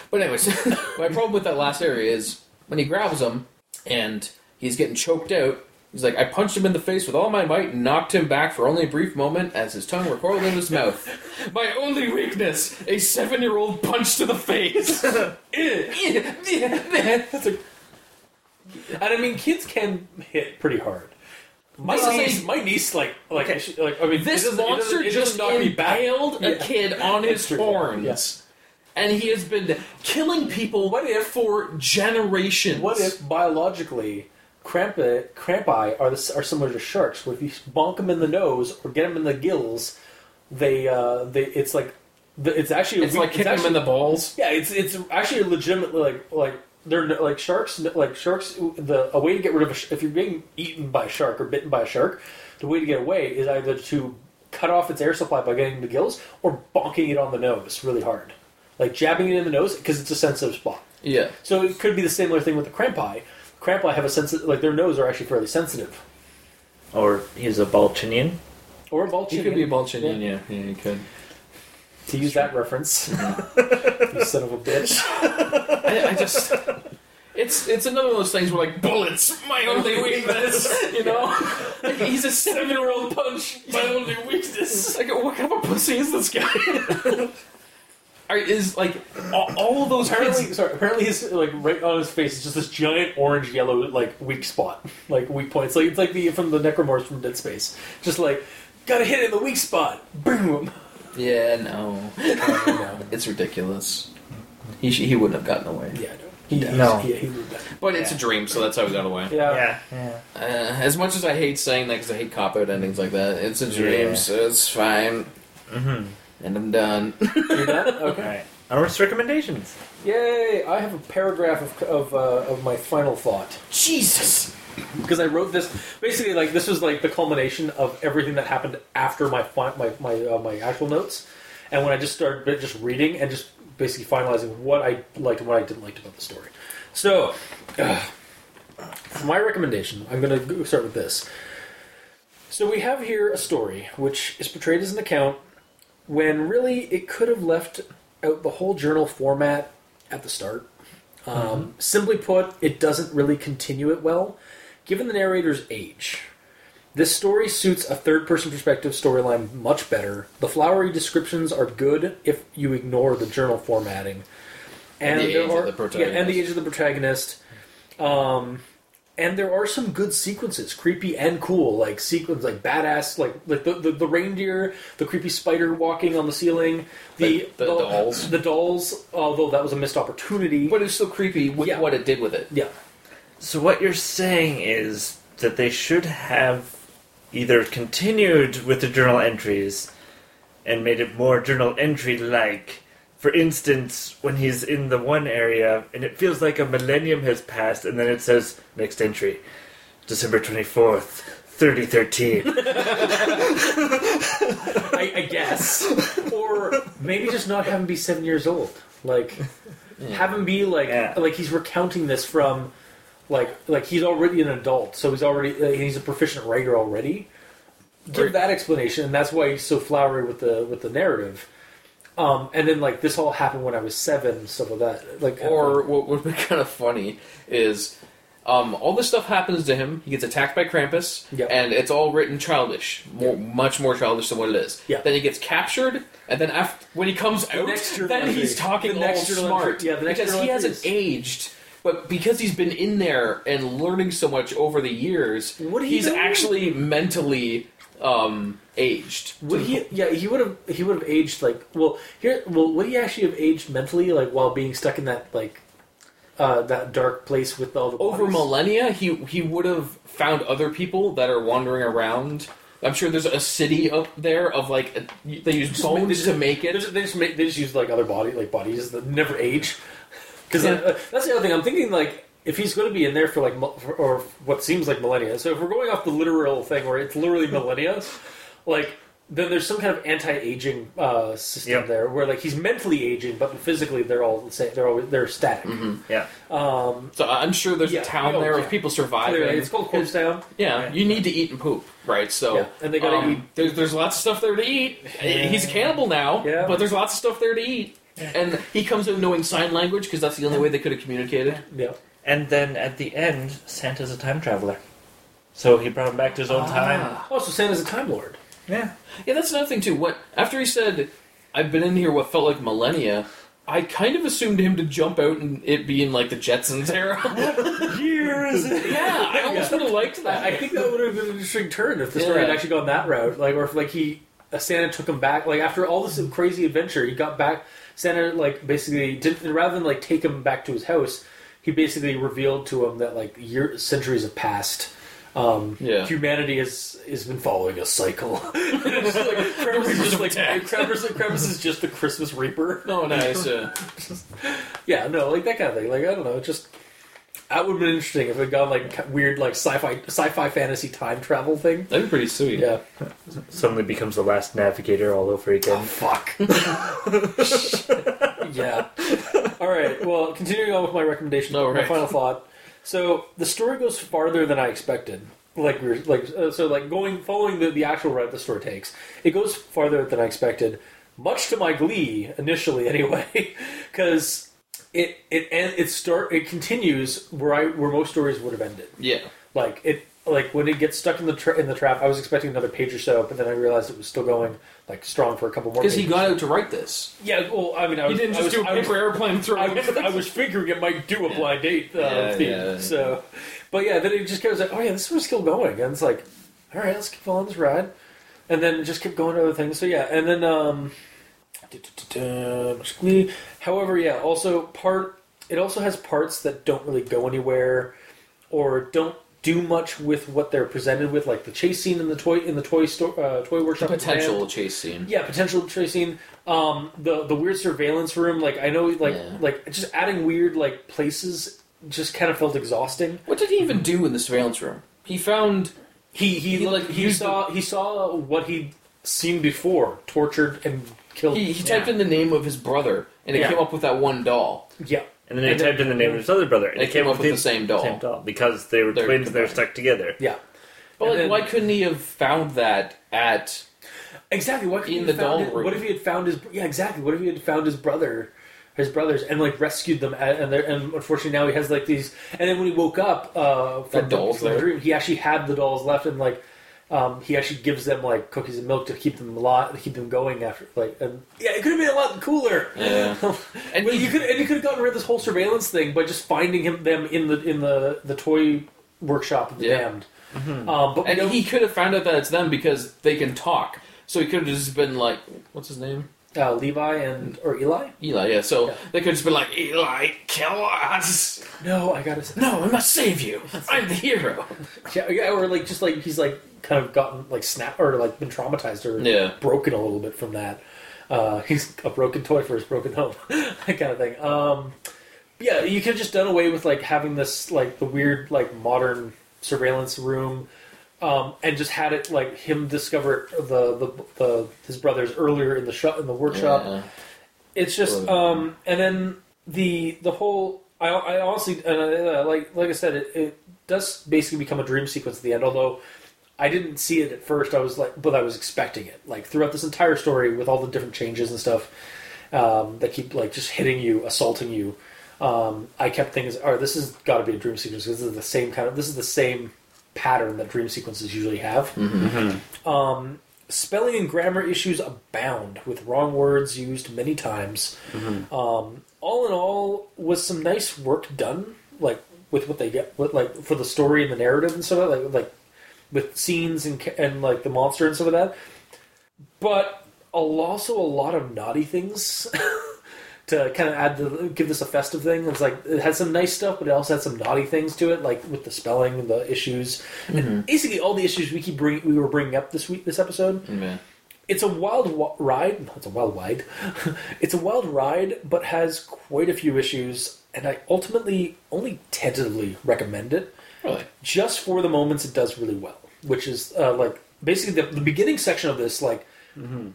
But anyways, my problem with that last area is when he grabs him and he's getting choked out. He's like, I punched him in the face with all my might and knocked him back for only a brief moment as his tongue recoiled in his mouth. My only weakness, a seven-year-old punch to the face. That's a- and I mean, kids can hit pretty hard. My niece, my niece, like, like, she- like I mean, this it doesn't- it monster doesn't- it just doesn't knock me back. impaled a Yeah. kid on his It's true. horns. Yes. And he has been killing people What if- for generations. What if biologically, Krampi, Krampi are the, are similar to sharks? Where if you bonk them in the nose or get them in the gills, they uh, they it's like the, it's actually a it's weak- like kicking actually, in the balls? Yeah, it's it's actually legitimately like like they're like sharks like sharks. The a way to get rid of a sh- if you're being eaten by a shark or bitten by a shark, the way to get away is either to cut off its air supply by getting the gills or bonking it on the nose really hard, like jabbing it in the nose because it's a sensitive spot. Yeah. So it could be the similar thing with the Krampi. Krampi have a sensitive like their nose are actually fairly sensitive. Or he's a Balchinian. Or a He Balchinian. could be a Balchinian, yeah. Yeah, he could. To use that reference, you son of a bitch. I, I just. It's it's another one of those things where like bullets, my only weakness, you know. Like, he's a seven year old punch, my only weakness. Like what kind of a pussy is this guy? Are, is like all, all of those Apparently, kids. sorry. Apparently, his like right on his face is just this giant orange yellow like weak spot, like weak point. It's like it's like the from the Necromorphs from Dead Space. Just like gotta hit it in the weak spot. Boom. Yeah, no, no. it's ridiculous. He sh- he wouldn't have gotten away. Yeah, no. He, No. He, he moved that. But it's a dream, so that's how he got away. Yeah. Yeah. Uh, as much as I hate saying that because I hate cop out endings like that, it's a dream, Yeah. so it's fine. Mm-hmm. And I'm done. You're done. Okay. Alright. Armor's recommendations. Yay! I have a paragraph of of, uh, of my final thought. Jesus. because I wrote this basically like this was like the culmination of everything that happened after my fi- my my uh, my actual notes, and when I just started just reading and just basically finalizing what I liked and what I didn't like about the story. So, for my recommendation, I'm going to start with this. So we have here a story which is portrayed as an account when really it could have left out the whole journal format at the start. Um, Simply put, it doesn't really continue it well, given the narrator's age. This story suits a third person perspective storyline much better. The flowery descriptions are good if you ignore the journal formatting. And the there age of the protagonist. Yeah, and the age of the protagonist. Um, and there are some good sequences, creepy and cool, like sequence, like badass, like like the, the, the reindeer, the creepy spider walking on the ceiling, the The- the dolls. the dolls. Although that was a missed opportunity. But it's still creepy with Yeah. what it did with it. yeah, So what you're saying is that they should have either continued with the journal entries and made it more journal entry like. For instance, when he's in the one area and it feels like a millennium has passed, and then it says next entry, December twenty fourth, thirty thirteen. I, I guess. or maybe just not have him be seven years old. Like, have him be like Yeah. like he's recounting this from like like he's already an adult, so he's already uh, he's a proficient writer already. Give Or- that explanation, and that's why he's so flowery with the with the narrative. Um, and then like this all happened when I was seven, stuff like that. Like Or what would be kind of funny is Um, all this stuff happens to him. He gets attacked by Krampus, Yep. and it's all written childish, more, much more childish than what it is. Yeah. Then he gets captured, and then after when he comes out, next journal then entry. he's talking The all next journal smart. entry- yeah, the next because he hasn't is- aged. But because he's been in there and learning so much over the years, What he's do? actually mentally um, aged. Would he? Yeah, he would have. He would have aged like. Well, here. Well, would he actually have aged mentally, like while being stuck in that like, uh, that dark place with all the over bodies? millennia, he he would have found other people that are wandering around. I'm sure there's a city up there of like a, they use Just bones just- to make it. they just make, they just use like other body like bodies that never age. Because Yeah. uh, that's the other thing. I'm thinking like if he's going to be in there for like for, or what seems like millennia. So if we're going off the literal thing where it's literally millennia, like then there's some kind of anti-aging uh, system Yep. there where like he's mentally aging, but physically they're all the same. They're always they're static. Yeah. Um, So I'm sure there's Yeah, a town oh, there yeah. of people surviving. clearly, it's called Corpse Town. Yeah, you need to eat and poop, right? So Yeah, and they gotta um, eat- There's there's lots of stuff there to eat. He's a cannibal now, Yeah. but there's lots of stuff there to eat. And he comes in knowing sign language because that's the only way they could have communicated. Yeah. And then at the end, Santa's a time traveler. So he brought him back to his own time. Oh, so Santa's a Time Lord. Yeah. Yeah, that's another thing too. What after he said, "I've been in here what felt like millennia," I kind of assumed him to jump out and it be in like the Jetsons era. Years. yeah, I almost Yeah. would have liked that. I, I think that would have been an interesting turn if the story Yeah. had actually gone that route. Like, or if like he uh, Santa took him back. Like after all this crazy adventure, he got back. Santa like basically did rather than like take him back to his house, he basically revealed to him that like year centuries have passed. Um, Yeah. humanity has has been following a cycle. It's like, Krampus is just like attack. Krampus, Krampus is just the Christmas Reaper. oh, nice. Uh, Yeah, no, like that kind of thing. Like I don't know, just that would have been interesting if it got like weird like sci-fi sci-fi fantasy time travel thing. that'd be pretty sweet. Yeah. Suddenly becomes the last navigator all over again. Fuck. yeah. All right. Well, continuing on with my recommendation, All my final thought. So the story goes farther than I expected. Like we are like uh, so like going following the, the actual route the story takes, it goes farther than I expected. Much to my glee, initially anyway, because it it and it start it continues where I where most stories would have ended. Yeah. Like it, like when it gets stuck in the tra- in the trap, I was expecting another page or so, but then I realized it was still going like strong for a couple more. Because he got out to write this. Yeah, well, I mean, I He was, didn't I just was, do a I was, paper airplane through. I was, I was figuring it might do a blind date uh, Yeah, theme. yeah. So, but yeah, then it just goes like, oh yeah, this was still going, and it's like, all right, let's keep on this ride, and then just kept going to other things. So yeah, and then um, however, yeah, also part it also has parts that don't really go anywhere or don't do much with what they're presented with, like the chase scene in the toy in the toy store, uh, toy workshop. the potential chase scene. Yeah, potential tracing. Um, the the weird surveillance room. Like I know, like Yeah. like just adding weird like places just kind of felt exhausting. What did he even do in the surveillance room? He found He he, He, like he saw he saw what he'd seen before, tortured and killed. he, he typed in the name of his brother, and it Yeah. came up with that one doll. yeah, And then he And typed then- in the name of his other brother, and It came up with the same doll. Same doll because they were They're twins. They're combined. stuck together. yeah. But And like, then- why couldn't he have found that at? Exactly. What In the doll room. What if he had found his? Yeah, exactly. What if he had found his brother, his brothers, and like rescued them? And and, they're- and unfortunately now he has like these. And then when he woke up uh, from, That doll's from the there. dream, he actually had the dolls left, and like um, he actually gives them like cookies and milk to keep them alive, to keep them going after. Like, and yeah, it could have been a lot cooler. Yeah. And he- you could and you could have gotten rid of this whole surveillance thing by just finding him them in the in the the toy workshop of the Yeah. damned. Um, but And don't- he could have found out that it's them because they can talk. So he could have just been like, what's his name? uh, Levi and or Eli. Eli. Yeah. So Yeah. they could have just been like, Eli, kill us. No, I gotta say. No, I must save you. I'm the hero. Yeah, yeah, or like just like he's like kind of gotten like snap or like been traumatized or Yeah. broken a little bit from that. Uh, he's a broken toy for his broken home, that kind of thing. Um, yeah, you could have just done away with like having this like the weird like modern surveillance room, um, and just had it like him discover the the, the his brothers earlier in the shop in the workshop Yeah. it's just um and then the the whole i, I honestly and I, like like i said it, it does basically become a dream sequence at the end although i didn't see it at first. I was like but i was expecting it. Like throughout this entire story with all the different changes and stuff um, that keep like just hitting you assaulting you um, I kept thinking, "Oh, this has got to be a dream sequence because this is the same kind of this is the same pattern that dream sequences usually have." Um, spelling and grammar issues abound with wrong words used many times. Um, all in all, was some nice work done, like with what they get, with, like for the story and the narrative and stuff, like like with scenes and and like the monster and stuff like that. But also a lot of naughty things to kind of add the give this a festive thing. It's like it had some nice stuff, but it also had some naughty things to it, like with the spelling and the issues, and mm-hmm. basically all the issues we keep bring, we were bringing up this week, this episode Yeah. it's a wild wa- ride. It's a wild ride. it's a wild ride, but has quite a few issues, and I ultimately only tentatively recommend it. Really? Just for the moments it does really well, which is uh, like basically the, the beginning section of this. Like,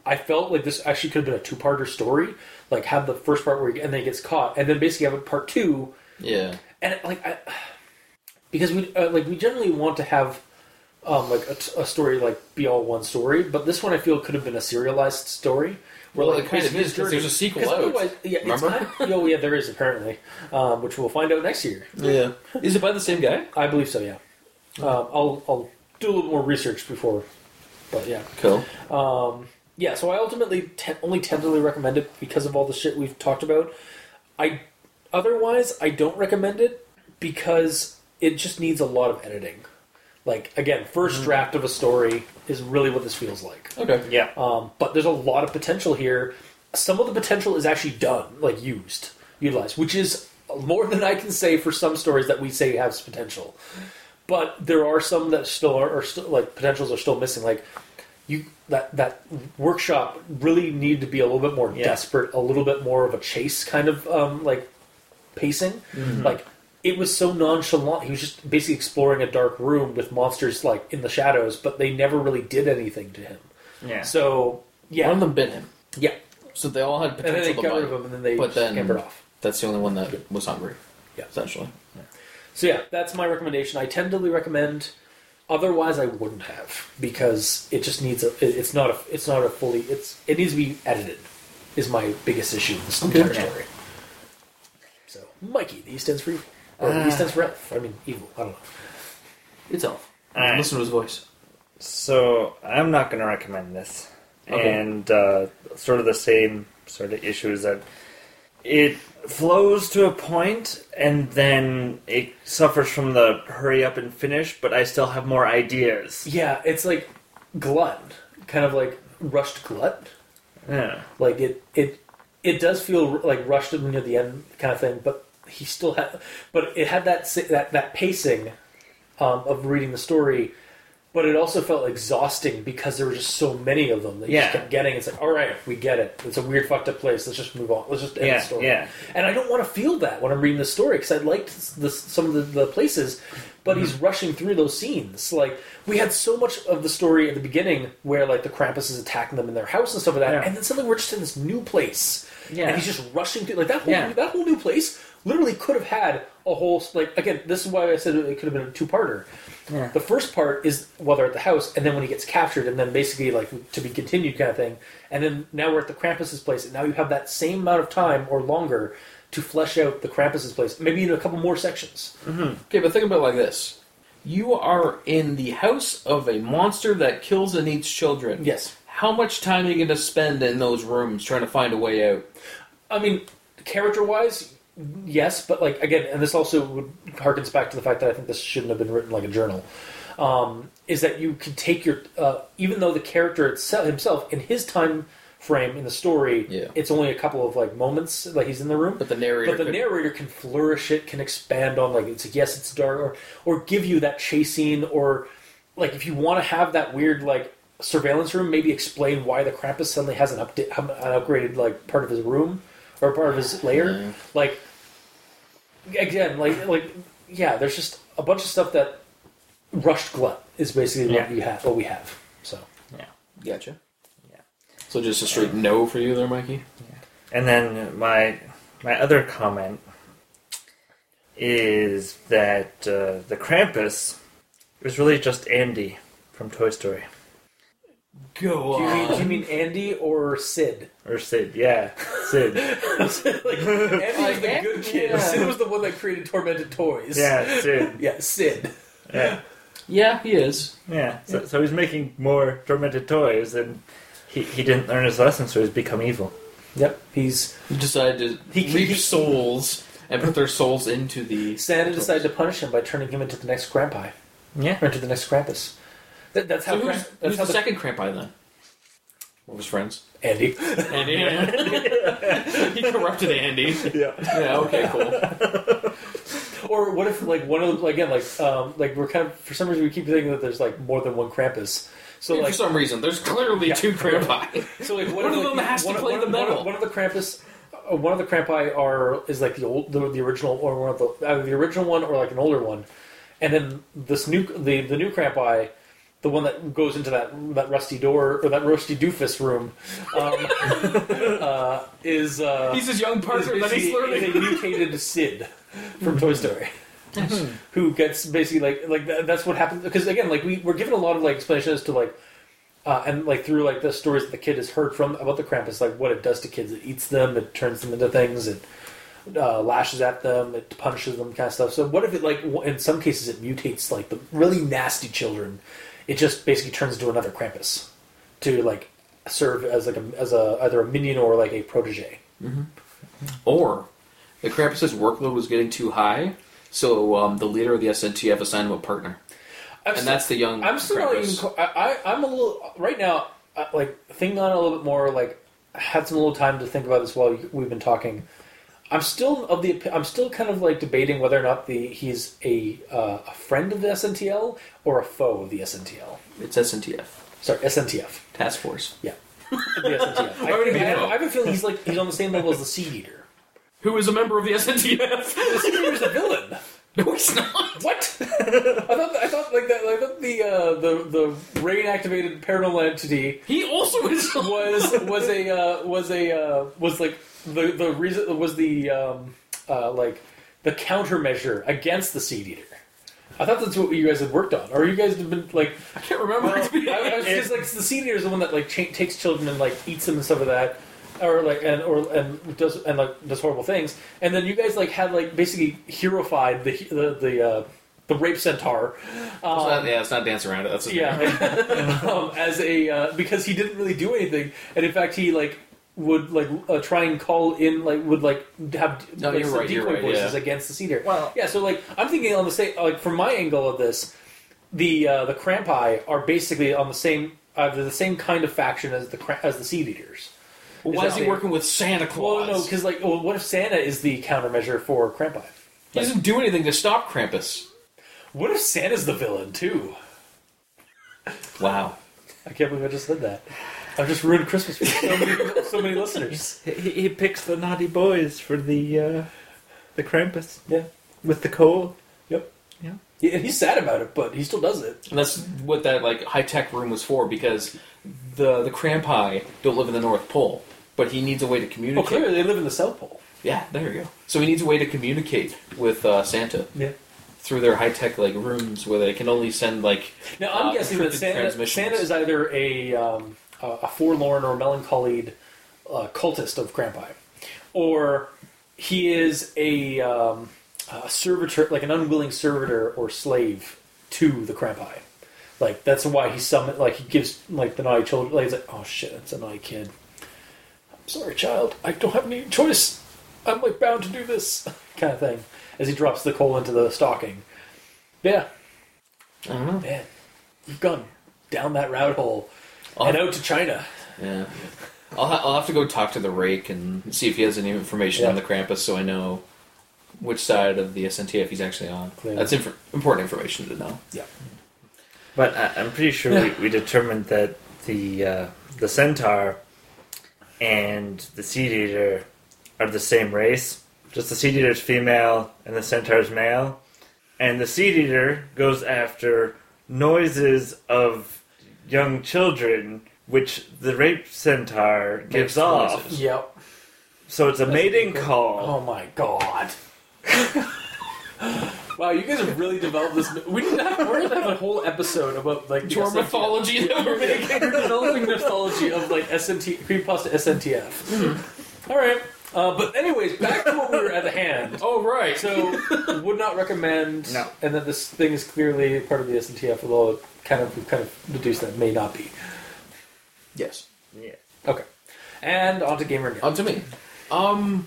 I felt like this actually could have been a two-parter story. Like, have the first part where he, and then he gets caught, and then basically have a part two Yeah. and it, like I, because we uh, like we generally want to have um, like a, a story like be all one story, but this one I feel could have been a serialized story. Where Well, like it kind of is, there's a sequel out. Yeah, Remember? kind of- oh yeah, there is apparently, um, which we'll find out next year. Yeah. Is it by the same guy? I believe so. Yeah, um, I'll I'll do a little more research before, but yeah. Cool. Um, yeah, so I ultimately te- only tentatively recommend it because of all the shit we've talked about. I otherwise I don't recommend it because it just needs a lot of editing. Like again, first draft of a story is really what this feels like. Okay. Yeah. Um, but there's a lot of potential here. Some of the potential is actually done, like used, utilized, which is more than I can say for some stories that we say has potential. But there are some that still are, are still like potentials are still missing. Like you, that that workshop really needed to be a little bit more Yeah. desperate, a little bit more of a chase kind of um, like pacing. Like it was so nonchalant. He was just basically exploring a dark room with monsters like in the shadows, but they never really did anything to him. Yeah. So yeah, One of them bit him. yeah, So they all had potential. and then potential they to got rid bite. of him, and then they But just then- scampered off. That's the only one that was hungry. Yeah. Essentially. So yeah, that's my recommendation. I tentatively recommend. Otherwise, I wouldn't have because it just needs a. it- It's not a. It's not a fully. It's it needs to be edited. Is my biggest issue in this Okay. entire story. So Mikey, the E stands for evil, or the E stands for elf. I mean evil. I don't know. It's Elf. Alright. Listen to his voice. So I'm not going to recommend this, Okay. and uh, sort of the same sort of issues that it flows to a point, and then it suffers from the hurry up and finish. But I still have more ideas. Yeah, it's like glut, kind of like rushed glut. Yeah, Like it, it, it does feel like rushed near the end, kind of thing. But he still had, but it had that that that pacing um, of reading the story. But it also felt exhausting because there were just so many of them that you Yeah. just kept getting. It's like, all right, we get it. It's a weird, fucked up place. Let's just move on. Let's just end Yeah, the story. yeah. And I don't want to feel that when I'm reading the story because I liked the, some of the, the places, but he's mm-hmm. rushing through those scenes. Like we had so much of the story at the beginning where like the Krampus is attacking them in their house and stuff like that, Yeah. and then suddenly we're just in this new place, Yeah. and he's just rushing through like that whole Yeah. that whole new place. Literally could have had a whole like again. This is why I said it could have been a two-parter. Yeah. The first part is while they're at the house, and then when he gets captured, and then basically like to be continued kind of thing. And then now we're at the Krampus's place, and now you have that same amount of time or longer to flesh out the Krampus's place, maybe in a couple more sections. Mm-hmm. Okay, but think about it like this. You are in the house of a monster that kills and eats children. Yes, How much time are you going to spend in those rooms trying to find a way out? I mean character-wise, yes, but like again, and this also would harkens back to the fact that I think this shouldn't have been written like a journal. Um, is that you can take your uh, even though the character itself himself in his time frame in the story, Yeah. it's only a couple of like moments like he's in the room, But the narrator. But the could- narrator can flourish it, can expand on like it's like yes, it's dark, or or give you that chase scene, or like if you want to have that weird like surveillance room, maybe explain why the Krampus suddenly has an update, an upgraded like part of his room or part of his lair. Yeah. Like again, like like yeah, there's just a bunch of stuff that rushed glut is basically what Yeah. you have, what we have. So Yeah. Gotcha. Yeah. So just a straight no for you there, Mikey? and then my my other comment is that uh, the Krampus was really just Andy from Toy Story. Go Do you, mean, do you mean Andy or Sid? Or Sid, yeah, Sid. like, Andy was the good kid. yeah. Sid was the one that created tormented toys. Yeah, Sid. Yeah, Sid. Yeah, Yeah, he is. yeah. So, so he's making more tormented toys, and he, he didn't learn his lesson, so he's become evil. Yep. He's He decided to He- reap he- souls and put their souls into the. Santa decided to punish him by turning him into the next Grandpa, Yeah. or into the next Krampus. That, that's how. So who's, Kramp- that's who's how the second Krampi then? What was friends? Andy. Andy. he corrupted Andy. yeah. Yeah. Okay. Cool. Or what if like one of again like um like we're kind of for some reason we keep thinking that there's like more than one Krampus. So for like some reason, there's clearly Yeah. two Krampi. so like One if, of like, them has to one of- play one the of- one of- metal. One of the Krampus. Uh, one of the Krampi are is like the old the, the original or one of the either the original one or like an older one, and then this new the the new Krampi, the one that goes into that that rusty door or that rusty doofus room, um, uh, is uh, He's his young is partner that he's basically learning. a mutated Sid from Toy Story. Who gets basically like like that, that's what happens because again like we we're given a lot of like explanation as to like uh, and like through like the stories that the kid has heard from about the Krampus like what it does to kids it eats them it turns them into things it uh, lashes at them it punishes them kind of stuff so what if it like w- in some cases it mutates like the really nasty children it just basically turns into another Krampus to like serve as like a as a either a minion or like a protege Or the Krampus's workload was getting too high, so um, the leader of the SNTF assigned him a partner, I'm and still- that's the young. I'm still not even. I, I I'm a little right now. Like thinking on it a little bit more. Like had some little time to think about this while we've been talking. I'm still of the. I'm still kind of like debating whether or not the he's a uh, a friend of the SNTL or a foe of the SNTL. It's SNTF Sorry, SNTF. task force. Yeah, the SNTF. I, Why would it be I have, a? I have a feeling he's like he's on the same level as the Seed Eater. Who is a member of the SNTF? The Seed Eater's a villain. no, he's not. What? I thought I thought like that. I thought the uh, the the rain activated paranormal entity He also is. was was a uh, was a uh, was like the the reason was the um, uh, like the countermeasure against the seed eater. I thought that's what you guys had worked on, or you guys have been like. I can't remember. Well, to I, I was just like the seed eater is the one that like cha- takes children and like eats them and stuff like that, or like and or and does and like does horrible things. And then you guys like had like basically heroified the the the uh, the rape centaur. It's not- yeah, it's not dance around it. That's. Yeah, um, as a uh, because he didn't really do anything, and in fact he like would like uh, try and call in like would like have No, like, some right, decoy right, voices yeah. against the cedar. Well- yeah, so like I'm thinking on the same like from my angle of this, the uh, the Krampi are basically on the same uh, they're the same kind of faction as the Cra- as the Seed Eaters. Well, Is why that is he working with Santa Well, Claus? no, because like, well, what if Santa is the countermeasure for Krampi? he doesn't do anything to stop Krampus. What if Santa's the villain too? Wow. I can't believe I just said that. I've just ruined Christmas for so many, so many listeners. He, he picks the naughty boys for the uh, the Krampus Yeah. with the coal. Yep. Yeah. Yeah, and he's sad about it, but he still does it. And that's what that like high tech room was for because the the Krampi don't live in the North Pole, but he needs a way to Well, communicate. clearly they live in the South Pole. Yeah, there you go. So he needs a way to communicate with uh, Santa Yeah. through their high tech like rooms where they can only send like. Now I'm uh, guessing that Santa. Santa is either a um, a a forlorn or melancholied uh, cultist of Krampi, or he is a, um, a servitor, like an unwilling servitor or slave to the Krampi. Like that's why he summon, like he gives like the naughty children. Like he's like, oh shit, it's a naughty kid. I'm sorry, child. I don't have any choice. I'm like bound to do this kind of thing. As he drops the coal into the stocking. Yeah, I don't know. man, you've gone down that rabbit hole And out to China. Yeah. I'll, ha- I'll have to go talk to the rake and see if he has any information Yeah. on the Krampus so I know which side of the SNTF he's actually on. Clearly. That's inf- important information to know. Yeah. But I, I'm pretty sure we, we determined that the uh, the centaur and the seed eater are the same race. Just the seed eater's female and the centaur's male. And the seed eater goes after noises of young children, which the rape centaur gives Makes off. noises. Yep. So it's a mating call. Oh my god. Wow, you guys have really developed this. We need to have, we're gonna have a whole episode about like the Your SNTF. mythology that we're making. We're developing nostalgia of like SNT creepypasta SNTF. All right, uh, but anyways, back to what we were at the hand. Oh right. So, would not recommend. No. And that this thing is clearly part of the SNTF, although it kind of we've kind of deduced that may not be. yes. Yeah. Okay. And on to gamer Neil. On to me. Um,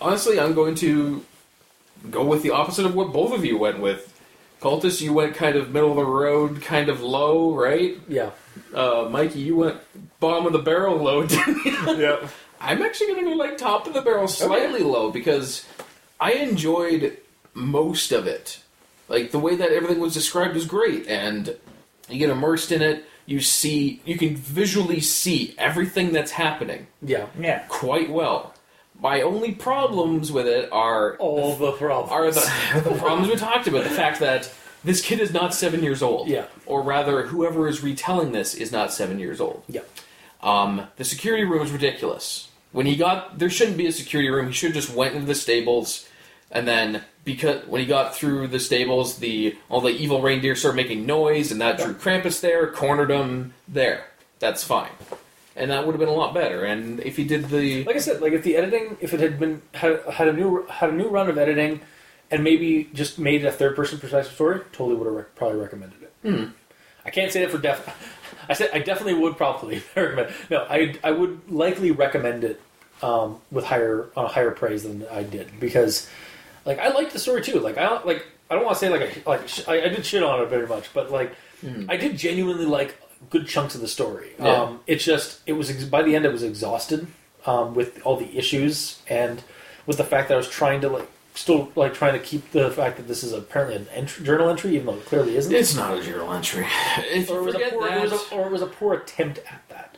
honestly, I'm going to go with the opposite of what both of you went with. Cultist, you went kind of middle of the road, kind of low, right? Yeah. Uh, Mikey, you went bottom of the barrel low. didn't you? Yep. I'm actually going to go like top of the barrel, slightly low, because I enjoyed most of it. Like the way that everything was described was great, and you get immersed in it. You see, you can visually see everything that's happening Yeah. Yeah. quite well. My only problems with it are All the problems are the, the problems we talked about. The fact that this kid is not seven years old, Yeah. or rather, whoever is retelling this is not seven years old. Yeah. Um, the security room is ridiculous. When he got, there shouldn't be a security room. He should have just went into the stables, and then because when he got through the stables, the all the evil reindeer started making noise, and that drew Krampus there, cornered him there. That's fine, and that would have been a lot better. And if he did the like I said, like if the editing, if it had been had, had a new had a new run of editing, and maybe just made it a third person perspective story, totally would have rec- probably recommended it. I can't say that for def. I said I definitely would probably recommend. No, I I would likely recommend it um, with higher on a higher praise than I did because like I liked the story too. Like I don't like I don't want to say like I, like sh- I, I did shit on it very much, but like I did genuinely like good chunks of the story. Yeah. Um, it's just it was ex- by the end it was exhausted um, with all the issues and with the fact that I was trying to like still like trying to keep the fact that this is apparently an entry, journal entry, even though it clearly isn't. it's not a journal entry. If or it was, a poor, that, it was a, or it was a poor attempt at that.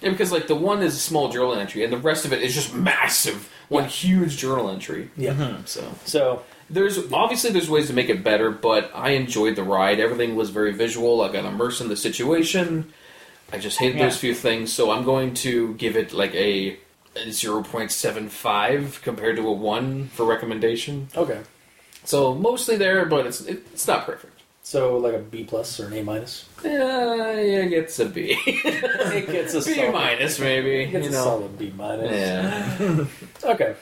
Yeah, because like the one is a small journal entry, and the rest of it is just massive, one huge journal entry. Yeah. Mm-hmm. So So there's obviously there's ways to make it better, but I enjoyed the ride. Everything was very visual. I got immersed in the situation. I just hated Yeah. those few things, so I'm going to give it like a zero point seven five compared to a one for recommendation. okay. So mostly there, but it's it's not perfect. So like a B plus or an A minus. Yeah, yeah, it gets a B. it gets a B solid, minus maybe. It gets you a solid B minus. Yeah, Okay.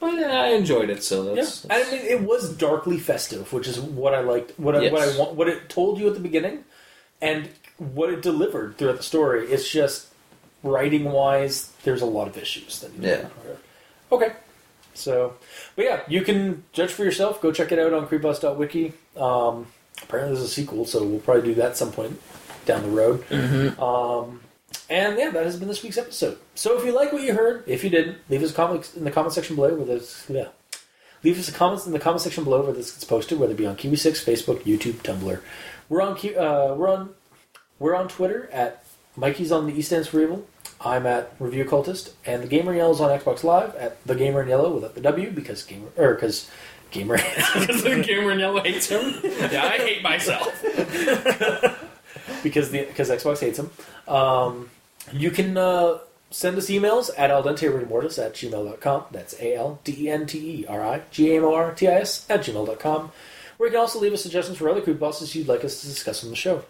but uh, I enjoyed it. So Yeah. that's, I mean, it was darkly festive, which is what I liked. What I, what I want. What it told you at the beginning, and what it delivered throughout the story. It's just writing wise, there's a lot of issues. That you Yeah. Okay. So, but yeah, you can judge for yourself. Go check it out on creepbus.wiki. Um, apparently, there's a sequel, so we'll probably do that at some point down the road. Um, and yeah, that has been this week's episode. So if you like what you heard, if you didn't, leave us a comment in the comment section below. Where this, yeah, leave us a comment in the comment section below where this gets posted, whether it be on Kiwi Six, Facebook, YouTube, Tumblr. We're on uh, we're on we're on Twitter at Mikey's on the East Stands for Evil. I'm at Review Cultist, and the Gamer in Yellow is on Xbox Live at the Gamer in Yellow without the W because gamer or because gamer. because the gamer in yellow hates him. Yeah, I hate myself. because the because Xbox hates him. Um, you can uh, send us emails at aldenterigamortis at gmail.com. That's A L D E N T E R I G A M O R T I S at gmail.com. Where you can also leave us suggestions for other creepypastas you'd like us to discuss on the show.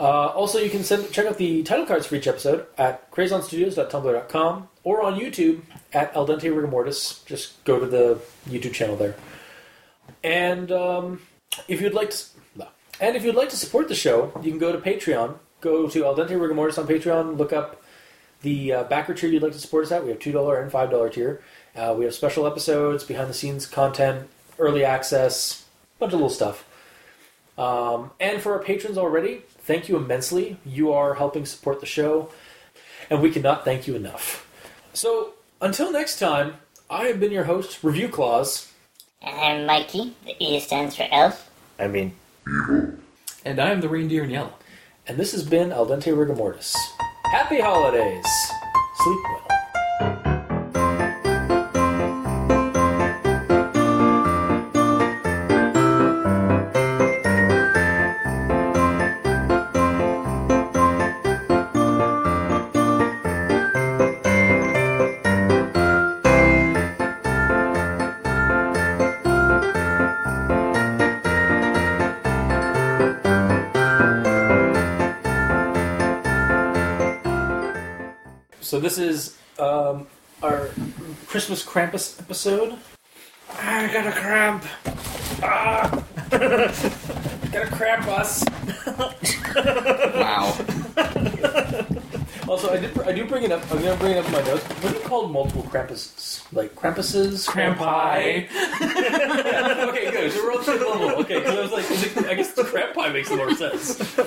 Uh, also, you can send, check out the title cards for each episode at crazonstudios.tumblr.com or on YouTube at Al Dente Rigamortis. Just go to the YouTube channel there. And um, if you'd like to, and if you'd like to support the show, you can go to Patreon. Go to Al Dente Rigamortis on Patreon. Look up the uh, backer tier you'd like to support us at. We have two dollar and five dollar tier. Uh, we have special episodes, behind the scenes content, early access, bunch of little stuff. Um, and for our patrons already, thank you immensely. You are helping support the show, and we cannot thank you enough. So until next time, I have been your host, Review Claus. And I'm Mikey. The E stands for elf. I mean, And I am the reindeer in yellow. And this has been Al Dente Rigamortis. Happy holidays! Sleep well. This is um, our Christmas Krampus episode. I got a cramp. Ah! got a cramp us. Wow. Also, I did. I do bring it up. I'm gonna bring it up in my notes. What do you call multiple Krampuses? Like Krampuses? Krampi. okay, good. So we're the same level. Okay, because I was like, is it- I guess the Krampi makes more sense. now,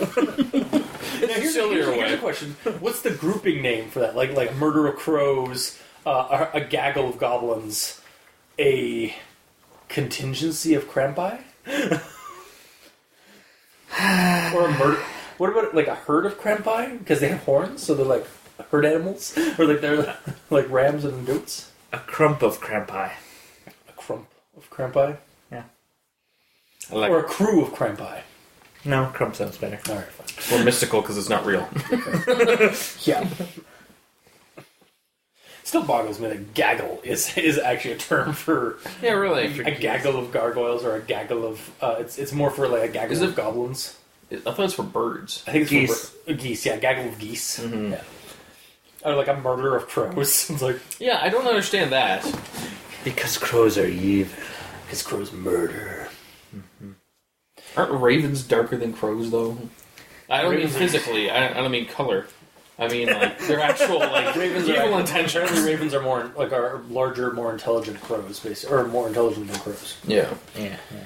here's, here's, here's way. a question: What's the grouping name for that? Like, like murder of crows, uh, a, a gaggle of goblins, a contingency of Krampi, or a murder? What about like a herd of Krampi? Because they have horns, so they're like herd animals, or like they're like rams and goats. A crump of Krampi. A crump of Krampi, I like or a crew of Krampi. No, crump sounds better. All right, fine. More mystical because it's not real. Yeah. Still boggles me that gaggle is is actually a term for yeah, really. a gaggle of gargoyles or a gaggle of. Uh, it's it's more for like a gaggle Is of it- goblins. I thought it's for birds. I think it's Geese. for bir- geese. Yeah, gaggle of geese. Mm-hmm. Yeah. Or like a murder of crows. it's like Yeah, I don't understand that. Because crows are evil. because crows murder. Mm-hmm. Aren't ravens darker than crows though? I don't Ravens mean physically. I don't, I don't mean color. I mean like their actual like Ravens are evil actually- intentions. Apparently, ravens are more like are larger, more intelligent crows, basically, or more intelligent than crows. Yeah. Yeah, yeah.